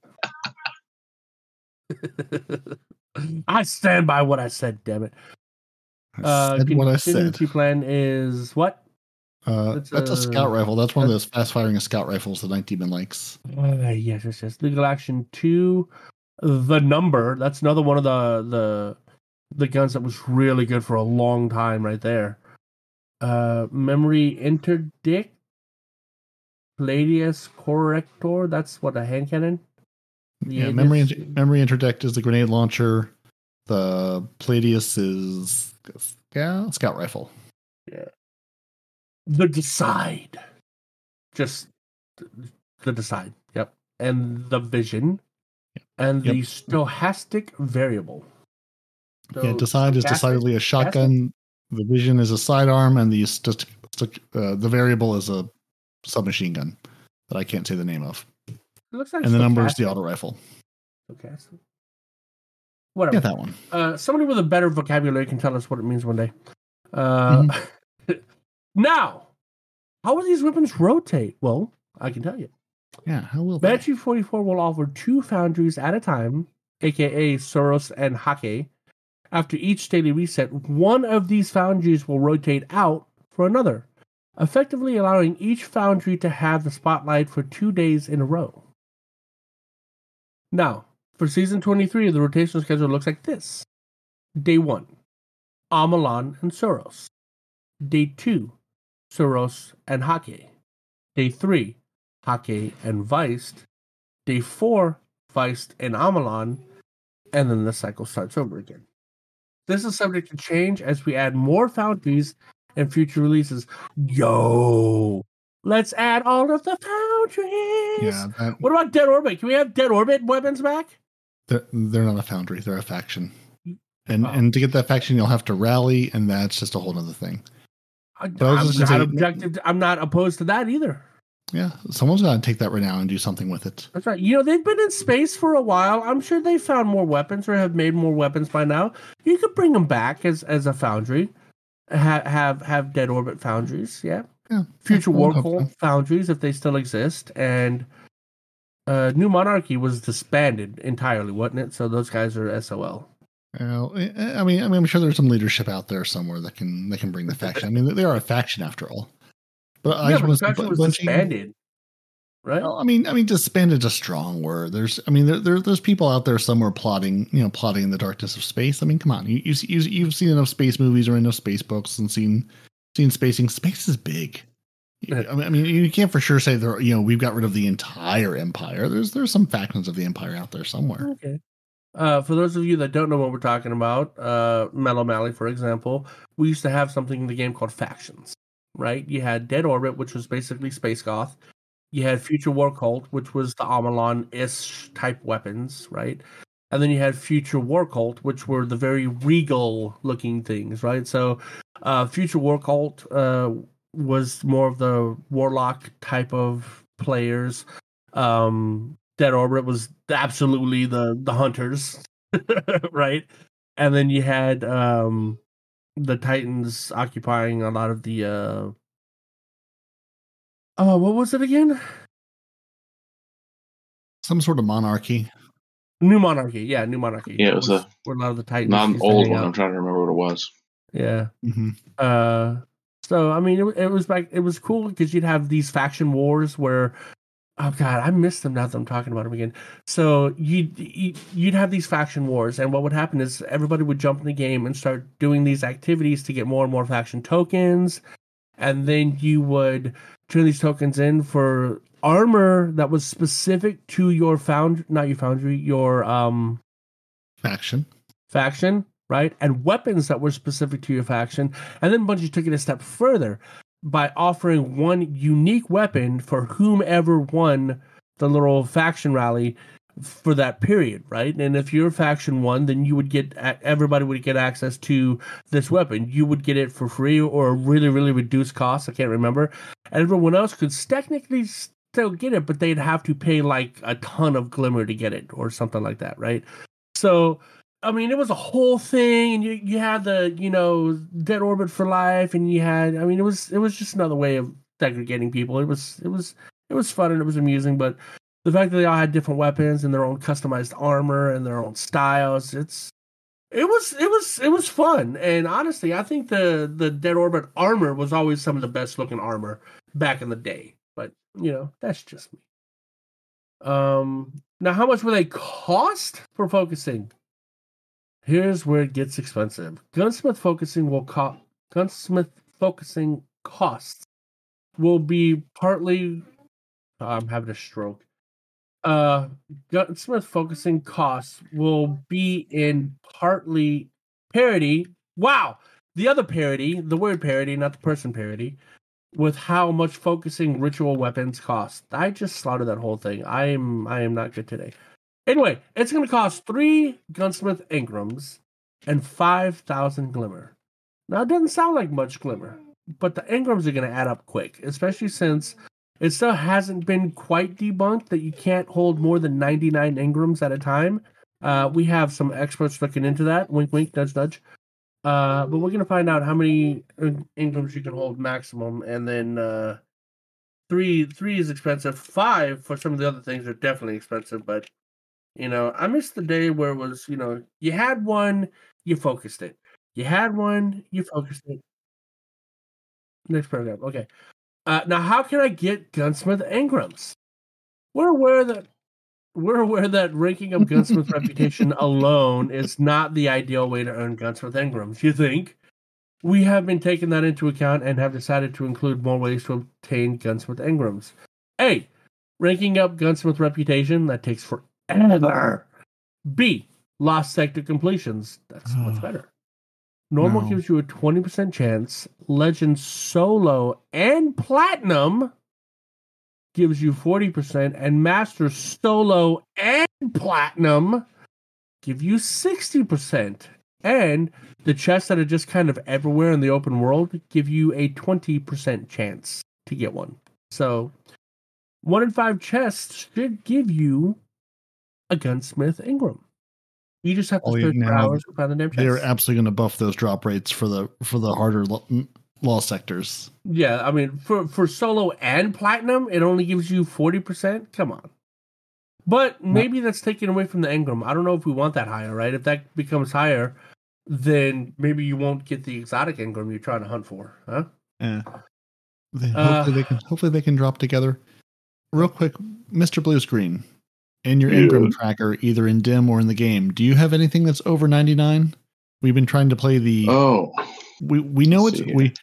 I stand by what I said, damn it. I Uh, said what I said. contingency plan is what? Uh, It's that's a, a- scout rifle. That's one of those fast firing scout rifles that Nitedemon likes. Uh, yes, yes, yes. Legal Action Two, the number. That's another one of the the the guns that was really good for a long time, right there. Uh, memory interdict, Palladius corrector. That's what a hand cannon. Yeah, memory is- memory interdict is the grenade launcher. The Palladius is scout, scout rifle. The decide. Just the decide. Yep, and the vision, and the stochastic variable. yeah, decide is decidedly a shotgun. The vision is a sidearm, and the st- st- uh, the variable is a submachine gun that I can't say the name of. It looks like And the number is the auto rifle. Stochastic. Whatever. Yeah, that one. Uh, somebody with a better vocabulary can tell us what it means one day. Uh, Mm-hmm. now, how will these weapons rotate? Well, I can tell you. Yeah, how will they? Banshee 44 will offer two foundries at a time, aka Suros and Häkke. After each daily reset, one of these foundries will rotate out for another, effectively allowing each foundry to have the spotlight for two days in a row. Now, for season 23, the rotation schedule looks like this Day 1, Omolon and Suros. Day 2, Suros and Häkke. Day 3, Häkke and Veist. Day 4, Veist and Omolon. And then the cycle starts over again. This is subject to change as we add more foundries and future releases. Yo! Let's add all of the foundries! Yeah, that, What about Dead Orbit? Can we have Dead Orbit weapons back? they're, they're not a foundry; they're a faction. And Oh. and to get that faction, you'll have to rally, and that's just a whole other thing. I, I was I'm not objective. to- I'm not opposed to that either. Yeah, someone's got to take that right now and do something with it. That's right. You know, they've been in space for a while. I'm sure they found more weapons or have made more weapons by now. You could bring them back as as a foundry. ha- have have dead orbit foundries. Yeah, Yeah, future war so. foundries if they still exist, and uh, New Monarchy was disbanded entirely, wasn't it? So those guys are SOL. Well, I I mean, I mean, I'm sure there's some leadership out there somewhere that can that can bring the faction. I mean, they are a faction after all. But I yeah, just but want the to faction was disbanded, right? Well, I mean, I mean, disbanded is a strong word. There's, I mean, there, there, there's people out there somewhere plotting, you know, plotting in the darkness of space. I mean, come on, you, you, you you've seen enough space movies or enough space books and seen, seen spacing. Space is big. I mean, I mean, you can't for sure say there. You know, we've got rid of the entire empire. There's, there's some factions of the empire out there somewhere. Okay. Uh, for those of you that don't know what we're talking about, uh, Mellow Mally, for example, we used to have something in the game called factions, right? You had Dead Orbit, which was basically Space Goth. You had Future War Cult, which was the Omolon ish type weapons, right? And then you had Future War Cult, which were the very regal looking things, right? So, uh, Future War Cult uh, was more of the warlock type of players. Um, Dead Orbit was absolutely the the hunters, right? And then you had um the Titans occupying a lot of the uh Oh, what was it again? Some sort of monarchy. New Monarchy. Yeah, New Monarchy. Yeah, it was a- where a lot of the Titans. Not an old one. out. I'm trying to remember what it was. Yeah. hmm Uh, so I mean, it, it was like it was cool because you'd have these faction wars where, oh god, I missed them now that I'm talking about them again. So you'd you'd you'd have these faction wars, and what would happen is everybody would jump in the game and start doing these activities to get more and more faction tokens, and then you would turn these tokens in for armor that was specific to your found not your foundry your um Faction. faction, right? And weapons that were specific to your faction. And then Bungie took it a step further by offering one unique weapon for whomever won the little faction rally for that period, right? And if your faction won, then you would get everybody would get access to this weapon. You would get it for free or a really really reduced cost. I can't remember. And everyone else could technically still get it, but they'd have to pay like a ton of glimmer to get it or something like that, right? So I mean, it was a whole thing, and you you had the you know dead orbit for life, and you had I mean, it was it was just another way of segregating people. It was it was it was fun and it was amusing, but the fact that they all had different weapons and their own customized armor and their own styles, it's it was it was it was fun. And honestly, I think the the dead orbit armor was always some of the best looking armor back in the day. But you know, that's just me. Um, now how much will they cost for focusing? Here's where it gets expensive. Gunsmith focusing will cost. Gunsmith focusing costs will be partly. oh, I'm having a stroke. Uh, Gunsmith focusing costs will be in partly parity. Wow, the other parity, the word parity, not the person Peroty, with how much focusing ritual weapons cost. I just slaughtered that whole thing. I am I am not good today. Anyway, it's going to cost three gunsmith engrams and 5,000 glimmer. Now, it doesn't sound like much glimmer, but the engrams are going to add up quick, especially since it still hasn't been quite debunked that you can't hold more than 99 engrams at a time. Uh, we have some experts looking into that. Wink, wink, nudge, nudge. Uh, but we're going to find out how many engrams you can hold maximum, and then uh, three three is expensive. Five for some of the other things are definitely expensive, but you know, I miss the day where it was, you know, you had one, you focused it. You had one, you focused it. Next paragraph. Okay. Uh, now, how can I get Gunsmith Engrams? We're aware that we're aware that ranking up Gunsmith reputation alone is not the ideal way to earn Gunsmith Engrams. You think? We have been taking that into account and have decided to include more ways to obtain Gunsmith Engrams. A. Ranking up Gunsmith reputation that takes forever. B. Lost sector completions. That's ah. much better. Normal No. gives you a 20% chance. Legend solo and platinum gives you 40%. And master solo and platinum give you 60%. And the chests that are just kind of everywhere in the open world give you a 20% chance to get one. So, one in five chests should give you a Smith Engram. You just have to Oh, yeah, hours find the damn They're absolutely going to buff those drop rates for the for the harder lo- law sectors. Yeah, I mean, for for solo and platinum, it only gives you forty percent. Come on. But maybe that's taken away from the Engram. I don't know if we want that higher, right? If that becomes higher, then maybe you won't get the exotic Engram you're trying to hunt for, huh? Yeah. They, Uh, hopefully they can hopefully they can drop together. Real quick, Mr. Blue Screen, in your Yeah. tracker, either in dim or in the game, do you have anything that's over ninety nine? We've been trying to play the. Oh, We we know it's here. we.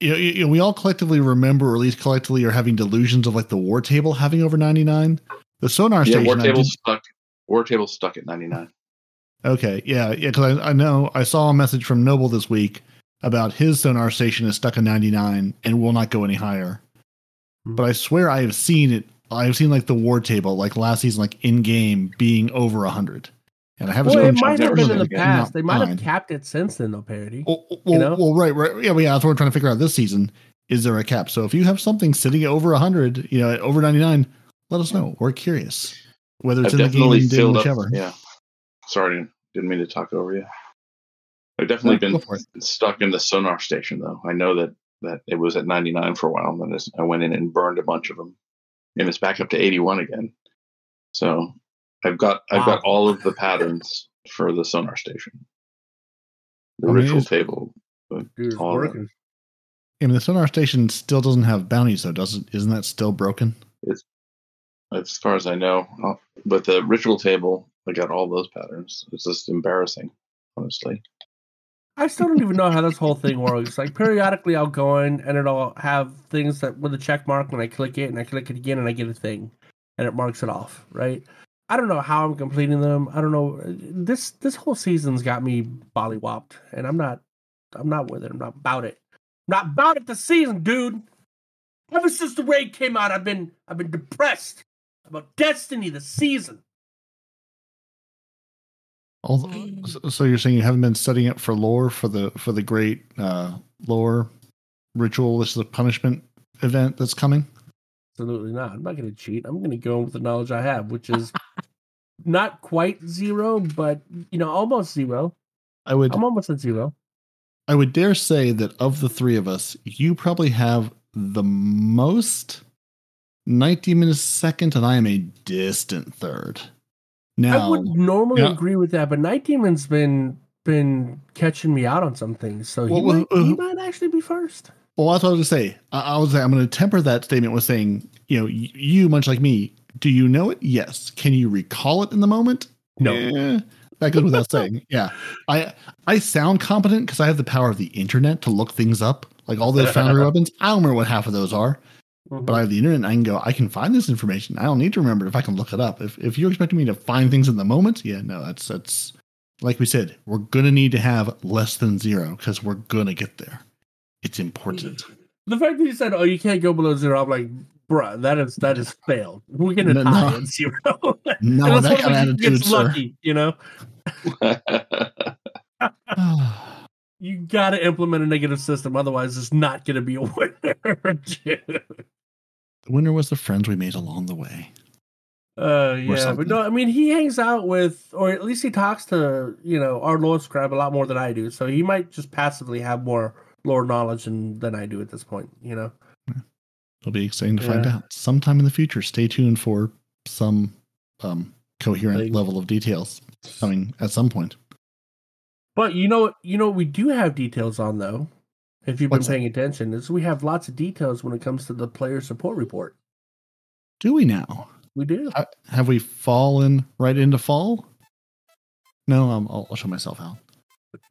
You know, we all collectively remember, or at least collectively, are having delusions of like the war table having over ninety nine. The sonar yeah. station. War did- stuck. War table's stuck at ninety nine. Okay, yeah, yeah, because I, I know I saw a message from Noble this week about his sonar station is stuck at 99 and will not go any higher. But I swear I have seen it. I have seen like the war table, like last season, like in game being over 100. And I haven't Well, seen it might have been in the past. They might Fine. have capped it since then, though, Peroty. Well, well, know? well, right, right. Yeah, well, yeah, that's what we're trying to figure out this season. Is there a cap? So if you have something sitting at over 100, you know, at over 99, let us know. We're curious. Whether it's I've in the game, definitely in filled whichever. up. Yeah. Sorry, didn't mean to talk over you. I've definitely No, been go for it. stuck in the sonar station though. I know that that it was at 99 for a while, and then I went in and burned a bunch of them, and it's back up to 81 again. So I've got I've got all of the patterns for the sonar station. The Amazing. ritual table. Dude, all of it. working. I mean, the sonar station still doesn't have bounties, though, doesn't? Isn't that still broken? as far as I know. Oh, But the ritual table, I got all those patterns. It's just embarrassing, honestly. I still don't even know how this whole thing works. Like periodically, I'll go in and it'll have things that with a check mark, and I click it, and I click it again, and I get a thing, and it marks it off. Right? I don't know how I'm completing them. I don't know. This this whole season's got me bollywopped, and I'm not. I'm not with it. I'm not about it. I'm not about it this season, dude. Ever since the raid came out, I've been I've been depressed about Destiny this season. All so- so you're saying you haven't been studying it for lore for the for the great uh, lore ritual. This is a punishment event that's coming. Absolutely not. I'm not going to cheat. I'm going to go with the knowledge I have, which is not quite zero, but you know, almost zero. I would I'm almost at zero. I would dare say that of the three of us, you probably have the most 90 minutes second, and I am a distant third. Now, I would normally yeah. agree with that, but Nitedemon's been been catching me out on some things, so he, Well, well, might, he uh, might actually be first. well, that's what I was going to say. I, I was I'm going to temper that statement with saying, you know, y- you much like me, do you know it? Yes. Can you recall it in the moment? No. Eh, that goes without saying. Yeah, I I sound competent because I have the power of the internet to look things up. Like all those foundry weapons, I don't remember what half of those are, Mm-hmm. but I have the internet. and I can go. I can find this information. I don't need to remember it if I can look it up. If if you're expecting me to find things in the moment, yeah, no, that's that's like we said. We're gonna need to have less than zero because we're gonna get there. It's important. the fact that you said, "Oh, you can't go below zero, I'm like, bruh, that is that is failed. We're gonna No, tie no. at zero. No, that kind of attitude, gets sir. lucky, you know. You got to implement a negative system, otherwise, it's not going to be a winner. the winner was the friends we made along the way. Uh, yeah, but no, I mean, he hangs out with, or at least he talks to, you know, our Lord scribe a lot more than I do. So he might just passively have more lore knowledge than, than I do at this point, you know? It'll be exciting to find out sometime in the future. Stay tuned for some um, coherent level of details coming at some point. But you know, you know, what we do have details on though. If you've been What's that? paying attention, is we have lots of details when it comes to the player support report. Do we now? We do. Ha- Have we fallen right into fall? No, um, I'll, I'll show myself out.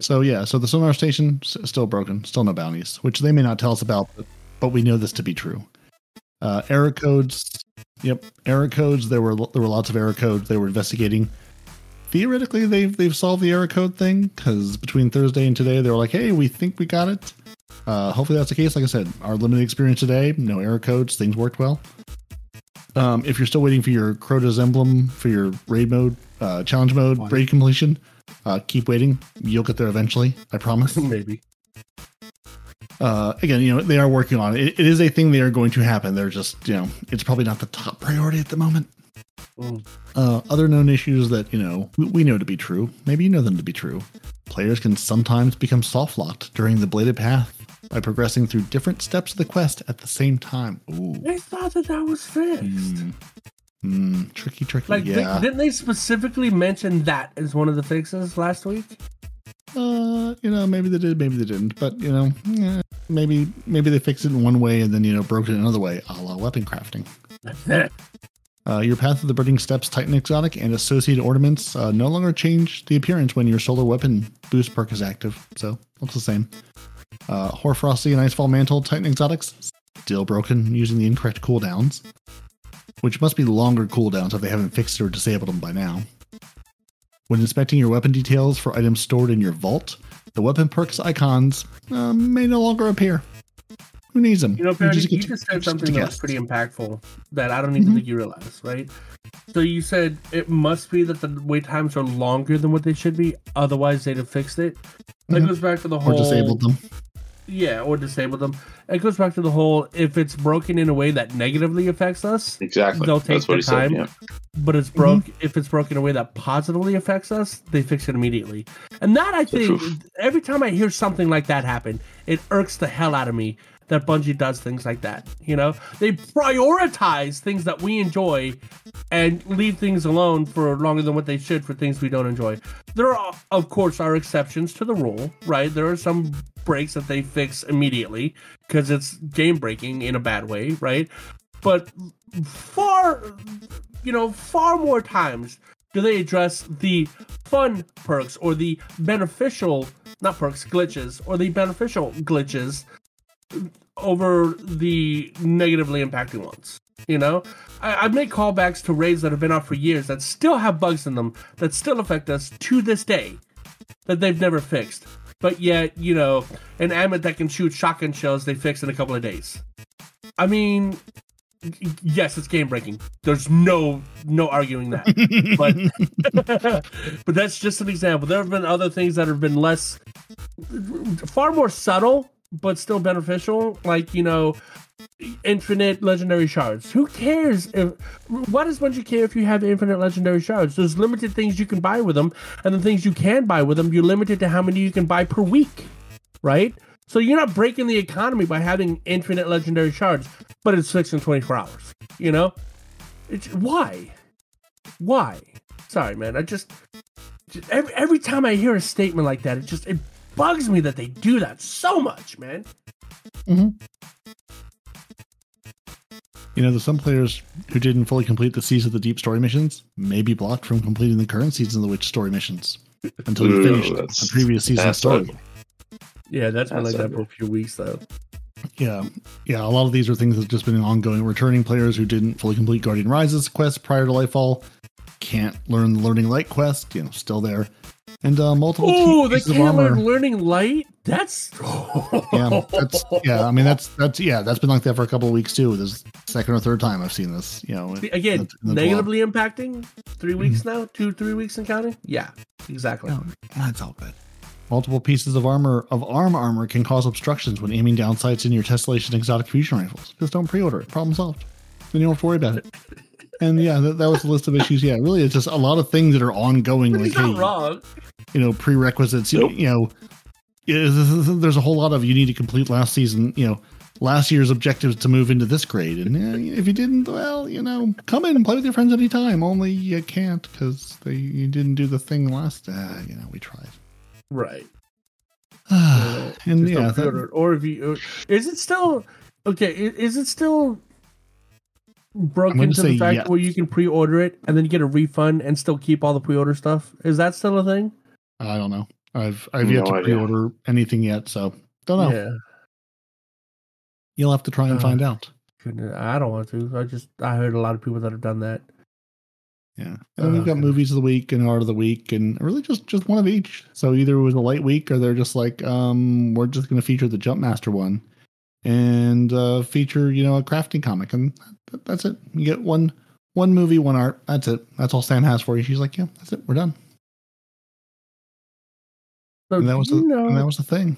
So yeah, so the sonar station s- still broken, still no bounties, which they may not tell us about, but, but we know this to be true. Uh, error codes, yep, error codes. There were there were lots of error codes they were investigating. Theoretically, they've they've solved the error code thing because between Thursday and today, they were like, "Hey, we think we got it." Uh, hopefully, that's the case. Like I said, our limited experience today, no error codes, things worked well. Um, if you're still waiting for your Crota's emblem for your raid mode, uh, challenge mode, Fine. raid completion, uh, keep waiting. You'll get there eventually. I promise. Maybe. uh, again, you know, they are working on it. it. It is a thing they are going to happen. They're just, you know, it's probably not the top priority at the moment. Mm. Uh, other known issues that you know we, know to be true. Maybe you know them to be true. Players can sometimes become soft locked during the bladed path by progressing through different steps of the quest at the same time. Ooh, I thought that that was fixed. Mm. Mm, tricky, tricky. Like, yeah. didn't they specifically mention that as one of the fixes last week? uh, you know, maybe they did, maybe they didn't. But you know, eh, maybe maybe they fixed it in one way and then you know broke it another way, a la weapon crafting. Uh, your Path of the Burning Steps Titan Exotic and associated ornaments uh, no longer change the appearance when your solar weapon boost perk is active, so looks the same. Uh, Hoarfrost-Z and Icefall Mantle Titan Exotics still broken using the incorrect cooldowns, which must be longer cooldowns if they haven't fixed or disabled them by now. When inspecting your weapon details for items stored in your vault, the weapon perks icons uh, may no longer appear. Who needs them? You know, Barry, you get just, to- said something to that was pretty impactful that I don't even Mhm. think you realize, right? So you said it must be that the wait times are longer than what they should be, otherwise they'd have fixed it. That Mhm. goes back to the whole or whole disabled them. Yeah, or disabled them. It goes back to the whole if it's broken in a way that negatively affects us, Exactly. They'll take That's the he time. said. Yeah. but it's broke if it's broken in a way that positively affects us, they fix it immediately. And that I The think truth. every time I hear something like that happen, it irks the hell out of me that Bungie does things like that. You know, they prioritize things that we enjoy and leave things alone for longer than what they should for things we don't enjoy. There are, of course, are exceptions to the rule, right? There are some breaks that they fix immediately because it's game breaking in a bad way, right? But far, you know, far more times do they address the fun perks or the beneficial, not perks, glitches, or the beneficial glitches over the negatively impacting ones. You know, I, I make callbacks to raids that have been out for years that still have bugs in them that still affect us to this day that they've never fixed. But yet, you know, an Ammit that can shoot shotgun shells they fix in a couple of days. I mean, yes, it's game breaking. There's no no arguing that. but but that's just an example. There have been other things that have been less, far more subtle, but still beneficial. Like you know, infinite legendary shards. Who cares if? Why does Bungie care if you have infinite legendary shards? There's limited things you can buy with them, and the things you can buy with them, you're limited to how many you can buy per week, right? So you're not breaking the economy by having infinite legendary shards, but it's fixed in 24 hours. You know, it's why, why? Sorry, man. I just, just every every time I hear a statement like that, it just it bugs me that they do that so much, man. Mm-hmm. You know, there's some players who didn't fully complete the Seas of the Deep story missions may be blocked from completing the current season of the Witch story missions until you finish the that's- previous season that's story. ugly. Yeah, that's been That's like that for a few weeks though. Yeah, yeah. A lot of these are things that have just been ongoing. Returning players who didn't fully complete Guardian Rises quest prior to Lightfall can't learn the Learning Light quest. You know, still there, and uh, multiple. Oh, they pieces of armor- learning light. That's Yeah, that's yeah. I mean, that's that's yeah. That's been like that for a couple of weeks too. This second or third time I've seen this. You know, See, again that's- that's negatively impacting. Three weeks now, two three weeks and counting. Yeah, exactly. No, that's all good. Multiple pieces of armor of arm armor can cause obstructions when aiming down sights in your Tessellation exotic fusion rifles. Just don't pre-order it. Problem solved. Then you don't have to worry about it. And yeah, that, that was the list of issues. Yeah, really, it's just a lot of things that are ongoing. But like, he's not hey, wrong. You know, prerequisites. You, Nope. you know, there's a whole lot of you need to complete last season. You know, last year's objectives to move into this grade, and eh, if you didn't, well, you know, come in and play with your friends anytime. Only you can't because they you didn't do the thing last. Uh, you know, we tried. Right. and yeah, that- or if you or- is it still okay? Is it still broken gonna the fact yes. where you can pre-order it and then you get a refund and still keep all the pre-order stuff? Is that still a thing? I don't know. I've I've yet No to idea. pre-order anything yet, so don't know. Yeah. You'll have to try and Uh, find out. Goodness, I don't want to. I just I heard a lot of people that have done that. Yeah, and then we've got goodness. movies of the week and art of the week, and really just just one of each. So either it was a light week, or they're just like, um, we're just going to feature the Jumpmaster one, and uh, feature you know a crafting comic, and that's it. You get one one movie, one art. That's it. That's all Sam has for you. She's like, yeah, that's it. We're done. So And that was the know and that was the thing.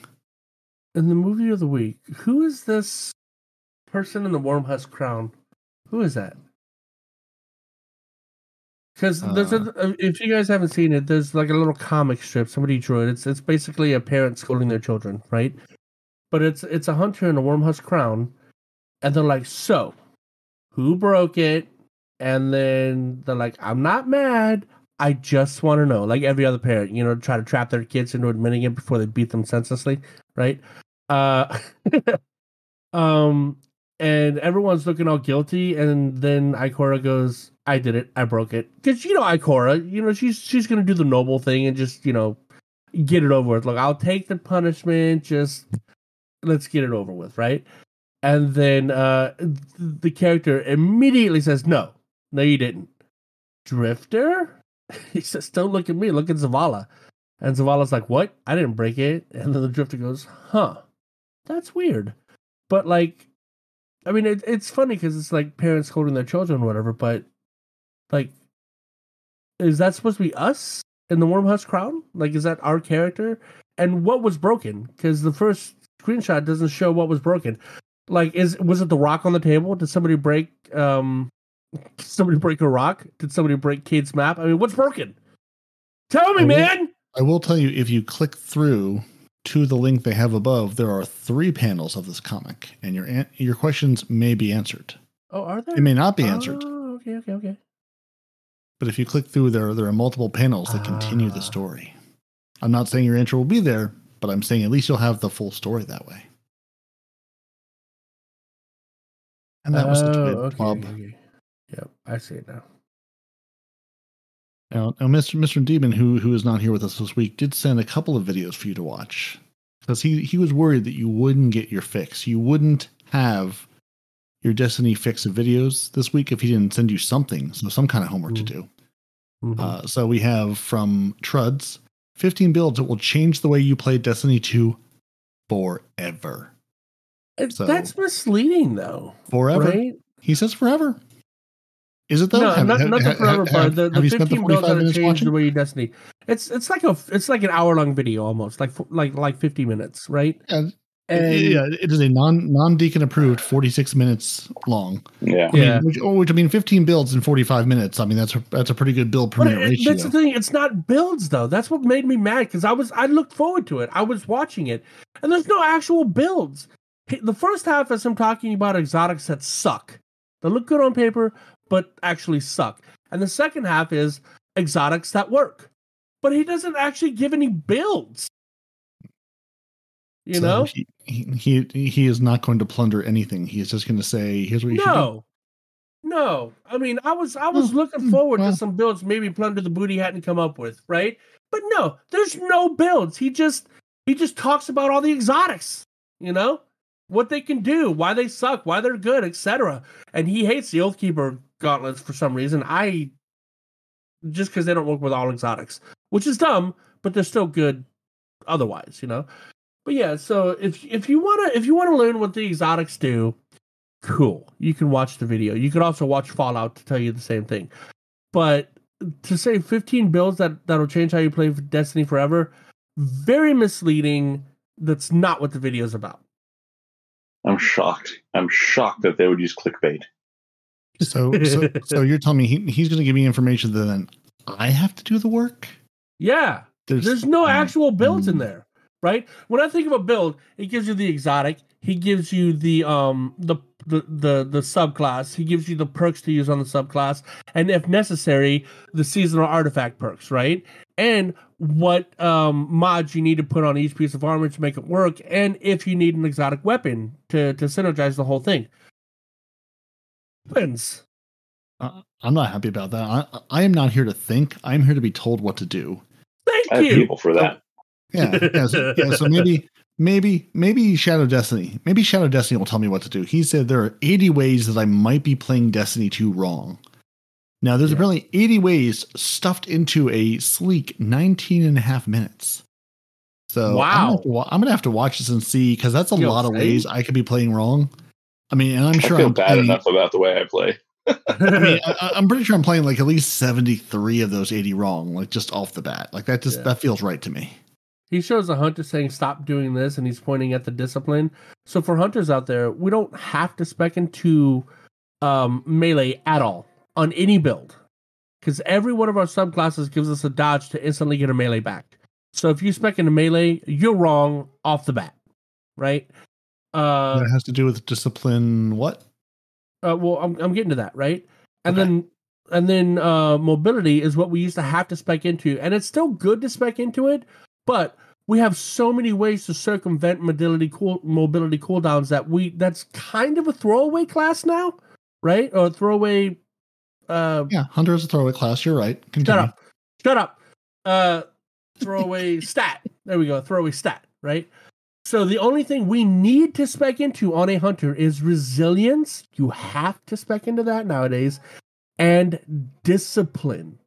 in the movie of the week, who is this person in the wormhusk crown? Who is that? Because there's a, Uh. if you guys haven't seen it, there's like a little comic strip somebody drew it. It's it's basically a parent scolding their children, right? But it's it's a hunter in a wormhusk crown, and they're like, "So, who broke it?" And then they're like, "I'm not mad. I just want to know." Like every other parent, you know, try to trap their kids into admitting it before they beat them senselessly, right? Uh, um, and everyone's looking all guilty, and then Ikora goes, "I did it. I broke it." Because you know Ikora, you know she's she's gonna do the noble thing and just you know get it over with. Like I'll take the punishment. Just let's get it over with, right? And then uh th- the character immediately says, "No, no, you didn't." Drifter, he says, "Don't look at me. Look at Zavala." And Zavala's like, "What? I didn't break it." And then the Drifter goes, "Huh, that's weird." But like, I mean, it, it's funny because it's like parents holding their children, or whatever. But like, is that supposed to be us in the Wormhusk Crown? Like, is that our character? And what was broken? Because the first screenshot doesn't show what was broken. Like, is was it the rock on the table? Did somebody break? um Did somebody break a rock? Did somebody break Kate's map? I mean, what's broken? Tell me, I will- man. I will tell you, if you click through to the link they have above, there are three panels of this comic, and your an- your questions may be answered. Oh, are there? It may not be answered, Oh, okay, okay, okay. but if you click through there, there are multiple panels that continue Ah. the story. I'm not saying your answer will be there, but I'm saying at least you'll have the full story that way. And that was the Oh, Club. okay, okay. Yep, I see it now. Now, now, Mr. Mr. Demon, who who is not here with us this week, did send a couple of videos for you to watch because he he was worried that you wouldn't get your fix. You wouldn't have your Destiny fix of videos this week if he didn't send you something, so some kind of homework to Mm. do. Mhm. Uh, so we have from Truds 15 builds that will change the way you play Destiny 2 forever. So- that's misleading, though. Forever. Right? He says forever. Is it though? No, Have- not, have- not the have- forever have- part. The, have the the 15 builds 45 that minutes change the way you destiny. It's it's like a it's like an hour long video almost, like like like 50 minutes, right? Yeah, And yeah, it is a non non deacon approved 46 minutes long. Yeah. I mean, which, oh, which I mean, 15 builds in 45 minutes. I mean, that's a, that's a pretty good build per minute ratio. that's the thing. It's not builds though. That's what made me mad because I was I looked forward to it. I was watching it, and there's no actual builds. The first half is him talking about exotics that suck. They look good on paper, but actually suck. And the second half is exotics that work. But he doesn't actually give any builds. You So know? he, he he he is not going to plunder anything. He is just going to say, "Here's what you should do." No. No. I mean, I was I was Hmm, looking hmm, forward well. to some builds maybe plunder the booty hadn't come up with, right? But no, there's no builds. He just he just talks about all the exotics, you know? What they can do, why they suck, why they're good, etc. And he hates the Oathkeeper gauntlets for some reason. I just because they don't work with all exotics, which is dumb, but they're still good otherwise, you know. But yeah, so if if you wanna if you wanna learn what the exotics do, cool. You can watch the video. You can also watch Fallout to tell you the same thing. But to say 15 builds that that'll change how you play Destiny forever, very misleading. That's not what the video is about. I'm shocked. I'm shocked that they would use clickbait. So so so you're telling me he, he's going to give me information that then I have to do the work? Yeah, there's no mm, actual builds in mm. there, right? When I think of a build, it gives you the exotic. He gives you the um the the the, the subclass. He gives you the perks to use on the subclass, and if necessary, the seasonal artifact perks, right? And what um mods you need to put on each piece of armor to make it work, and if you need an exotic weapon to to synergize the whole thing. Depends. Uh, I'm not happy about that. I, I am not here to think. I'm here to be told what to do. Thank I have you. people for that. Yeah, yeah, so, yeah. So maybe, maybe, maybe Shadow Destiny. Maybe Shadow Destiny will tell me what to do. He said there are 80 ways that I might be playing Destiny 2 wrong. Now, there's Yeah. apparently 80 ways stuffed into a sleek 19 and a half minutes. So I'm Wow. gonna, have to, I'm gonna have to watch this and see because that's a Yo, lot of ways I could be playing wrong. I mean, and I'm sure I feel I'm bad playing, enough about the way I play. I mean, I, I'm pretty sure I'm playing like at least 73 of those 80 wrong, like just off the bat. Like that just Yeah. that feels right to me. He shows a hunter saying, Stop doing this, and he's pointing at the discipline. So, for hunters out there, we don't have to spec into um, melee at all on any build. because every one of our subclasses gives us a dodge to instantly get a melee back. So if you spec into melee, you're wrong off the bat, right? Uh, that has to do with discipline. What? uh well, I'm I'm getting to that, right? And Okay. then and then uh mobility is what we used to have to spec into, and it's still good to spec into it, but we have so many ways to circumvent mobility cool mobility cooldowns that we that's kind of a throwaway class now, right? Or throwaway uh Yeah, hunter is a throwaway class. You're right. Shut up. Shut up. Uh throwaway stat. There we go. Throwaway stat, right? So the only thing we need to spec into on a hunter is resilience. You have to spec into that nowadays. And discipline.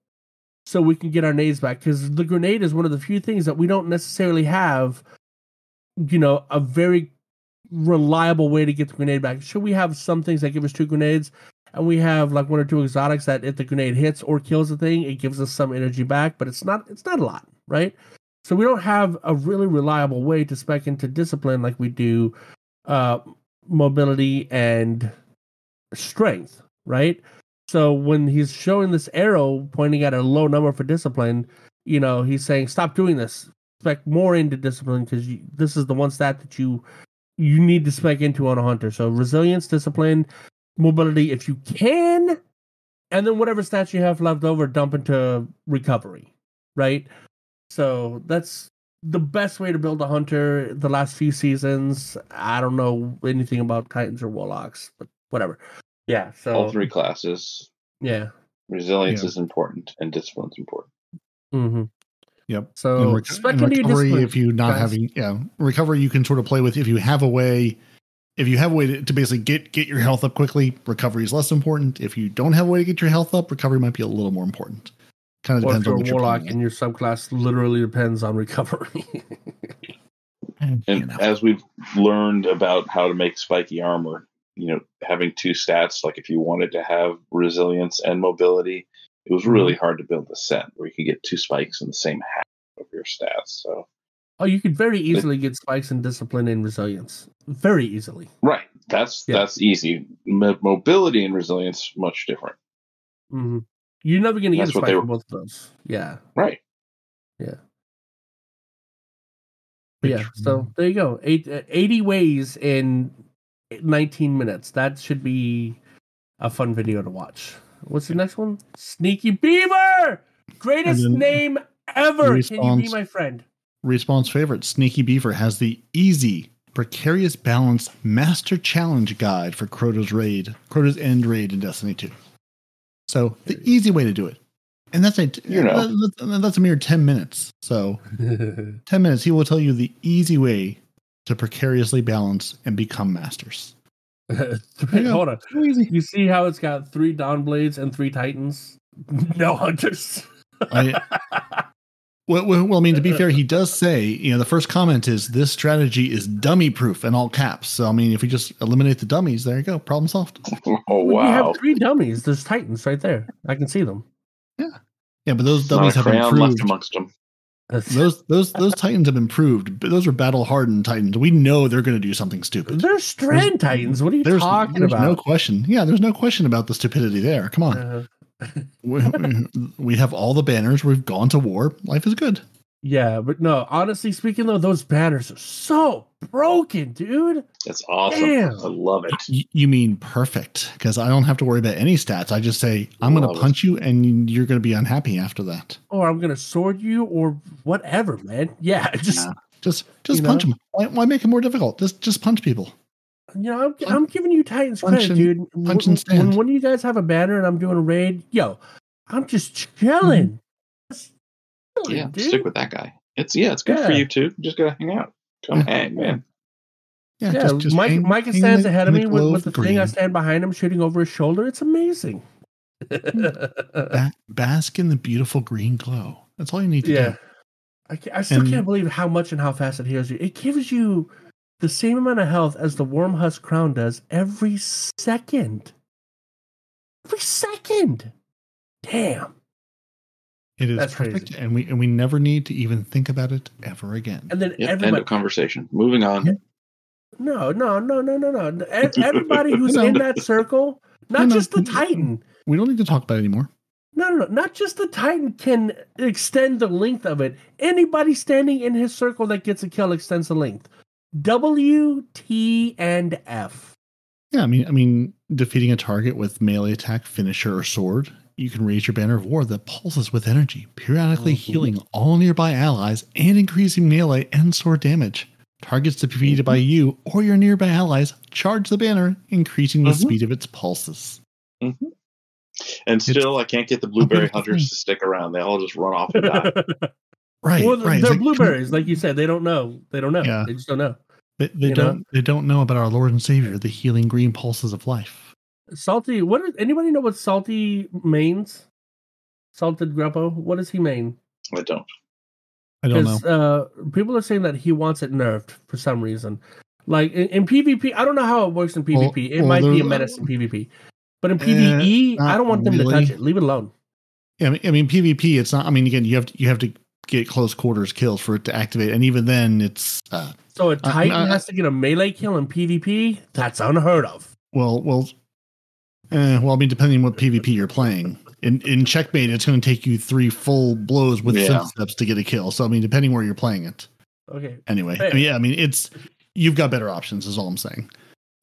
So we can get our nades back. Because the grenade is one of the few things that we don't necessarily have, you know, a very reliable way to get the grenade back. Should we have some things that give us two grenades, and we have like one or two exotics that if the grenade hits or kills the thing, it gives us some energy back, but it's not it's not a lot, right? So we don't have a really reliable way to spec into discipline like we do uh mobility and strength, right? So when he's showing this arrow pointing at a low number for discipline, you know, he's saying stop doing this. Spec more into discipline because this is the one stat that you you need to spec into on a hunter. So resilience, discipline, mobility if you can, and then whatever stats you have left over, dump into recovery, right? So that's the best way to build a hunter. The last few seasons, I don't know anything about titans or warlocks, but whatever. Yeah. So All three classes. Yeah. Resilience Yeah. is important and discipline's important. Mm-hmm. Yep. So and, rec- spec and recovery, if you not guys. having, yeah, recovery you can sort of play with if you have a way. If you have a way to, to basically get get your health up quickly, recovery is less important. If you don't have a way to get your health up, recovery might be a little more important. Kind of or if depends you're on a what you're warlock and your subclass literally depends on recovery. And You know. as we've learned about how to make spiky armor, you know, having two stats, like if you wanted to have resilience and mobility, it was really mm-hmm. hard to build a set where you could get two spikes in the same half of your stats. So, oh, you could very easily get spikes in discipline and resilience. Very easily. right, that's Yeah. that's easy. Mo- mobility and resilience much different. hmm You're never going to get a spike they for were- both of those. Yeah. Right. But yeah. So there you go. Eight, uh, 80 ways in 19 minutes. That should be a fun video to watch. What's the next one? Sneaky Beaver! Greatest then name ever. Can you be my friend? Respawn's favorite, Sneaky Beaver, has the easy, precarious balance master challenge guide for Crota's raid, Crota's end raid in Destiny 2. So the easy way to do it. And that's a You know. that- that's a mere 10 minutes. So 10 minutes, he will tell you the easy way to precariously balance and become masters. Three- Hold on. Easy. You see how it's got three Dawnblades and three Titans? No hunters. I, well, well, well, I mean, to be fair, he does say, you know, the first comment is this strategy is dummy proof in all caps. So, I mean, if we just eliminate the dummies, there you go, problem solved. Oh Well, You wow! have three dummies. There's Titans right there. I can see them. Yeah, Yeah, but those Not dummies have been left proved. amongst them. Those those those titans have been proved. But those are battle hardened titans. We know they're going to do something stupid. They're Strand Titans. What are you There's, talking there's no question. Yeah, there's no question about the stupidity there. Come on, Uh, we, we have all the banners. We've gone to war. Life is good. yeah, but no. Honestly speaking, though, those banners are so broken, dude. That's awesome. Damn. I love it. Y- you mean perfect? Because I don't have to worry about any stats. I just say I'm going Love to it. punch you, and you're going to be unhappy after that. Or I'm gonna sword you, or whatever, man. Yeah, just Nah. Just just You punch know? them. Why, why make it more difficult? Just just punch people. You know, I'm, I'm giving you Titans Punch credit, and- dude. punch when, and stand. when one of you guys have a banner and I'm doing a raid, yo, I'm just chilling. Mm-hmm. Just chilling, Yeah, dude. stick with that guy. It's yeah, it's good for you too. Just gotta hang out. Come Yeah. hang, man. Yeah, Yeah, just, just Mike, hang- Micah hang stands ahead of me with, with of the thing. I stand behind him, shooting over his shoulder. It's amazing. Ba- bask in the beautiful green glow. That's all you need to yeah, do. I, ca- I still And- can't believe how much and how fast it heals you. It gives you the same amount of health as the Wormhusk Crown does every second. Every second. Damn. It is That's perfect, crazy. and we and we never need to even think about it ever again. And then Yep, end everybody. of conversation. Moving on. No, no, no, no, no, no. Everybody who's No. in that circle, not No, no, just the. Titan. We don't need to talk about it anymore. No, no, no. Not just the Titan can extend the length of it. Anybody standing in his circle that gets a kill extends the length. W, T, and F. Yeah, I mean, I mean, defeating a target with melee attack, finisher, or sword, you can raise your banner of war that pulses with energy, periodically Mhm. healing all nearby allies and increasing melee and sword damage. Targets defeated by you or your nearby allies charge the banner, increasing the Mhm. speed of its pulses. And still, I can't get the blueberry hunters to stick around. They all just run off and die. Right, well, right. They're like, blueberries, like you said. They don't know. They don't know. Yeah. They just don't know. They, they don't. They don't know about our Lord and Savior, the healing green pulses of life. Salty. What? Is, anybody know what salty means? Salted grappo. What does he mean? I don't. I don't know. Uh, people are saying that he wants it nerfed for some reason. Like in, in PvP, I don't know how it works in Well- PvP. it well, might be a there- menace in PvP, but in Eh, PvE, I don't want them to touch it. Leave it alone. Yeah, I mean, I mean, PvP. It's not. I mean, again, you have to you have to get close quarters kills for it to activate, and even then, it's uh, So a I- Titan I- has to get a melee kill in PvP. That's unheard of. well, well, eh, well. I mean, depending on what PvP you're playing. In in checkmate, it's going to take you three full blows with Yeah. footsteps to get a kill. So I mean, depending where you're playing it. Okay. Anyway, I mean, yeah, I mean, it's you've got better options. Is all I'm saying.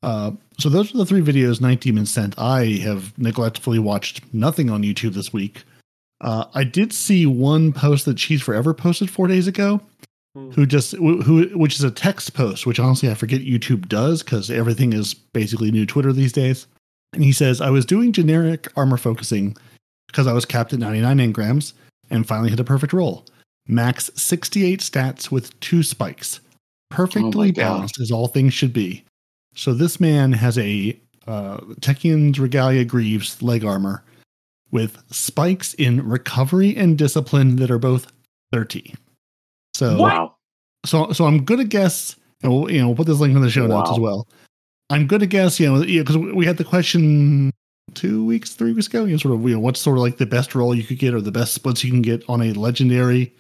Uh, so those are the three videos Nitedemon sent. I have neglectfully watched nothing on YouTube this week. Uh, I did see one post that Cheese Forever posted four days ago, Hmm. who just who, who which is a text post, which honestly I forget YouTube does because everything is basically new Twitter these days. And he says, "I was doing generic armor focusing because I was capped at 99 engrams and finally hit a perfect roll. Max 68 stats with two spikes, perfectly God. balanced as all things should be. So this man has a uh, Techian's Regalia Greaves leg armor with spikes in recovery and discipline that are both 30. So Wow. so so I'm gonna guess, and we'll you know we'll put this link in the show notes Wow. as well. I'm gonna guess, you know, because we had the question two weeks, three weeks ago, you know, sort of, you know, what's sort of like the best roll you could get or the best splits you can get on a legendary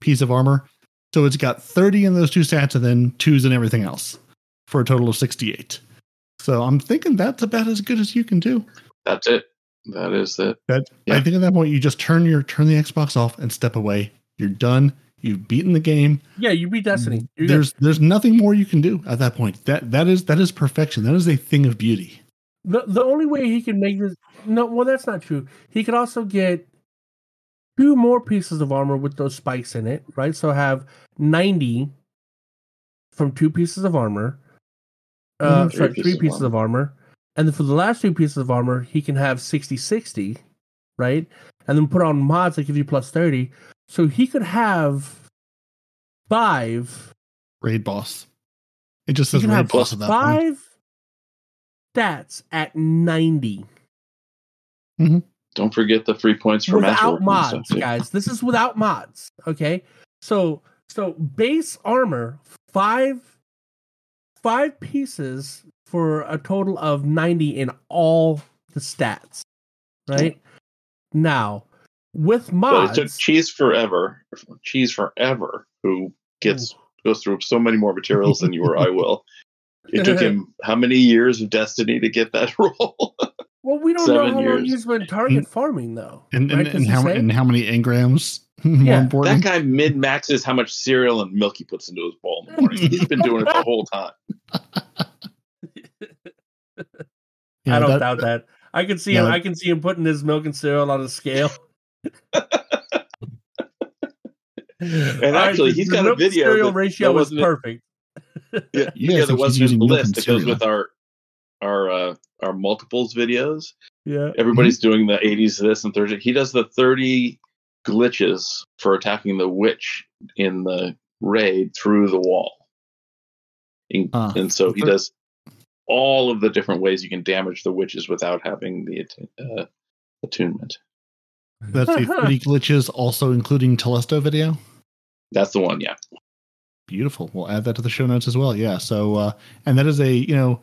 piece of armor. So it's got 30 in those two stats and then twos and everything else for a total of 68. So I'm thinking that's about as good as you can do. That's it. That is it. That I think at that point you just turn your turn the Xbox off and step away. You're done. You've beaten the game. Yeah, you beat Destiny. You're good. there's there's nothing more you can do at that point. That that is that is perfection. That is a thing of beauty. The the only way he can make this no, well that's not true. He could also get two more pieces of armor with those spikes in it, right? So have ninety from two pieces of armor. Uh, Mhm. sorry, Three three pieces of pieces of armor. And then for the last two pieces of armor, he can have 60 60, right? And then put on mods that give you plus 30. So he could have five Raid boss. It just he says can raid have boss at that point. five stats at 90 mm-hmm. Don't forget the free points for without work mods, stuff, guys. This is without mods. Okay, so so base armor five five pieces for a total of ninety in all the stats. Right now, with But mods, it took Cheese Forever, Cheese Forever, who gets goes through so many more materials than you or I will. It took him how many years of Destiny to get that role? well, we don't know seven how long he's been target farming though. And and, right? And how and how many engrams? Yeah, that guy min maxes how much cereal and milk he puts into his bowl in the morning. He's been doing it the whole time. Yeah, I don't that- doubt that. I can see Yeah. him. I can see him putting his milk and cereal on a scale. And actually, he's got a video The Cereal that- ratio that was wasn't- perfect. Yeah, Yeah, yeah, so that he's wasn't in using the milk list and that goes with our our uh, our multiples videos. Yeah. Everybody's doing the 80s this and 30. He does the 30 glitches for attacking the witch in the raid through the wall. And, Ah, and so he does all of the different ways you can damage the witches without having the uh, attunement. That's the 30 glitches, also including Telesto video. That's the one, yeah. Beautiful. We'll add that to the show notes as well. Yeah. So, uh, and that is a, you know,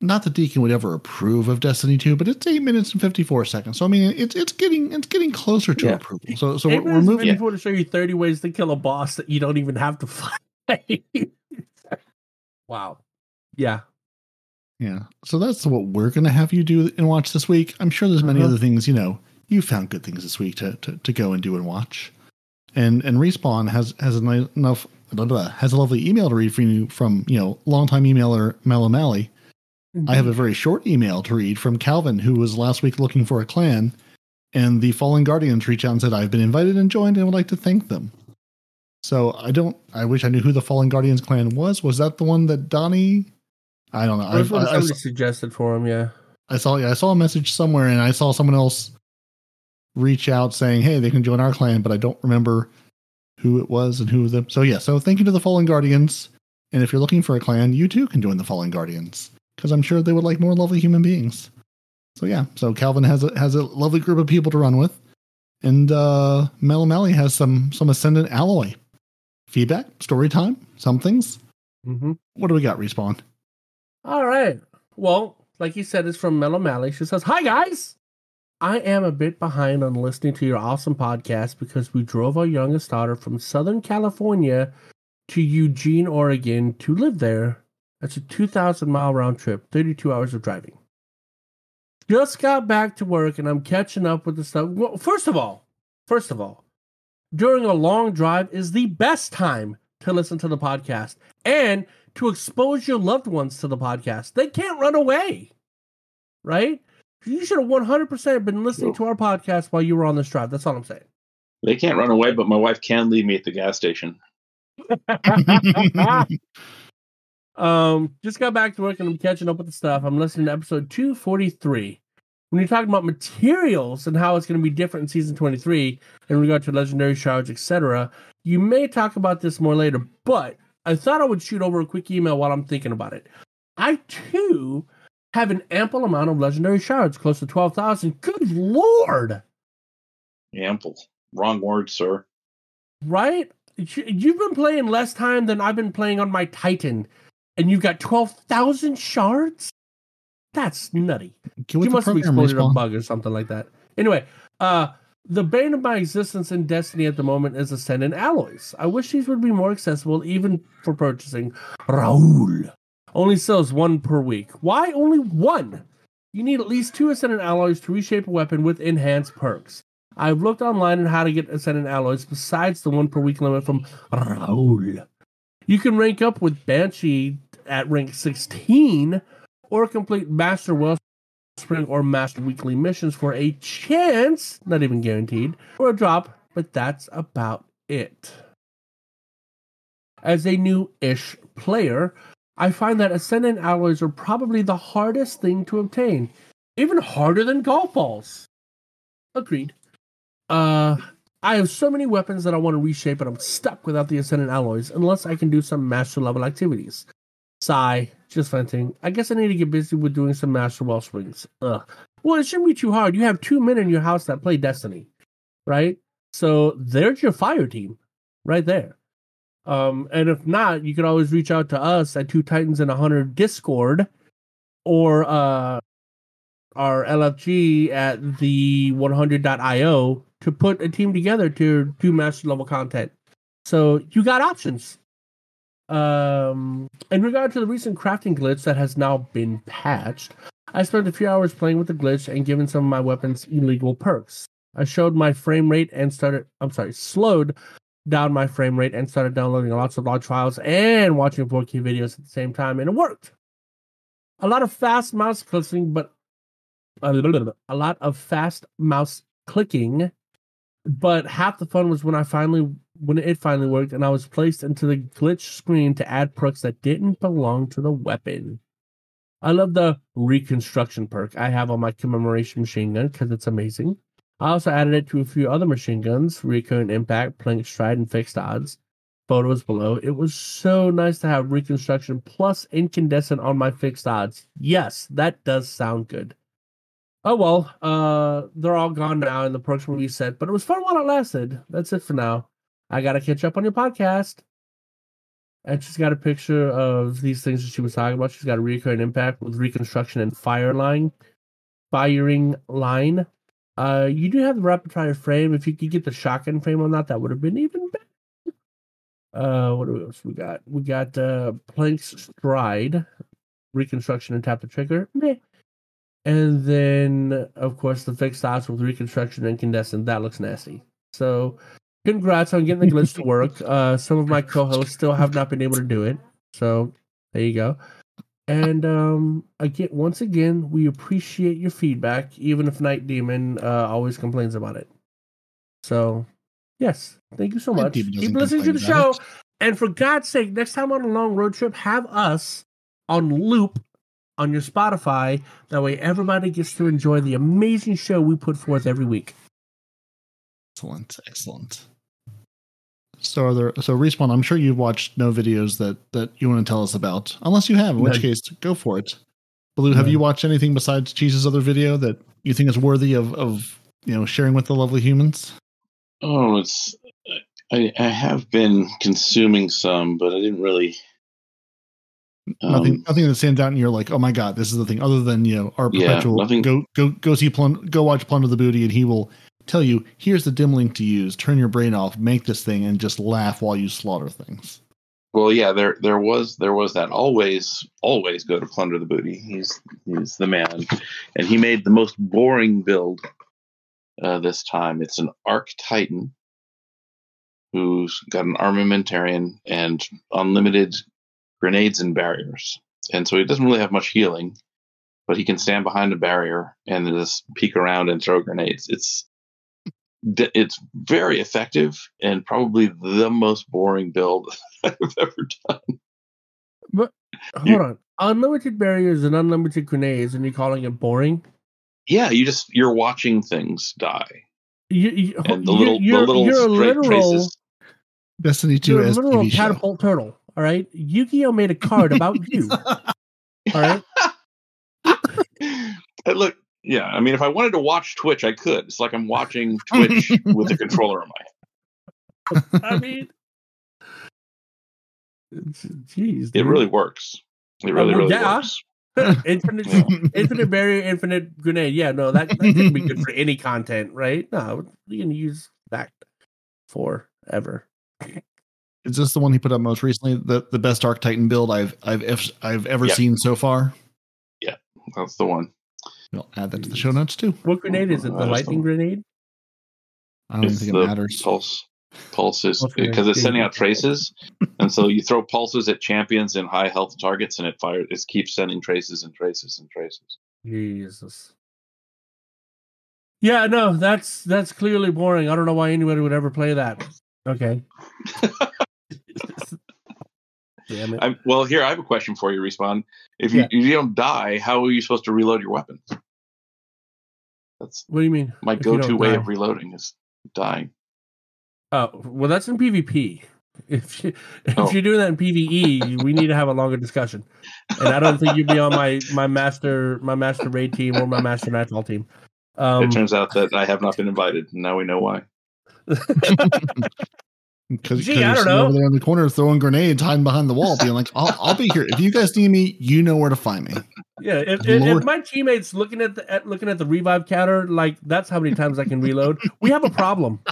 not that Deacon would ever approve of Destiny 2, but it's eight minutes and 54 seconds. So, I mean, it's it's getting it's getting closer to Yeah. approval. So, so Eight we're, we're minutes moving. and 54 to show you 30 ways to kill a boss that you don't even have to fight. wow. Yeah. Yeah. So that's what we're going to have you do and watch this week. I'm sure there's many Uh-huh. other things, you know, you found good things this week to, to, to go and do and watch. And and respawn has has a nice enough blah, blah, has a lovely email to read from you from you know longtime emailer Mel O'Malley. I have a very short email to read from Calvin, who was last week looking for a clan, and the Fallen Guardians reached out and said, "I've been invited and joined, and would like to thank them." So I don't. I wish I knew who the Fallen Guardians clan was. Was that the one that Donnie? I don't know. I, I, I, somebody suggested for him. Yeah. I saw. Yeah, I saw a message somewhere, and I saw someone else reach out saying, "Hey, they can join our clan," but I don't remember who it was and who the. So yeah. So thank you to the Fallen Guardians, and if you're looking for a clan, you too can join the Fallen Guardians because I'm sure they would like more lovely human beings. So yeah. So Calvin has a has a lovely group of people to run with, and uh, Mel has some some Ascendant alloy feedback, story time, some things. Mm-hmm. What do we got? Respawn. All right. Well, like you said, it's from Mel O'Malley. She says, Hi, guys. I am a bit behind on listening to your awesome podcast because we drove our youngest daughter from Southern California to Eugene, Oregon to live there. That's a 2,000 mile round trip, 32 hours of driving. Just got back to work and I'm catching up with the stuff. Well, first of all, first of all, during a long drive is the best time to listen to the podcast and to expose your loved ones to the podcast. They can't run away, right? You should have 100% been listening to our podcast while you were on this drive. That's all I'm saying. They can't run away, but my wife can leave me at the gas station. um, just got back to work and I'm catching up with the stuff. I'm listening to episode 243. When you're talking about materials and how it's going to be different in season 23 in regard to legendary shards, etc., you may talk about this more later, but I thought I would shoot over a quick email while I'm thinking about it. I too have an ample amount of legendary shards, close to 12,000. Good lord! Ample. Wrong word, sir. Right? You- You've been playing less time than I've been playing on my Titan, and you've got 12,000 shards? That's nutty. Get You must have program, exploited a bug or something like that. Anyway, uh, the bane of my existence in Destiny at the moment is Ascendant alloys. I wish these would be more accessible, even for purchasing. Rahool only sells one per week. Why only one? You need at least two Ascendant alloys to reshape a weapon with enhanced perks. I've looked online on how to get Ascendant alloys besides the one per week limit from Rahool. You can rank up with Banshee at rank 16 or complete Master Wellspring or Master Weekly missions for a chance, not even guaranteed, or a drop, but that's about it. As a new ish player, I find that Ascendant alloys are probably the hardest thing to obtain, even harder than golf balls. Agreed. Uh, I have so many weapons that I want to reshape, and I'm stuck without the Ascendant alloys unless I can do some master level activities. Sigh, just venting. I guess I need to get busy with doing some master Wellsprings. Ugh. Well, it shouldn't be too hard. You have two men in your house that play Destiny, right? So there's your fire team, right there. Um, and if not, you can always reach out to us at Two Titans and a Hunter Discord, or uh, our LFG at the 100.io to put a team together to do master level content. So you got options. Um, in regard to the recent crafting glitch that has now been patched, I spent a few hours playing with the glitch and giving some of my weapons illegal perks. I showed my frame rate and started, I'm sorry, slowed down my frame rate and started downloading lots of log files and watching 4K videos at the same time, and it worked. A lot of fast mouse clicking, but a, bit, a lot of fast mouse clicking, but half the fun was when I finally when it finally worked and I was placed into the glitch screen to add perks that didn't belong to the weapon. I love the reconstruction perk I have on my commemoration machine gun because it's amazing. I also added it to a few other machine guns, recurrent impact, plank stride, and fixed odds. Photos below. It was so nice to have reconstruction plus incandescent on my fixed odds. Yes, that does sound good. Oh well, uh, they're all gone now, and the perks were reset. But it was fun while it lasted. That's it for now. I gotta catch up on your podcast. And she's got a picture of these things that she was talking about. She's got a recurrent impact with reconstruction and fire line, firing line. Uh, you do have the rapid fire frame. If you could get the shotgun frame on that, that would have been even better. Uh, what else we got? We got uh, planks stride, reconstruction and tap the trigger. Meh. And then, of course, the fixed odds with reconstruction and incandescent. That looks nasty. So, congrats on getting the glitch to work. Uh, some of my co-hosts still have not been able to do it. So, there you go. And um, again, once again, we appreciate your feedback, even if Nitedemon uh, always complains about it. So, yes, thank you so much. Keep listening to the show. And for God's sake, next time on a long road trip, have us on loop on your Spotify. That way, everybody gets to enjoy the amazing show we put forth every week. Excellent, excellent. So are there so respawn, I'm sure you've watched no videos that that you want to tell us about. Unless you have, in which None. case go for it. Blue, have None. you watched anything besides Cheese's other video that you think is worthy of, of you know sharing with the lovely humans? Oh, it's. I, I have been consuming some, but I didn't really. nothing Um, nothing that stands out and you're like, oh my god, this is the thing, other than you know, our Yeah, perpetual nothing- go go go see plun- go watch Plunder the Booty and he will tell you, here's the dim link to use, turn your brain off, make this thing, and just laugh while you slaughter things. Well, yeah, there there was there was that. Always always go to plunder the booty. He's he's the man, and he made the most boring build uh, this time. It's an Arc Titan who's got an Armamentarium and unlimited grenades and barriers, and so he doesn't really have much healing, but he can stand behind a barrier and just peek around and throw grenades. It's it's very effective and probably the most boring build I've ever done. But hold You- on. Unlimited barriers and unlimited grenades, and you're calling it boring? Yeah, you just you're watching things die, You, you, and the little you're, the little you're a straight literal, traces. Destiny 2 you're a literal TV show. catapult turtle. All right. Yu Gi Oh made a card about you. All right. Look, yeah, I mean, if I wanted to watch Twitch, I could. It's like I'm watching Twitch with a controller in my hand. I mean, jeez. It really works. It really, well, really yeah. works. infinite, infinite barrier, infinite grenade. Yeah, no, that that can be good for any content, right? No, you can use that forever. Is this the one he put up most recently? The the best Arc Titan build I've I've ev- I've ever Yep. seen so far. Yeah, that's the one. We'll add that to the show notes too. What grenade is it? The lightning grenade? I don't even It's think the it matters. pulse. Pulses because it's sending out traces, and so you throw pulses at champions and high health targets, and it fires. It keeps sending traces and traces and traces. Jesus. Yeah, no, that's that's clearly boring. I don't know why anybody would ever play that. Okay. Damn it. I'm, well, here I have a question for you. Respawn. If you Yeah. if you don't die, how are you supposed to reload your weapon? That's What do you mean? my go-to way die? of reloading is dying. Oh, well, that's in PvP. If you, if Oh. you're doing that in PvE, we need to have a longer discussion. And I don't think you'd be on my my master my master raid team or my master nightfall team. Um, it turns out that I have not been invited. and Now we know why. Because Gee, you're I don't know. over there in the corner throwing grenades, hiding behind the wall, being like, "I'll, I'll be here. If you guys need me, you know where to find me." yeah, if, if, if my teammates looking at the at, looking at the revive counter, like that's how many times I can reload. We have a problem.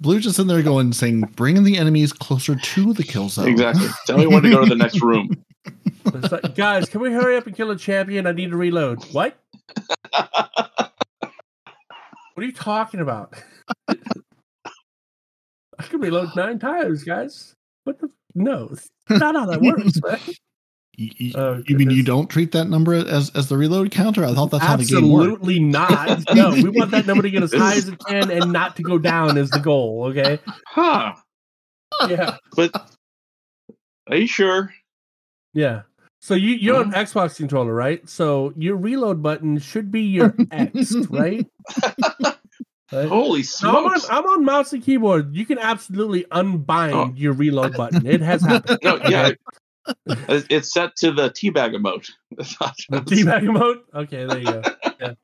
Blue just in there going, saying, "Bringing the enemies closer to the kill zone." Exactly. Tell me when to go to the next room. Like, guys, can we hurry up and kill a champion? I need to reload. What? What are you talking about? I can reload nine times, guys. What the? No, not how that works. man. You, you- Oh, you mean you don't treat that number as as the reload counter? I thought that's how the game worked. Absolutely not. No, we want that number to get as high as it can and not to go down is the goal. Okay. Huh. Yeah. But are you sure? Yeah. So you you're an mm-hmm. Xbox controller, right? So your reload button should be your X, right? Right? Holy So I'm on, smokes. I'm on mouse and keyboard. You can absolutely unbind Oh. your reload button. It has happened. No, yeah. It- It's set to the teabag emote. That's not The teabag emote. Okay, there you go. Yeah.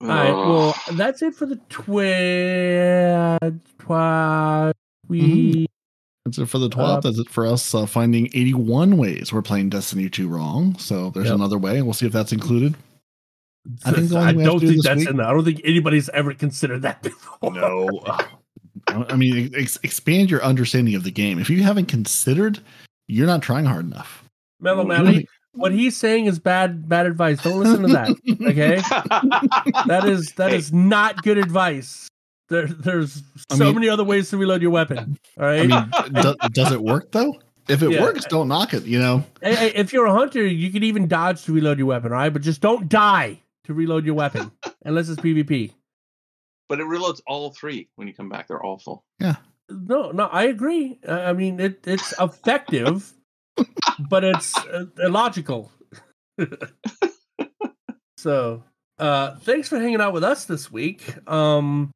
All right. Well, that's it for the Twitch. Twitch. We. Mm-hmm. That's it for the 12th. That's it for us uh, finding 81 ways we're playing Destiny 2 wrong. So there's Yep. another way. We'll see if that's included. I think I only way I have don't do think that's week- in there. I don't think anybody's ever considered that before. No. I mean, ex- expand your understanding of the game. If you haven't considered you're not trying hard enough. Mellow Well, what he's saying is bad bad advice. Don't listen to that. Okay, that is that Hey. is not good advice. There, there's I so mean- many other ways to reload your weapon. All right. I mean, do, does it work though? If it Yeah. works, don't knock it. You know, Hey, hey, if you're a hunter, you can even dodge to reload your weapon. All right, but just don't die to reload your weapon unless it's PvP. but it reloads all three when you come back. They're all full. Yeah. No, no, I agree. Uh, I mean, it it's effective, but it's uh, illogical. so, uh, thanks for hanging out with us this week. Um,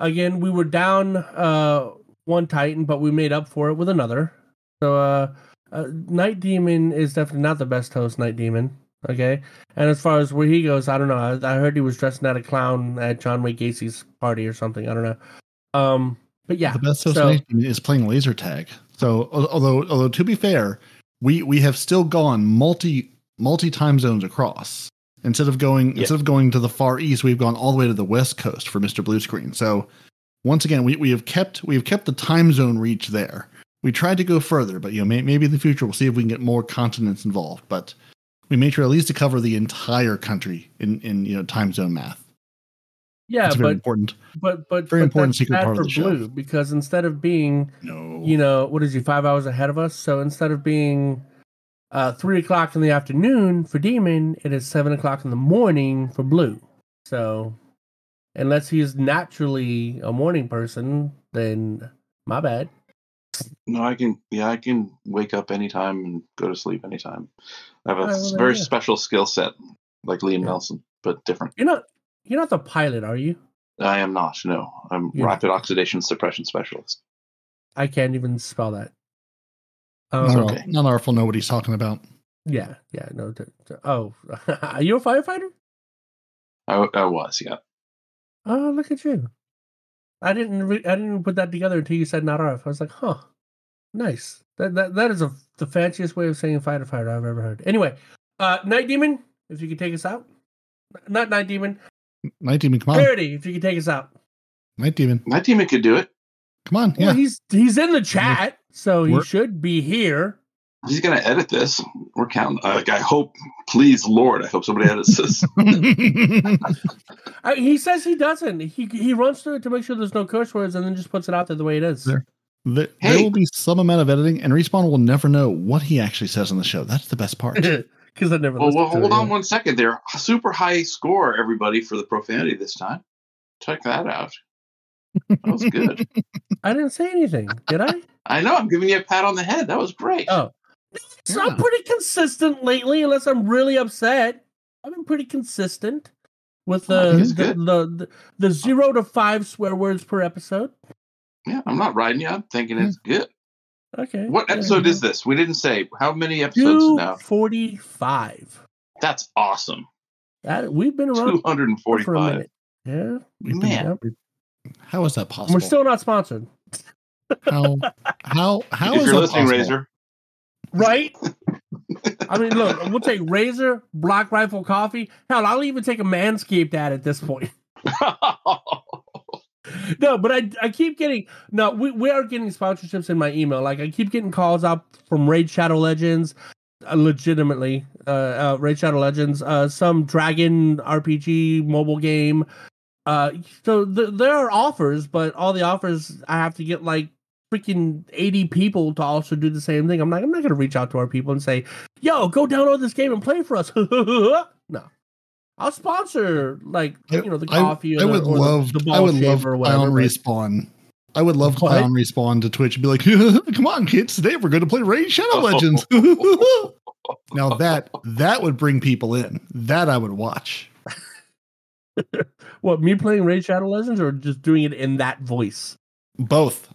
again, we were down uh one Titan, but we made up for it with another. So, uh, uh Nitedemon is definitely not the best host. Nitedemon. Okay, and as far as where he goes, I don't know. I, I heard he was dressing as a clown at John Wayne Gacy's party or something. I don't know. Um, but yeah, the best so- association is playing laser tag. So, although although to be fair, we we have still gone multi multi time zones across. Instead of going Yeah. instead of going to the far east, we've gone all the way to the west coast for Mister Blue Screen. So, once again, we, we have kept we have kept the time zone reach there. We tried to go further, but you know may, maybe in the future we'll see if we can get more continents involved. But we made sure at least to cover the entire country in in you know time zone math. yeah, That's very but important. but but very but important secret part of the show. blue because instead of being No, you know what is he five hours ahead of us so instead of being uh three o'clock in the afternoon for demon it is seven o'clock in the morning for blue so unless he is naturally a morning person then my bad No, I can. Yeah, I can wake up anytime and go to sleep anytime. I have a Oh, very go. special skill set, like Liam Yeah. Nelson, but different. you're not you're not the pilot are you I am not. No, I'm You're- rapid oxidation suppression specialist. i can't even spell that none, um, of- okay. none of our full know what he's talking about. yeah yeah no t- t- oh are you a firefighter I, I was, yeah. Oh, look at you! I didn't. Re- I didn't put that together until you said not off. I was like, huh, nice. That that that is a the fanciest way of saying fighter fighter I've ever heard. Anyway, uh, Nitedemon, if you could take us out. Not Nitedemon. Night Demon, come on. Peroty, if you could take us out. Nitedemon, My Demon could do it. come on. Well, Yeah. he's he's in the chat, so he We're- should be here. He's gonna edit this. We're counting. Like, I hope, please, Lord, I hope somebody edits this. I, he says he doesn't. He he runs through it to make sure there's no curse words, and then just puts it out there the way it is. There. There, Hey. there will be some amount of editing, and Respawn will never know what he actually says on the show. That's the best part. Because I never. well, well, hold on one second there. Super high score, everybody, for the profanity this time. Check that out. That was good. I didn't say anything, did I? I know. I'm giving you a pat on the head. That was great. Oh, so Yeah. I'm pretty consistent lately, unless I'm really upset. I've been pretty consistent with Oh, the the, the, the the zero to five swear words per episode. Yeah, I'm not riding you. I'm thinking it's good. Okay. What episode yeah. is this? We didn't say. How many episodes now? forty five. That's awesome. That we've been around for a 245. minute. Yeah, We've been- Man. How is that possible? we're still not sponsored, how how how if is you're that listening, possible? Razer, right? I mean, look, we'll take Razer, Black Rifle Coffee. Hell, I'll even take a Manscaped ad at this point. No, but I I keep getting no. We, we are getting sponsorships in my email. Like I keep getting calls up from Raid Shadow Legends, uh, legitimately. Uh, uh, Raid Shadow Legends, uh, some Dragon RPG mobile game. Uh, so th- there are offers, but all the offers I have to get like freaking eighty people to also do the same thing. I'm like, I'm not gonna reach out to our people and say, "Yo, go download this game and play for us." no. I'll sponsor like you know the coffee. I, or the- would or the- love the, ball I would love shaver or Clown whatever, but- respawn. I would love What? Clown respawn to Twitch and be like, "Come on, kids! Today we're going to play Raid Shadow. Legends." now that that would bring people in. That I would watch. What me playing Raid Shadow Legends or just doing it in that voice? Both.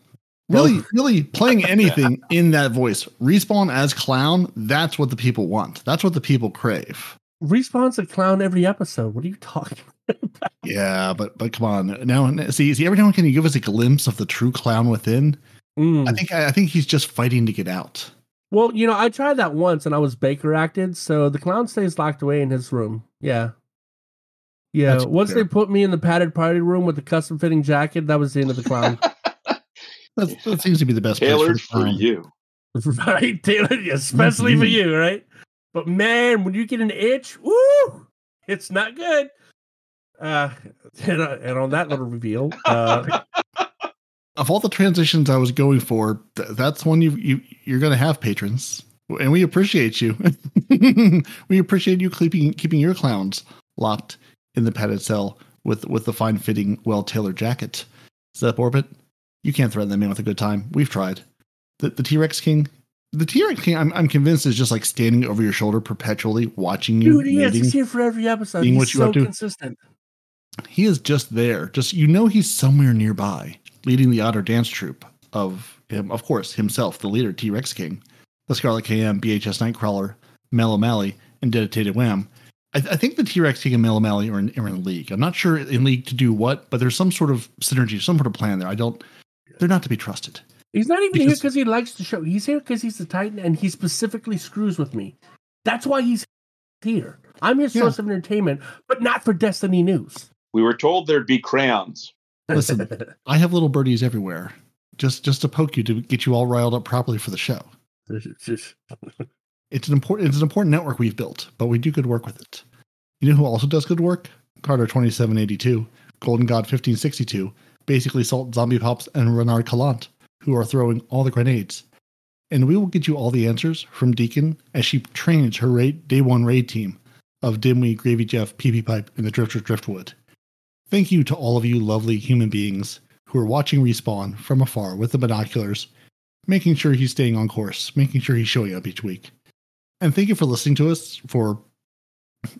Really, really playing anything in that voice. Respawn as clown, that's what the people want. That's what the people crave. Respawn's a clown every episode. What are you talking? About? Yeah, but but come on. Now see, see every now and can you give us a glimpse of the true clown within? Mm. I think I think he's just fighting to get out. Well, you know, I tried that once and I was Baker acted, so the clown stays locked away in his room. Yeah. Yeah. That's Once fair. they put me in the padded party room with the custom fitting jacket, that was the end of the clown. That's, that seems to be the best place for tailored for clown. you. right, Taylor? Especially for Mhm. you, right? But man, when you get an itch, woo, it's not good. Uh, and, uh, and on that little reveal, uh, Of all the transitions I was going for, th- that's one you you you're going to have patrons, and we appreciate you. we appreciate you keeping keeping your clowns locked in the padded cell with with the fine fitting, well tailored jacket. Zep Orbit, you can't threaten that man with a good time. We've tried. The the T Rex King, the T Rex King, I'm I'm convinced is just like standing over your shoulder perpetually, watching you. dude, he is. waiting. He's here for every episode. seeing He's so consistent. he is just there. Just you know he's somewhere nearby, leading the Otter dance troupe of him, of course, himself, the leader, T Rex King, the Scarlet KM, BHS Nightcrawler, Mel O'Malley, and Dedicated Wham. I, I think the T Rex King and Mel O'Malley are in, are in league. I'm not sure in league to do what, but there's some sort of synergy, some sort of plan there. I don't. They're not to be trusted. He's not even here Because- because he likes the show. He's here because he's the Titan, and he specifically screws with me. That's why he's here. I'm his Yeah. source of entertainment, but not for Destiny news. We were told there'd be crayons. Listen, I have little birdies everywhere, just just to poke you to get you all riled up properly for the show. It's an important it's an important network we've built, but we do good work with it. You know who also does good work? Carter twenty seven eighty two, Golden God fifteen sixty two, basically Salt Zombie Pops and Renard Calant, who are throwing all the grenades. And we will get you all the answers from Deacon as she trains her raid, day one raid team of Dimwee, Gravy Jeff, PP Pipe, and the Drifter Driftwood. Thank you to all of you lovely human beings who are watching Respawn from afar with the binoculars, making sure he's staying on course, making sure he's showing up each week. And thank you for listening to us for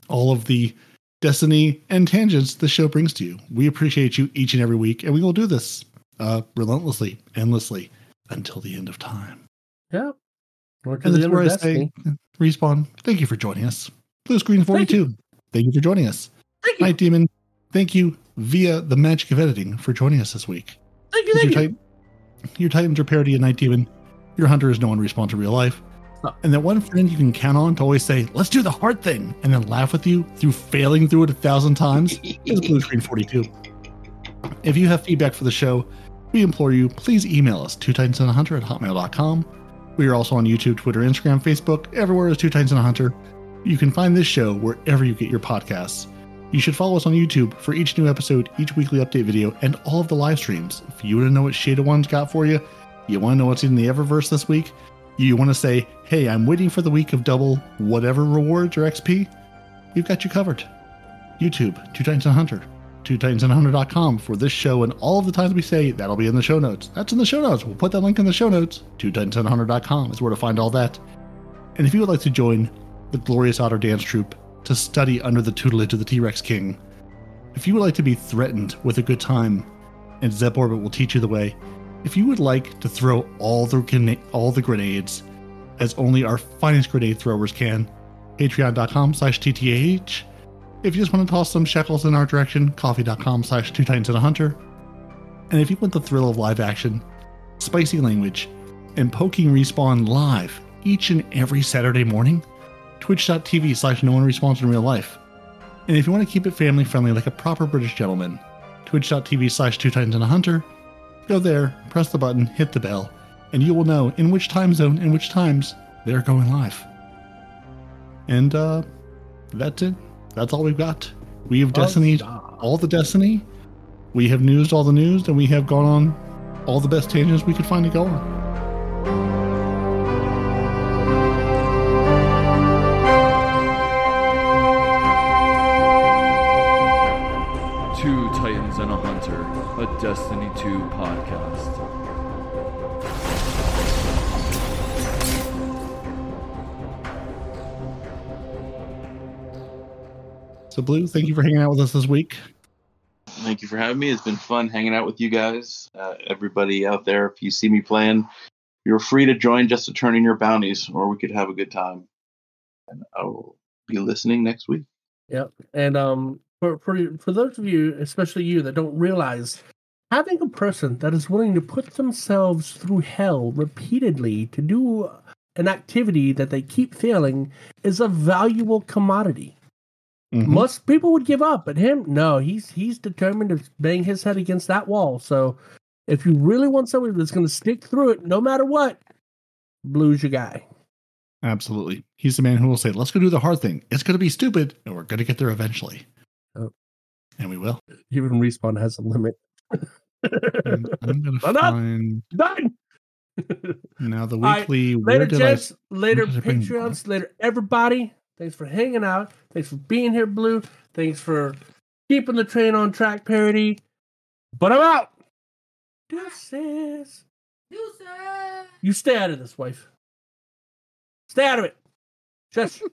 all of the destiny and tangents the show brings to you. We appreciate you each and every week, and we will do this uh, relentlessly, endlessly, until the end of time. Yep. And that's where I say, Respawn, thank you for joining us. Blue Screen 42, thank you, for joining us. Thank you. Nitedemon, thank you via the magic of editing for joining us this week. Thank you. Thank your, you. Titan, your Titans are Peroty of Nitedemon. Your Hunter is no one respawn to real life. And that one friend you can count on to always say, let's do the hard thing, and then laugh with you through failing through it a thousand times is Blue Screen 42. If you have feedback for the show, we implore you, please email us, two titans and a hunter at hotmail.com. We are also on YouTube, Twitter, Instagram, Facebook, everywhere is Two Titans and a Hunter. You can find this show wherever you get your podcasts. You should follow us on YouTube for each new episode, each weekly update video, and all of the live streams. If you want to know what Shade of One's got for you, you want to know what's in the Eververse this week, you want to say, hey, I'm waiting for the week of double whatever rewards or XP, we've got you covered. YouTube, Two Titans and Hunter, Two and a Hunter.com for this show and all of the times we say that'll be in the show notes. That's in the show notes. We'll put that link in the show notes. Two and a Hunter.com is where to find all that. And if you would like to join the Glorious Otter Dance Troupe to study under the tutelage of the T Rex King, if you would like to be threatened with a good time, and Zep Orbit will teach you the way, if you would like to throw all the all the grenades as only our finest grenade throwers can, patreon.com slash TTAH. If you just want to toss some shekels in our direction, ko-fi.com slash two titans and a hunter. And if you want the thrill of live action, spicy language, and poking respawn live each and every Saturday morning, twitch.tv slash no one respawns in real life. And if you want to keep it family friendly like a proper British gentleman, twitch.tv slash two titans and a hunter, go there, press the button, hit the bell, and you will know in which time zone and which times they're going live. And uh that's it. That's all we've got. We have Destiny all the Destiny. We have news all the news, and we have gone on all the best tangents we could find to go on. Destiny 2 podcast. So, Blue, thank you for hanging out with us this week. Thank you for having me. It's been fun hanging out with you guys. Uh, everybody out there, if you see me playing, you're free to join just to turn in your bounties, or we could have a good time. And I will be listening next week. Yep. And um, for for for those of you, especially you, that don't realize, having a person that is willing to put themselves through hell repeatedly to do an activity that they keep failing is a valuable commodity. Mhm. Most people would give up, but him, no, he's he's determined to bang his head against that wall. So, if you really want somebody that's going to stick through it, no matter what, Blue's your guy. Absolutely. He's the man who will say, let's go do the hard thing. It's going to be stupid, and we're going to get there eventually. Oh. And we will. Even respawn has a limit. And I'm going to Shut up. find Done. now the All right, weekly. Later, where did gents. Later, where I bring- Patreons. Later, everybody. Thanks for hanging out. Thanks for being here, Blue. Thanks for keeping the train on track, Peroty. But I'm out. Deuces. You stay out of this, wife. Stay out of it. Shush.